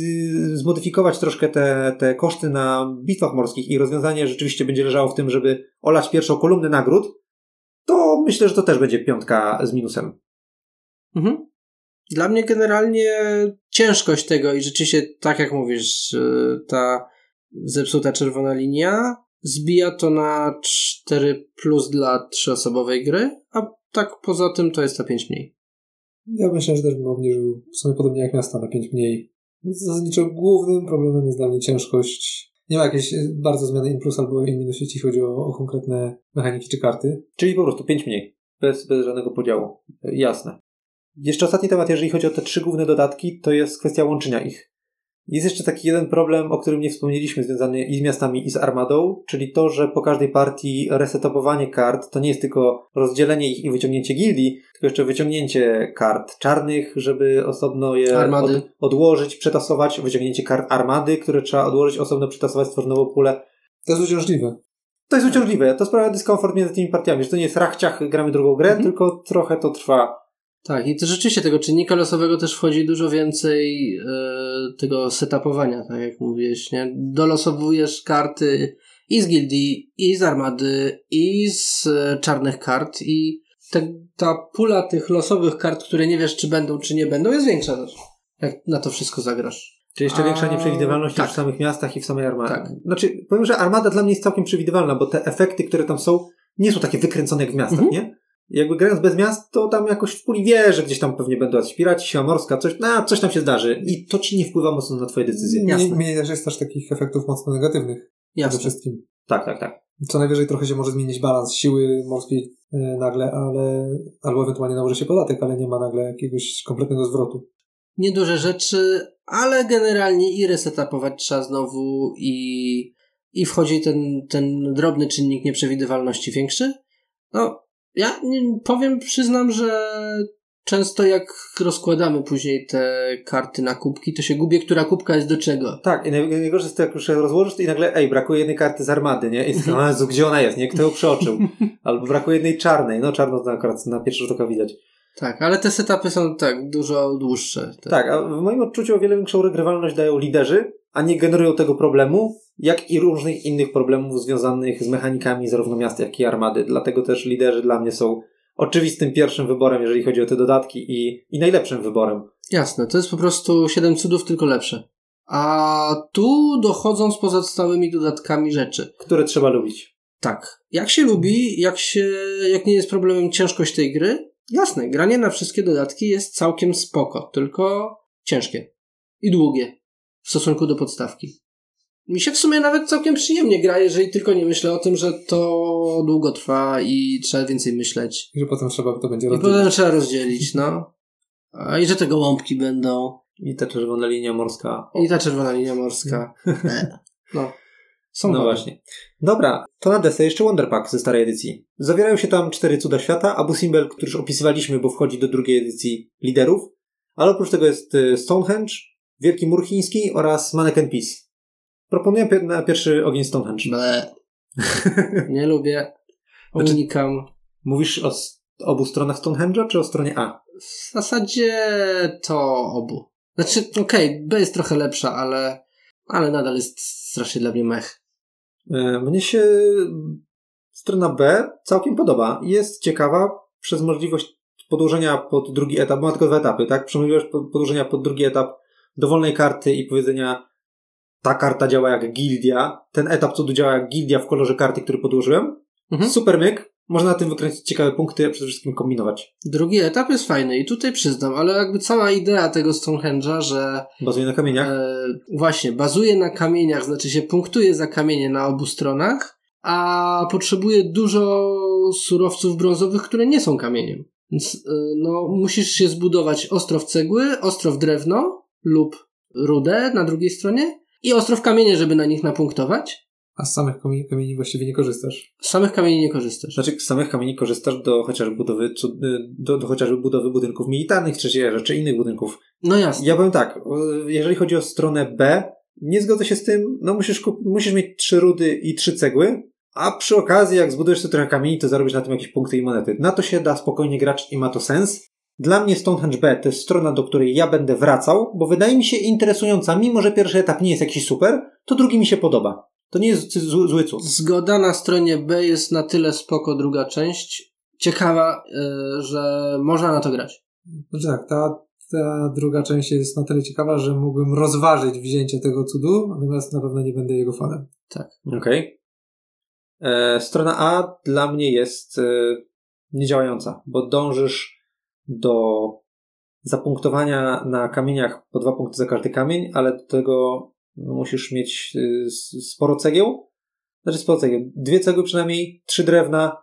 y, zmodyfikować troszkę te, te koszty na bitwach morskich i rozwiązanie rzeczywiście będzie leżało w tym, żeby olać pierwszą kolumnę nagród, to myślę, że to też będzie piątka z minusem. Mhm. Dla mnie generalnie ciężkość tego i rzeczywiście, tak jak mówisz, y, ta zepsuta czerwona linia zbija to na 4 plus dla trzyosobowej gry, a tak poza tym to jest ta 5 mniej. Ja myślę, że też bym obniżył w sumie podobnie jak miasta na 5 mniej. Zasadniczo głównym problemem jest dla mnie ciężkość. Nie ma jakiejś e, bardzo zmiany in plus albo in minus, jeśli chodzi o, o konkretne mechaniki czy karty. Czyli po prostu 5 mniej. Bez, bez żadnego podziału. Y, Jasne. Jeszcze ostatni temat, jeżeli chodzi o te trzy główne dodatki, to jest kwestia łączenia ich. Jest jeszcze taki jeden problem, o którym nie wspomnieliśmy, związany i z miastami, i z armadą, czyli to, że po każdej partii resetowanie kart to nie jest tylko rozdzielenie ich i wyciągnięcie gildii, tylko jeszcze wyciągnięcie kart czarnych, żeby osobno je od, odłożyć, przetasować, wyciągnięcie kart armady, które trzeba odłożyć, osobno przetasować, stworzyć nową pulę. To jest uciążliwe. To jest uciążliwe, to sprawia dyskomfort między tymi partiami, że to nie jest rachciach, gramy drugą grę, Mhm. tylko trochę to trwa. Tak, i to rzeczywiście tego czynnika losowego też wchodzi dużo więcej e, tego setupowania, tak jak mówiłeś, nie? Dolosowujesz karty i z gildii, i z armady, i z e, czarnych kart i te, ta pula tych losowych kart, które nie wiesz, czy będą, czy nie będą, jest większa też. Jak na to wszystko zagrasz. Czy jeszcze A, większa nieprzewidywalność tak. niż w samych miastach i w samej armadzie. Tak. Znaczy, powiem, że armada dla mnie jest całkiem przewidywalna, bo te efekty, które tam są, nie są takie wykręcone jak w miastach, Mhm. nie? Jakby grając bez miast, to tam jakoś w puli wie, że gdzieś tam pewnie będą jacyś piraci, siła morska, coś, no, coś tam się zdarzy. I to ci nie wpływa mocno na twoje decyzje. Jasne. Mniej, mniej też jest też takich efektów mocno negatywnych. Przede Jasne. wszystkim. Tak, tak, tak. Co najwyżej trochę się może zmienić balans siły morskiej e, nagle, ale albo ewentualnie nałoży się podatek, ale nie ma nagle jakiegoś kompletnego zwrotu. Nieduże rzeczy, ale generalnie i resetapować trzeba znowu i, i wchodzi ten, ten drobny czynnik nieprzewidywalności większy. No, ja powiem, przyznam, że często jak rozkładamy później te karty na kubki, to się gubię, która kubka jest do czego. Tak, i naj- najgorsze jest to, jak już je rozłożysz, to i nagle, ej, brakuje jednej karty z armady, nie? I to, Jezu, gdzie ona jest, nie? Kto ją przeoczył? Albo brakuje jednej czarnej. No, czarno to akurat na pierwszy rzut oka widać. Tak, ale te setupy są tak dużo dłuższe. Te- Tak, a w moim odczuciu o wiele większą regrywalność dają liderzy, a nie generują tego problemu, jak i różnych innych problemów związanych z mechanikami zarówno miasta, jak i armady. Dlatego też liderzy dla mnie są oczywistym pierwszym wyborem, jeżeli chodzi o te dodatki i, i najlepszym wyborem. Jasne, to jest po prostu 7 cudów, tylko lepsze. A tu dochodzą z pozostałymi dodatkami rzeczy. które trzeba lubić. Tak. Jak się lubi, jak się, jak nie jest problemem ciężkość tej gry, jasne, granie na wszystkie dodatki jest całkiem spoko, tylko ciężkie i długie w stosunku do podstawki. Mi się w sumie nawet całkiem przyjemnie gra, jeżeli tylko nie myślę o tym, że to długo trwa i trzeba więcej myśleć. I że potem trzeba to będzie I rozdzielić. potem trzeba rozdzielić, no. A i że te gołąbki będą. I ta czerwona linia morska. I ta czerwona linia morska. E. No. Są No właśnie. Dobra, to na desce jeszcze Wonderpack ze starej edycji. Zawierają się tam cztery cuda świata, Abu Simbel, który już opisywaliśmy, bo wchodzi do drugiej edycji liderów, ale oprócz tego jest y, Stonehenge, Wielki Mur Chiński oraz Mannequin Peace. Proponuję pier- na pierwszy ogień Stonehenge. Ble. Nie lubię. Znaczy- Unikam. Mówisz o s- obu stronach Stonehenge'a, czy o stronie A? W zasadzie to obu. Znaczy, okej, B jest trochę lepsza, ale, ale nadal jest strasznie dla mnie mech. E, Mnie się strona B całkiem podoba. Jest ciekawa przez możliwość podłożenia pod drugi etap, bo ma tylko dwa etapy, tak? Przez możliwość podłożenia pod drugi etap dowolnej karty i powiedzenia ta karta działa jak gildia, ten etap cudu działa jak gildia w kolorze karty, który podłożyłem. Mhm. Super myk. Można na tym wykręcić ciekawe punkty, a przede wszystkim kombinować. Drugi etap jest fajny i tutaj przyznam, ale jakby cała idea tego Stonehenge'a, że Bazuje na kamieniach. e, właśnie bazuje na kamieniach, znaczy się punktuje za kamienie na obu stronach, a potrzebuje dużo surowców brązowych, które nie są kamieniem. Więc y, no, musisz się zbudować ostrow cegły, ostrow drewno lub rudę na drugiej stronie i ostrow kamienie, żeby na nich napunktować. A z samych kamieni, kamieni właściwie nie korzystasz. Z samych kamieni nie korzystasz. Znaczy, z samych kamieni korzystasz do chociażby budowy, cu- do, do chociażby budowy budynków militarnych, erze, czy innych budynków. No jasne. Ja powiem tak, jeżeli chodzi o stronę B, nie zgodzę się z tym, no musisz, kup- musisz mieć trzy rudy i trzy cegły, a przy okazji, jak zbudujesz sobie trochę kamieni, to zarobisz na tym jakieś punkty i monety. Na to się da spokojnie grać i ma to sens. Dla mnie Stonehenge B to jest strona, do której ja będę wracał, bo wydaje mi się interesująca, mimo że pierwszy etap nie jest jakiś super, to drugi mi się podoba. To nie jest zły, zły cud. Zgoda na stronie B jest na tyle spoko druga część. Ciekawa, y, że można na to grać. Znaczy tak, ta, ta druga część jest na tyle ciekawa, że mógłbym rozważyć wzięcie tego cudu, natomiast na pewno nie będę jego fanem. Okej. E, Strona A dla mnie jest e, niedziałająca, bo dążysz do zapunktowania na kamieniach po dwa punkty za każdy kamień, ale do tego musisz mieć s- sporo cegieł. Znaczy sporo cegieł. Dwie cegły przynajmniej, trzy drewna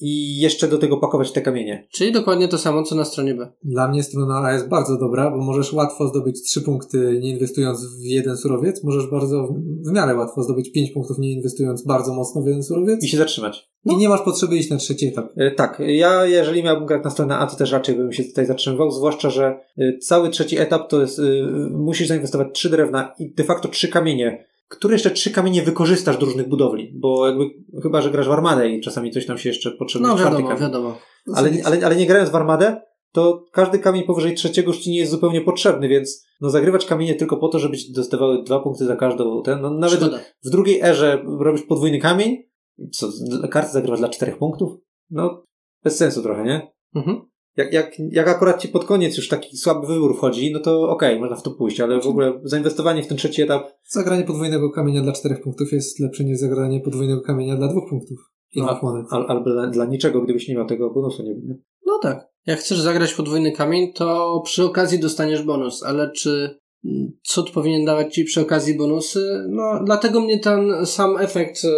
i jeszcze do tego pakować te kamienie. Czyli dokładnie to samo, co na stronie B. Dla mnie strona A jest bardzo dobra, bo możesz łatwo zdobyć 3 punkty nie inwestując w jeden surowiec, możesz bardzo w miarę łatwo zdobyć 5 punktów nie inwestując bardzo mocno w jeden surowiec I się zatrzymać. i nie masz potrzeby iść na trzeci etap. E, Tak, ja jeżeli miałbym grać na stronę A, to też raczej bym się tutaj zatrzymywał, zwłaszcza, że e, cały trzeci etap to jest, e, musisz zainwestować trzy drewna i de facto trzy kamienie, które jeszcze trzy kamienie wykorzystasz do różnych budowli, bo jakby, chyba, że grasz w armadę i czasami coś tam się jeszcze potrzebuje. No wiadomo, kamień. wiadomo. Ale, ale, ale nie grając w armadę, to każdy kamień powyżej trzeciego już ci nie jest zupełnie potrzebny, więc no zagrywać kamienie tylko po to, żeby ci dostawały dwa punkty za każdą, ten, no nawet Szkoda. w drugiej erze robisz podwójny kamień, co, kartę zagrywasz dla czterech punktów? No, bez sensu trochę, nie? Mhm. Jak, jak, jak akurat ci pod koniec już taki słaby wybór wchodzi, no to okej, można w to pójść, ale w ogóle zainwestowanie w ten trzeci etap, Zagranie podwójnego kamienia dla 4 punktów jest lepsze niż zagranie podwójnego kamienia dla 2 punktów i No, dwóch monet. al, albo dla, dla niczego, gdybyś nie miał tego bonusu, nie wiem. No tak. Jak chcesz zagrać podwójny kamień, to przy okazji dostaniesz bonus, ale czy mm, cud powinien dawać ci przy okazji bonusy? No, dlatego mnie ten sam efekt e,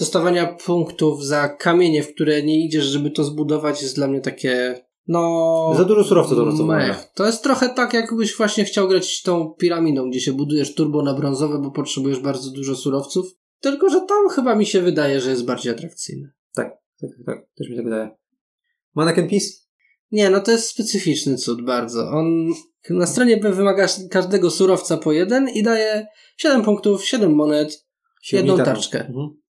dostawania punktów za kamienie, w które nie idziesz, żeby to zbudować, jest dla mnie takie. No. Za dużo surowca do mech. To jest trochę tak, jakbyś właśnie chciał grać tą piramidą, gdzie się budujesz turbo na brązowe, bo potrzebujesz bardzo dużo surowców. Tylko, że tam chyba mi się wydaje, że jest bardziej atrakcyjny. Tak, tak, tak, też mi tak wydaje. Mannequin Peace? Nie, no to jest specyficzny cud bardzo. On na stronie B wymaga każdego surowca po jeden i daje 7 punktów, 7 monet. Jedną tarczkę. Mhm.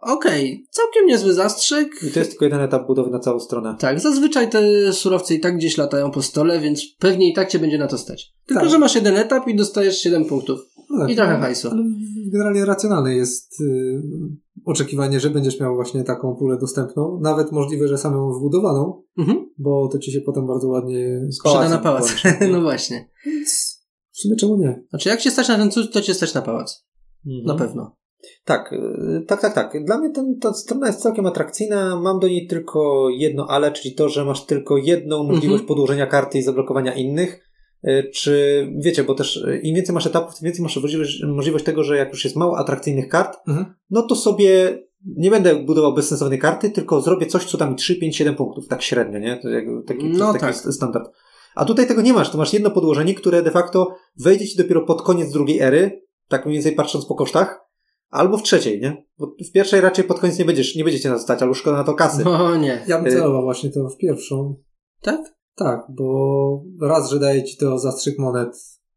Okej, całkiem niezły zastrzyk. I to jest tylko jeden etap budowy na całą stronę. Tak, zazwyczaj te surowce i tak gdzieś latają po stole, więc pewnie i tak cię będzie na to stać. Tylko, Tak. że masz jeden etap i dostajesz 7 punktów. No tak, I trochę no, hajsu. Ale generalnie racjonalne jest y, oczekiwanie, że będziesz miał właśnie taką pulę dostępną, nawet możliwe, że samą wbudowaną, Mhm. bo to ci się potem bardzo ładnie Przyda na pałac. no właśnie. Więc w sumie czemu nie? Znaczy, jak cię stać na ten cud, to cię stać na pałac. Mhm. Na pewno. Tak, y, tak, tak, tak. Dla mnie ten, ta strona jest całkiem atrakcyjna. Mam do niej tylko jedno ale, czyli to, że masz tylko jedną możliwość Mhm. podłożenia karty i zablokowania innych. Y, Czy wiecie, bo też y, im więcej masz etapów, tym więcej masz możliwość, możliwość tego, że jak już jest mało atrakcyjnych kart, Mhm. no to sobie nie będę budował bezsensownej karty, tylko zrobię coś, co da mi 3, 5, 7 punktów. Tak średnio, nie? To jakby taki, No taki tak. st- standard. A tutaj tego nie masz. Tu masz jedno podłożenie, które de facto wejdzie ci dopiero pod koniec drugiej ery, tak mniej więcej patrząc po kosztach, albo w trzeciej, nie? Bo w pierwszej raczej pod koniec nie będziesz, nie będziecie na to stać, albo szkoda na to kasy. O nie. Ja bym Y- celował właśnie to w pierwszą. Tak? Tak, bo raz, że daje ci to zastrzyk monet,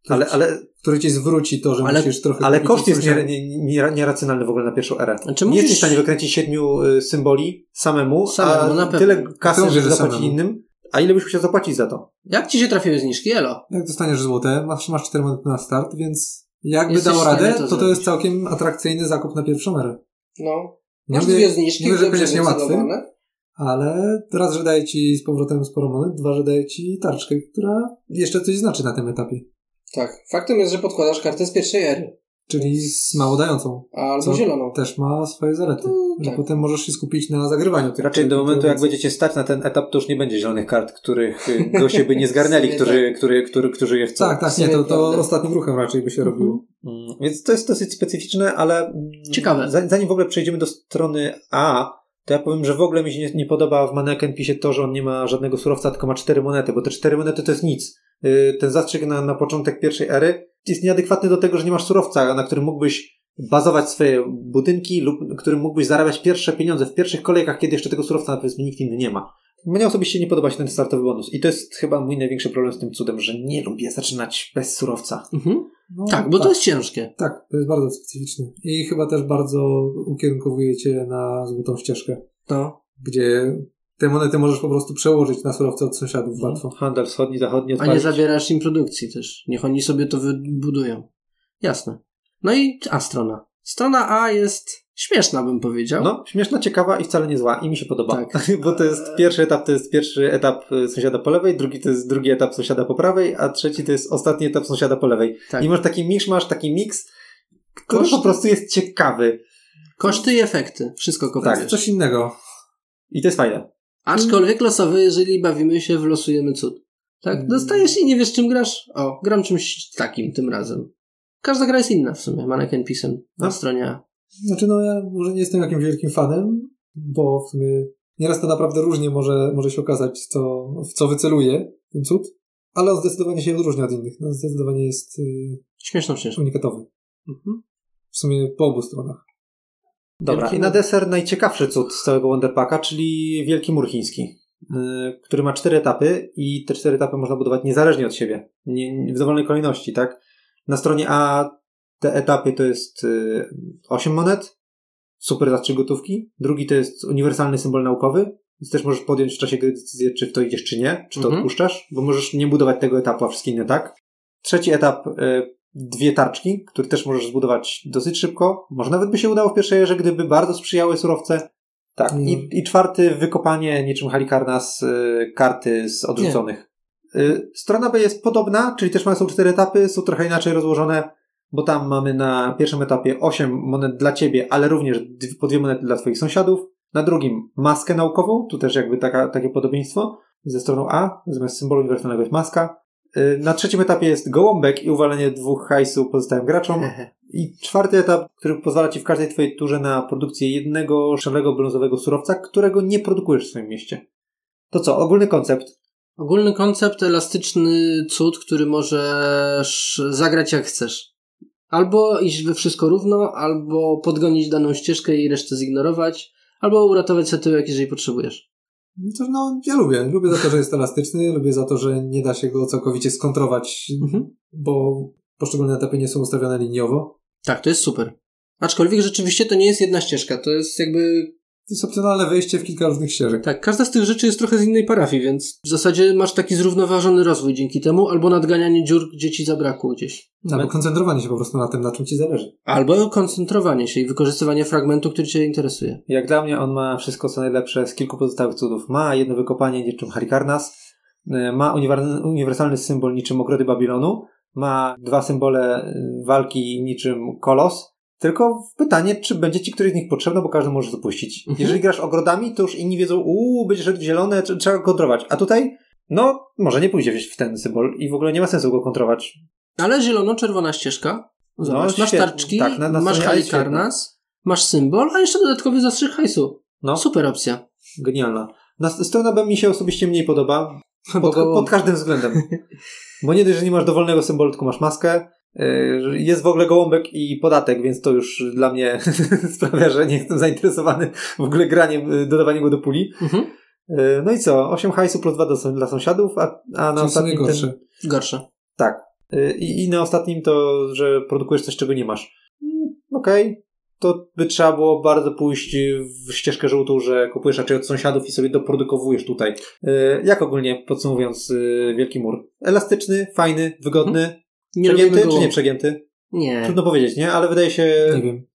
Ale, ale, który ci zwróci to, że Ale- musisz trochę... ale koszt jest nie, nie, nie, nieracjonalny w ogóle na pierwszą erę. Znaczy, Nie musisz- jesteś w stanie wykręcić siedmiu y, symboli samemu, Samemu, a na pewno. tyle kasy, żeby że zapłacić samemu. innym. A ile byś musiał zapłacić za to? Jak ci się trafiły zniżki? Elo. Jak dostaniesz złote, masz, masz 4 monety na start, więc jakby Jesteś stanie radę, to to to jest całkiem atrakcyjny zakup na pierwszą erę. No. Nie Masz mówię- dwie zniżki, nie mówię, że dobrze koniecznie łatwy, wycelowane. ale raz, że daje ci z powrotem sporo monet, dwa, że daje ci tarczkę, która jeszcze coś znaczy na tym etapie. Tak. Faktem jest, że podkładasz kartę z pierwszej ery. Czyli z mało dającą. Albo Co? zieloną. Też ma swoje zalety. No, tak. potem możesz się skupić na zagrywaniu tych Raczej do momentu, jak będziecie stać na ten etap, to już nie będzie zielonych kart, których y, goście by nie zgarnęli, którzy, który, który, którzy je chcą. Tak, tak, nie, to, to ostatnim ruchem raczej by się Mhm. robiło. Mm, Więc to jest dosyć specyficzne, ale mm, Ciekawe. za- zanim w ogóle przejdziemy do strony A, to ja powiem, że w ogóle mi się nie, nie podoba w Maneken pisie to, że on nie ma żadnego surowca, tylko ma cztery monety, bo te cztery monety to jest nic. Yy, ten zastrzyk na, na początek pierwszej ery jest nieadekwatny do tego, że nie masz surowca, na którym mógłbyś bazować swoje budynki lub którym mógłbyś zarabiać pierwsze pieniądze w pierwszych kolejkach, kiedy jeszcze tego surowca powiedzmy nikt inny nie ma. Mnie osobiście nie podoba się ten startowy bonus i to jest chyba mój największy problem z tym cudem, że nie lubię zaczynać bez surowca. Mhm. No, Tak, bo to jest ciężkie. Tak, to jest bardzo specyficzny. I chyba też bardzo ukierunkowuje cię na złotą ścieżkę, No. gdzie te monety możesz po prostu przełożyć na surowce od sąsiadów łatwo. Handel wschodni, zachodni A nie odpalić. zabierasz im produkcji też. Niech oni sobie to wybudują. Jasne. No i A strona. Strona A jest śmieszna, bym powiedział. No, śmieszna, ciekawa i wcale nie zła i mi się podoba. Tak. Bo to jest pierwszy etap, to jest pierwszy etap y, sąsiada po lewej, drugi to jest drugi etap sąsiada po prawej, a trzeci to jest ostatni etap sąsiada po lewej. Tak. I masz taki misz, masz taki miks, który Koszty. po prostu jest ciekawy. Koszty i efekty. Wszystko Tak, kopiujesz. Coś innego. I to jest fajne. Aczkolwiek losowy, jeżeli bawimy się w losujemy cud. Tak? Mm. Dostajesz i nie wiesz czym grasz? O, gram czymś takim tym razem. Każda gra jest inna w sumie. Mannequin Pisem na No. stronie A. Znaczy, no ja może nie jestem jakimś wielkim fanem, bo w sumie nieraz to naprawdę różnie może, może się okazać, co, w co wyceluje ten cud, ale on zdecydowanie się odróżnia od innych. No, zdecydowanie jest y, Śmieszną ścieżką. unikatowy. Mhm. W sumie po obu stronach. Dobra, Wielki i na deser najciekawszy cud z całego Wonderpacka, czyli Wielki Mur Chiński, yy, który ma cztery etapy i te cztery etapy można budować niezależnie od siebie, nie- w dowolnej kolejności, tak? Na stronie A te etapy to jest yy, 8 monet, super za trzy gotówki, drugi to jest uniwersalny symbol naukowy, więc też możesz podjąć w czasie gry decyzję, czy w to idziesz, czy nie, czy to Mhm. odpuszczasz, bo możesz nie budować tego etapu, a wszystkie inne tak. Trzeci etap, y, dwie tarczki, które też możesz zbudować dosyć szybko. Może nawet by się udało w pierwszej erze, gdyby bardzo sprzyjały surowce. Tak. Mm. I, I czwarty, wykopanie niczym Halikarnas y, karty z odrzuconych. Y, strona B jest podobna, czyli też ma są cztery etapy, są trochę inaczej rozłożone, bo tam mamy na pierwszym etapie 8 monet dla ciebie, ale również po dwie monety dla twoich sąsiadów. Na drugim maskę naukową, tu też jakby taka, takie podobieństwo ze stroną A, zamiast symbolu uniwersalnego jest maska. Y, Na trzecim etapie jest gołąbek i uwalenie dwóch hajsu pozostałym graczom. I czwarty etap, który pozwala ci w każdej twojej turze na produkcję jednego szarego brązowego surowca, którego nie produkujesz w swoim mieście. To co, ogólny koncept. Ogólny koncept, elastyczny cud, który możesz zagrać jak chcesz. Albo iść we wszystko równo, albo podgonić daną ścieżkę i resztę zignorować, albo uratować sobie tyłek, jeżeli potrzebujesz. No to, no, ja lubię. Lubię za to, że jest elastyczny, lubię za to, że nie da się go całkowicie skontrować, Mhm. bo poszczególne etapy nie są ustawione liniowo. Tak, to jest super. Aczkolwiek rzeczywiście to nie jest jedna ścieżka, to jest jakby To jest opcjonalne wejście w kilka różnych ścieżek. Tak, każda z tych rzeczy jest trochę z innej parafii, więc w zasadzie masz taki zrównoważony rozwój dzięki temu, albo nadganianie dziur, gdzie ci zabrakło gdzieś. Albo koncentrowanie się po prostu na tym, na czym ci zależy. Albo koncentrowanie się i wykorzystywanie fragmentu, który cię interesuje. Jak dla mnie on ma wszystko co najlepsze z kilku pozostałych cudów. Ma jedno wykopanie niczym Halikarnas, y, ma uniwer- uniwersalny symbol niczym Ogrody Babilonu, ma dwa symbole y, walki niczym Kolos. Tylko pytanie, czy będzie ci któryś z nich potrzebny, bo każdy może zapuścić. Mhm. Jeżeli grasz ogrodami, to już inni wiedzą, uuu, będziesz szedł w zielone, tr- trzeba go kontrolować. A tutaj, no, może nie pójdzie w ten symbol i w ogóle nie ma sensu go kontrolować. Ale zielono-czerwona ścieżka. Zobacz, masz świetnie. tarczki, Tak, na- na masz halikarnas, masz symbol, a jeszcze dodatkowy zastrzyk hajsu. No, Super opcja. genialna. Na strona B mi się osobiście mniej podoba, Pod, pod każdym względem. Bo nie dość, że nie masz dowolnego symbolu, tylko masz maskę. Yy, Jest w ogóle gołąbek i podatek, więc to już dla mnie sprawia, że nie jestem zainteresowany w ogóle graniem, yy, dodawaniem go do puli. Mhm. Yy, No i co? 8 hajsu plus 2 do, dla sąsiadów, a, a na ostatnim gorsze. ten, Gorsze. Tak. I, I na ostatnim to, że produkujesz coś, czego nie masz. Mm, Okej. To by trzeba było bardzo pójść w ścieżkę żółtą, że kupujesz raczej od sąsiadów i sobie doprodukowujesz tutaj. Jak ogólnie podsumowując Wielki Mur? Elastyczny, fajny, wygodny, Nie przegięty czy nie przegięty? Nie. Trudno powiedzieć, nie? Ale wydaje się... Nie wiem.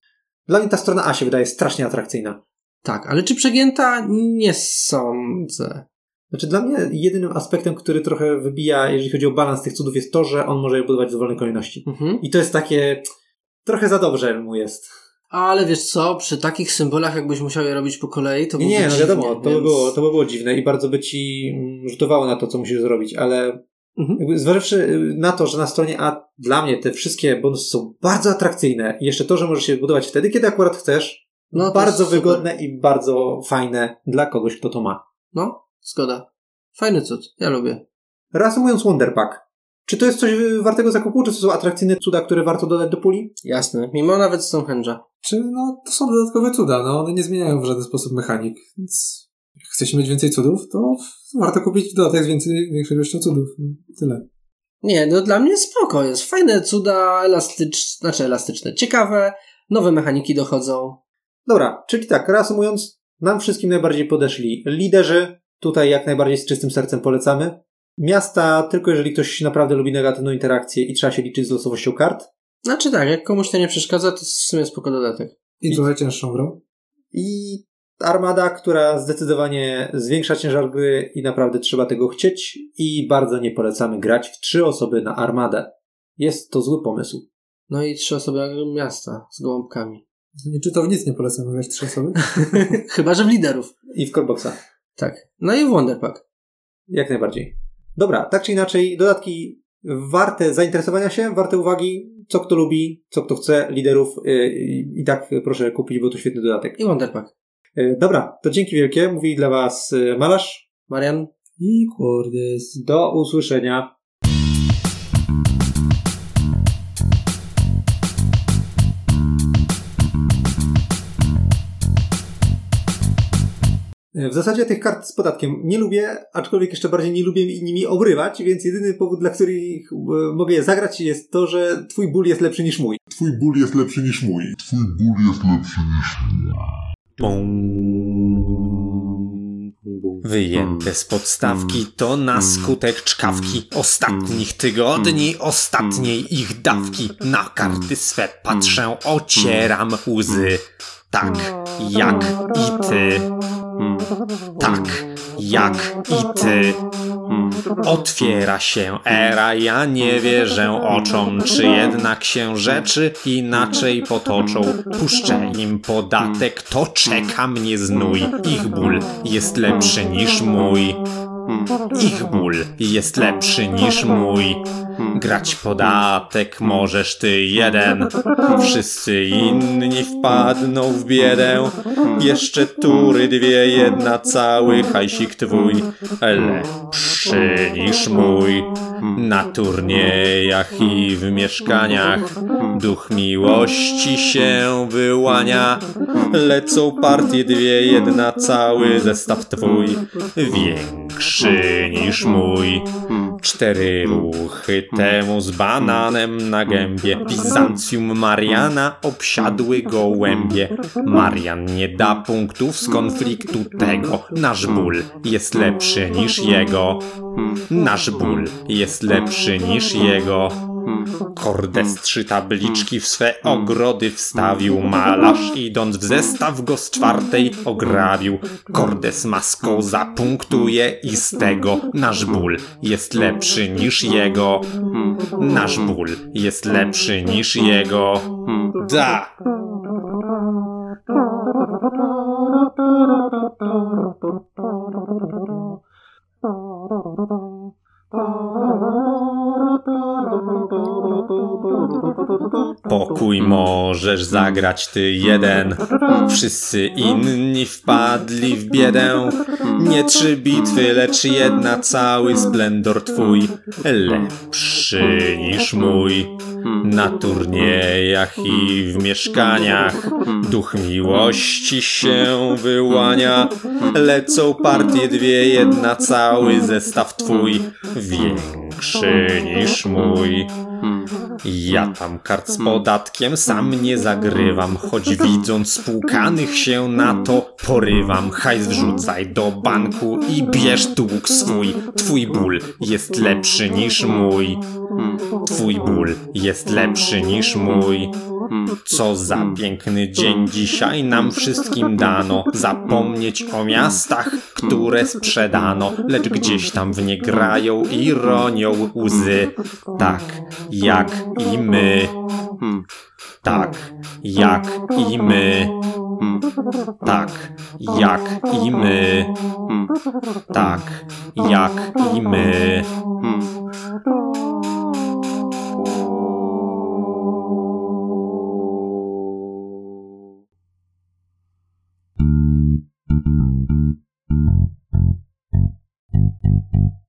Dla mnie ta strona A się wydaje strasznie atrakcyjna. Tak, ale czy przegięta? Nie sądzę. Znaczy dla mnie jedynym aspektem, który trochę wybija, jeżeli chodzi o balans tych cudów, jest to, że on może je budować w dowolnej kolejności. Mhm. I to jest takie... Trochę za dobrze mu jest. Ale wiesz co, przy takich symbolach, jakbyś musiał je robić po kolei, to Nie, byłoby nie, no dziwnie, wiadomo, to by, więc- było, to by było dziwne i bardzo by ci rzutowało na to, co musisz zrobić, ale Mhm. zważywszy y, na to, że na stronie A dla mnie te wszystkie bonusy są bardzo atrakcyjne i jeszcze to, że możesz je budować wtedy, kiedy akurat chcesz, No, to bardzo jest super. wygodne i bardzo fajne dla kogoś, kto to ma. No, zgoda. Fajny cud, ja lubię. Reasumując Wonderpack, czy to jest coś y, wartego zakupu, czy to są atrakcyjne cuda, które warto dodać do puli? Jasne, mimo nawet Stonehenge'a. Czy no, to są dodatkowe cuda, no one nie zmieniają w żaden sposób mechanik, więc chcecie mieć więcej cudów, to warto kupić dodatek z więcej, większą ilością cudów. Tyle. Nie, no dla mnie spoko jest. Fajne cuda, elastyczne, znaczy elastyczne, ciekawe, nowe mechaniki dochodzą. Dobra, czyli tak, reasumując, nam wszystkim najbardziej podeszli liderzy, tutaj jak najbardziej z czystym sercem polecamy. Miasta, tylko jeżeli ktoś naprawdę lubi negatywną interakcję i trzeba się liczyć z losowością kart. Znaczy tak, jak komuś to nie przeszkadza, to w sumie spoko dodatek. I, I- trochę cięższą grą. I armada, która zdecydowanie zwiększa ciężar gry i naprawdę trzeba tego chcieć i bardzo nie polecamy grać w trzy osoby na armadę. Jest to zły pomysł. No i trzy osoby miasta z gołąbkami. Nie czytownic nie polecam grać trzy osoby. Chyba, że w liderów. I w Coreboxa. Tak. No i w Wonderpack. Jak najbardziej. Dobra, tak czy inaczej, dodatki warte zainteresowania się, warte uwagi, co kto lubi, co kto chce, liderów yy, i tak proszę kupić, bo to świetny dodatek. I Wonderpack. Yy, dobra, to dzięki wielkie. Mówi dla Was yy, Malarz. Marian? I kurdys. Do usłyszenia. W zasadzie tych kart z podatkiem nie lubię, aczkolwiek jeszcze bardziej nie lubię nimi obrywać, więc jedyny powód, dla których e, mogę je zagrać jest to, że twój ból jest lepszy niż mój. Twój ból jest lepszy niż mój. Twój ból jest lepszy niż Wyjęte z podstawki to na skutek czkawki ostatnich tygodni, ostatniej ich dawki. Na karty swe patrzę, ocieram łzy. Tak, jak i ty. Tak, jak i ty. Otwiera się era, ja nie wierzę oczom, czy jednak się rzeczy inaczej potoczą. Puszczę im podatek, to czeka mnie znój. Ich ból jest lepszy niż mój. Ich ból jest lepszy niż mój. Grać podatek możesz ty jeden. Wszyscy inni wpadną w biedę. Jeszcze tury dwie, jedna cały hajsik twój. Lepszy niż mój. Na turniejach i w mieszkaniach duch miłości się wyłania. Lecą partie dwie, jedna cały zestaw twój. Większy niż mój. Cztery ruchy temu z bananem na gębie Bizancjum Mariana obsiadły gołębie Marian nie da punktów z konfliktu tego Nasz ból jest lepszy niż jego Nasz ból jest lepszy niż jego. Kordes trzy tabliczki w swe ogrody wstawił. Malarz idąc w zestaw go z czwartej ograbił. Kordes maską zapunktuje i z tego Nasz ból jest lepszy niż jego. Nasz ból jest lepszy niż jego. Da! Pokój możesz zagrać ty jeden. Wszyscy inni wpadli w biedę. Nie trzy bitwy, lecz jedna cały splendor twój. Lepszy niż mój. Na turniejach i w mieszkaniach duch miłości się wyłania. Lecą partie dwie, jedna cały zestaw twój. Większy niż mój. Ja tam kart z podatkiem sam nie zagrywam, choć widząc spłukanych się na to porywam. Hajs wrzucaj do banku i bierz dług swój. Twój ból jest lepszy niż mój. Twój ból jest lepszy niż mój. Co za piękny dzień dzisiaj nam wszystkim dano. Zapomnieć o miastach, które sprzedano, lecz gdzieś tam w nie grają i ronią łzy. Tak, jak i my. Tak, jak i my. Tak, jak i my. Tak, jak i my. Thank you.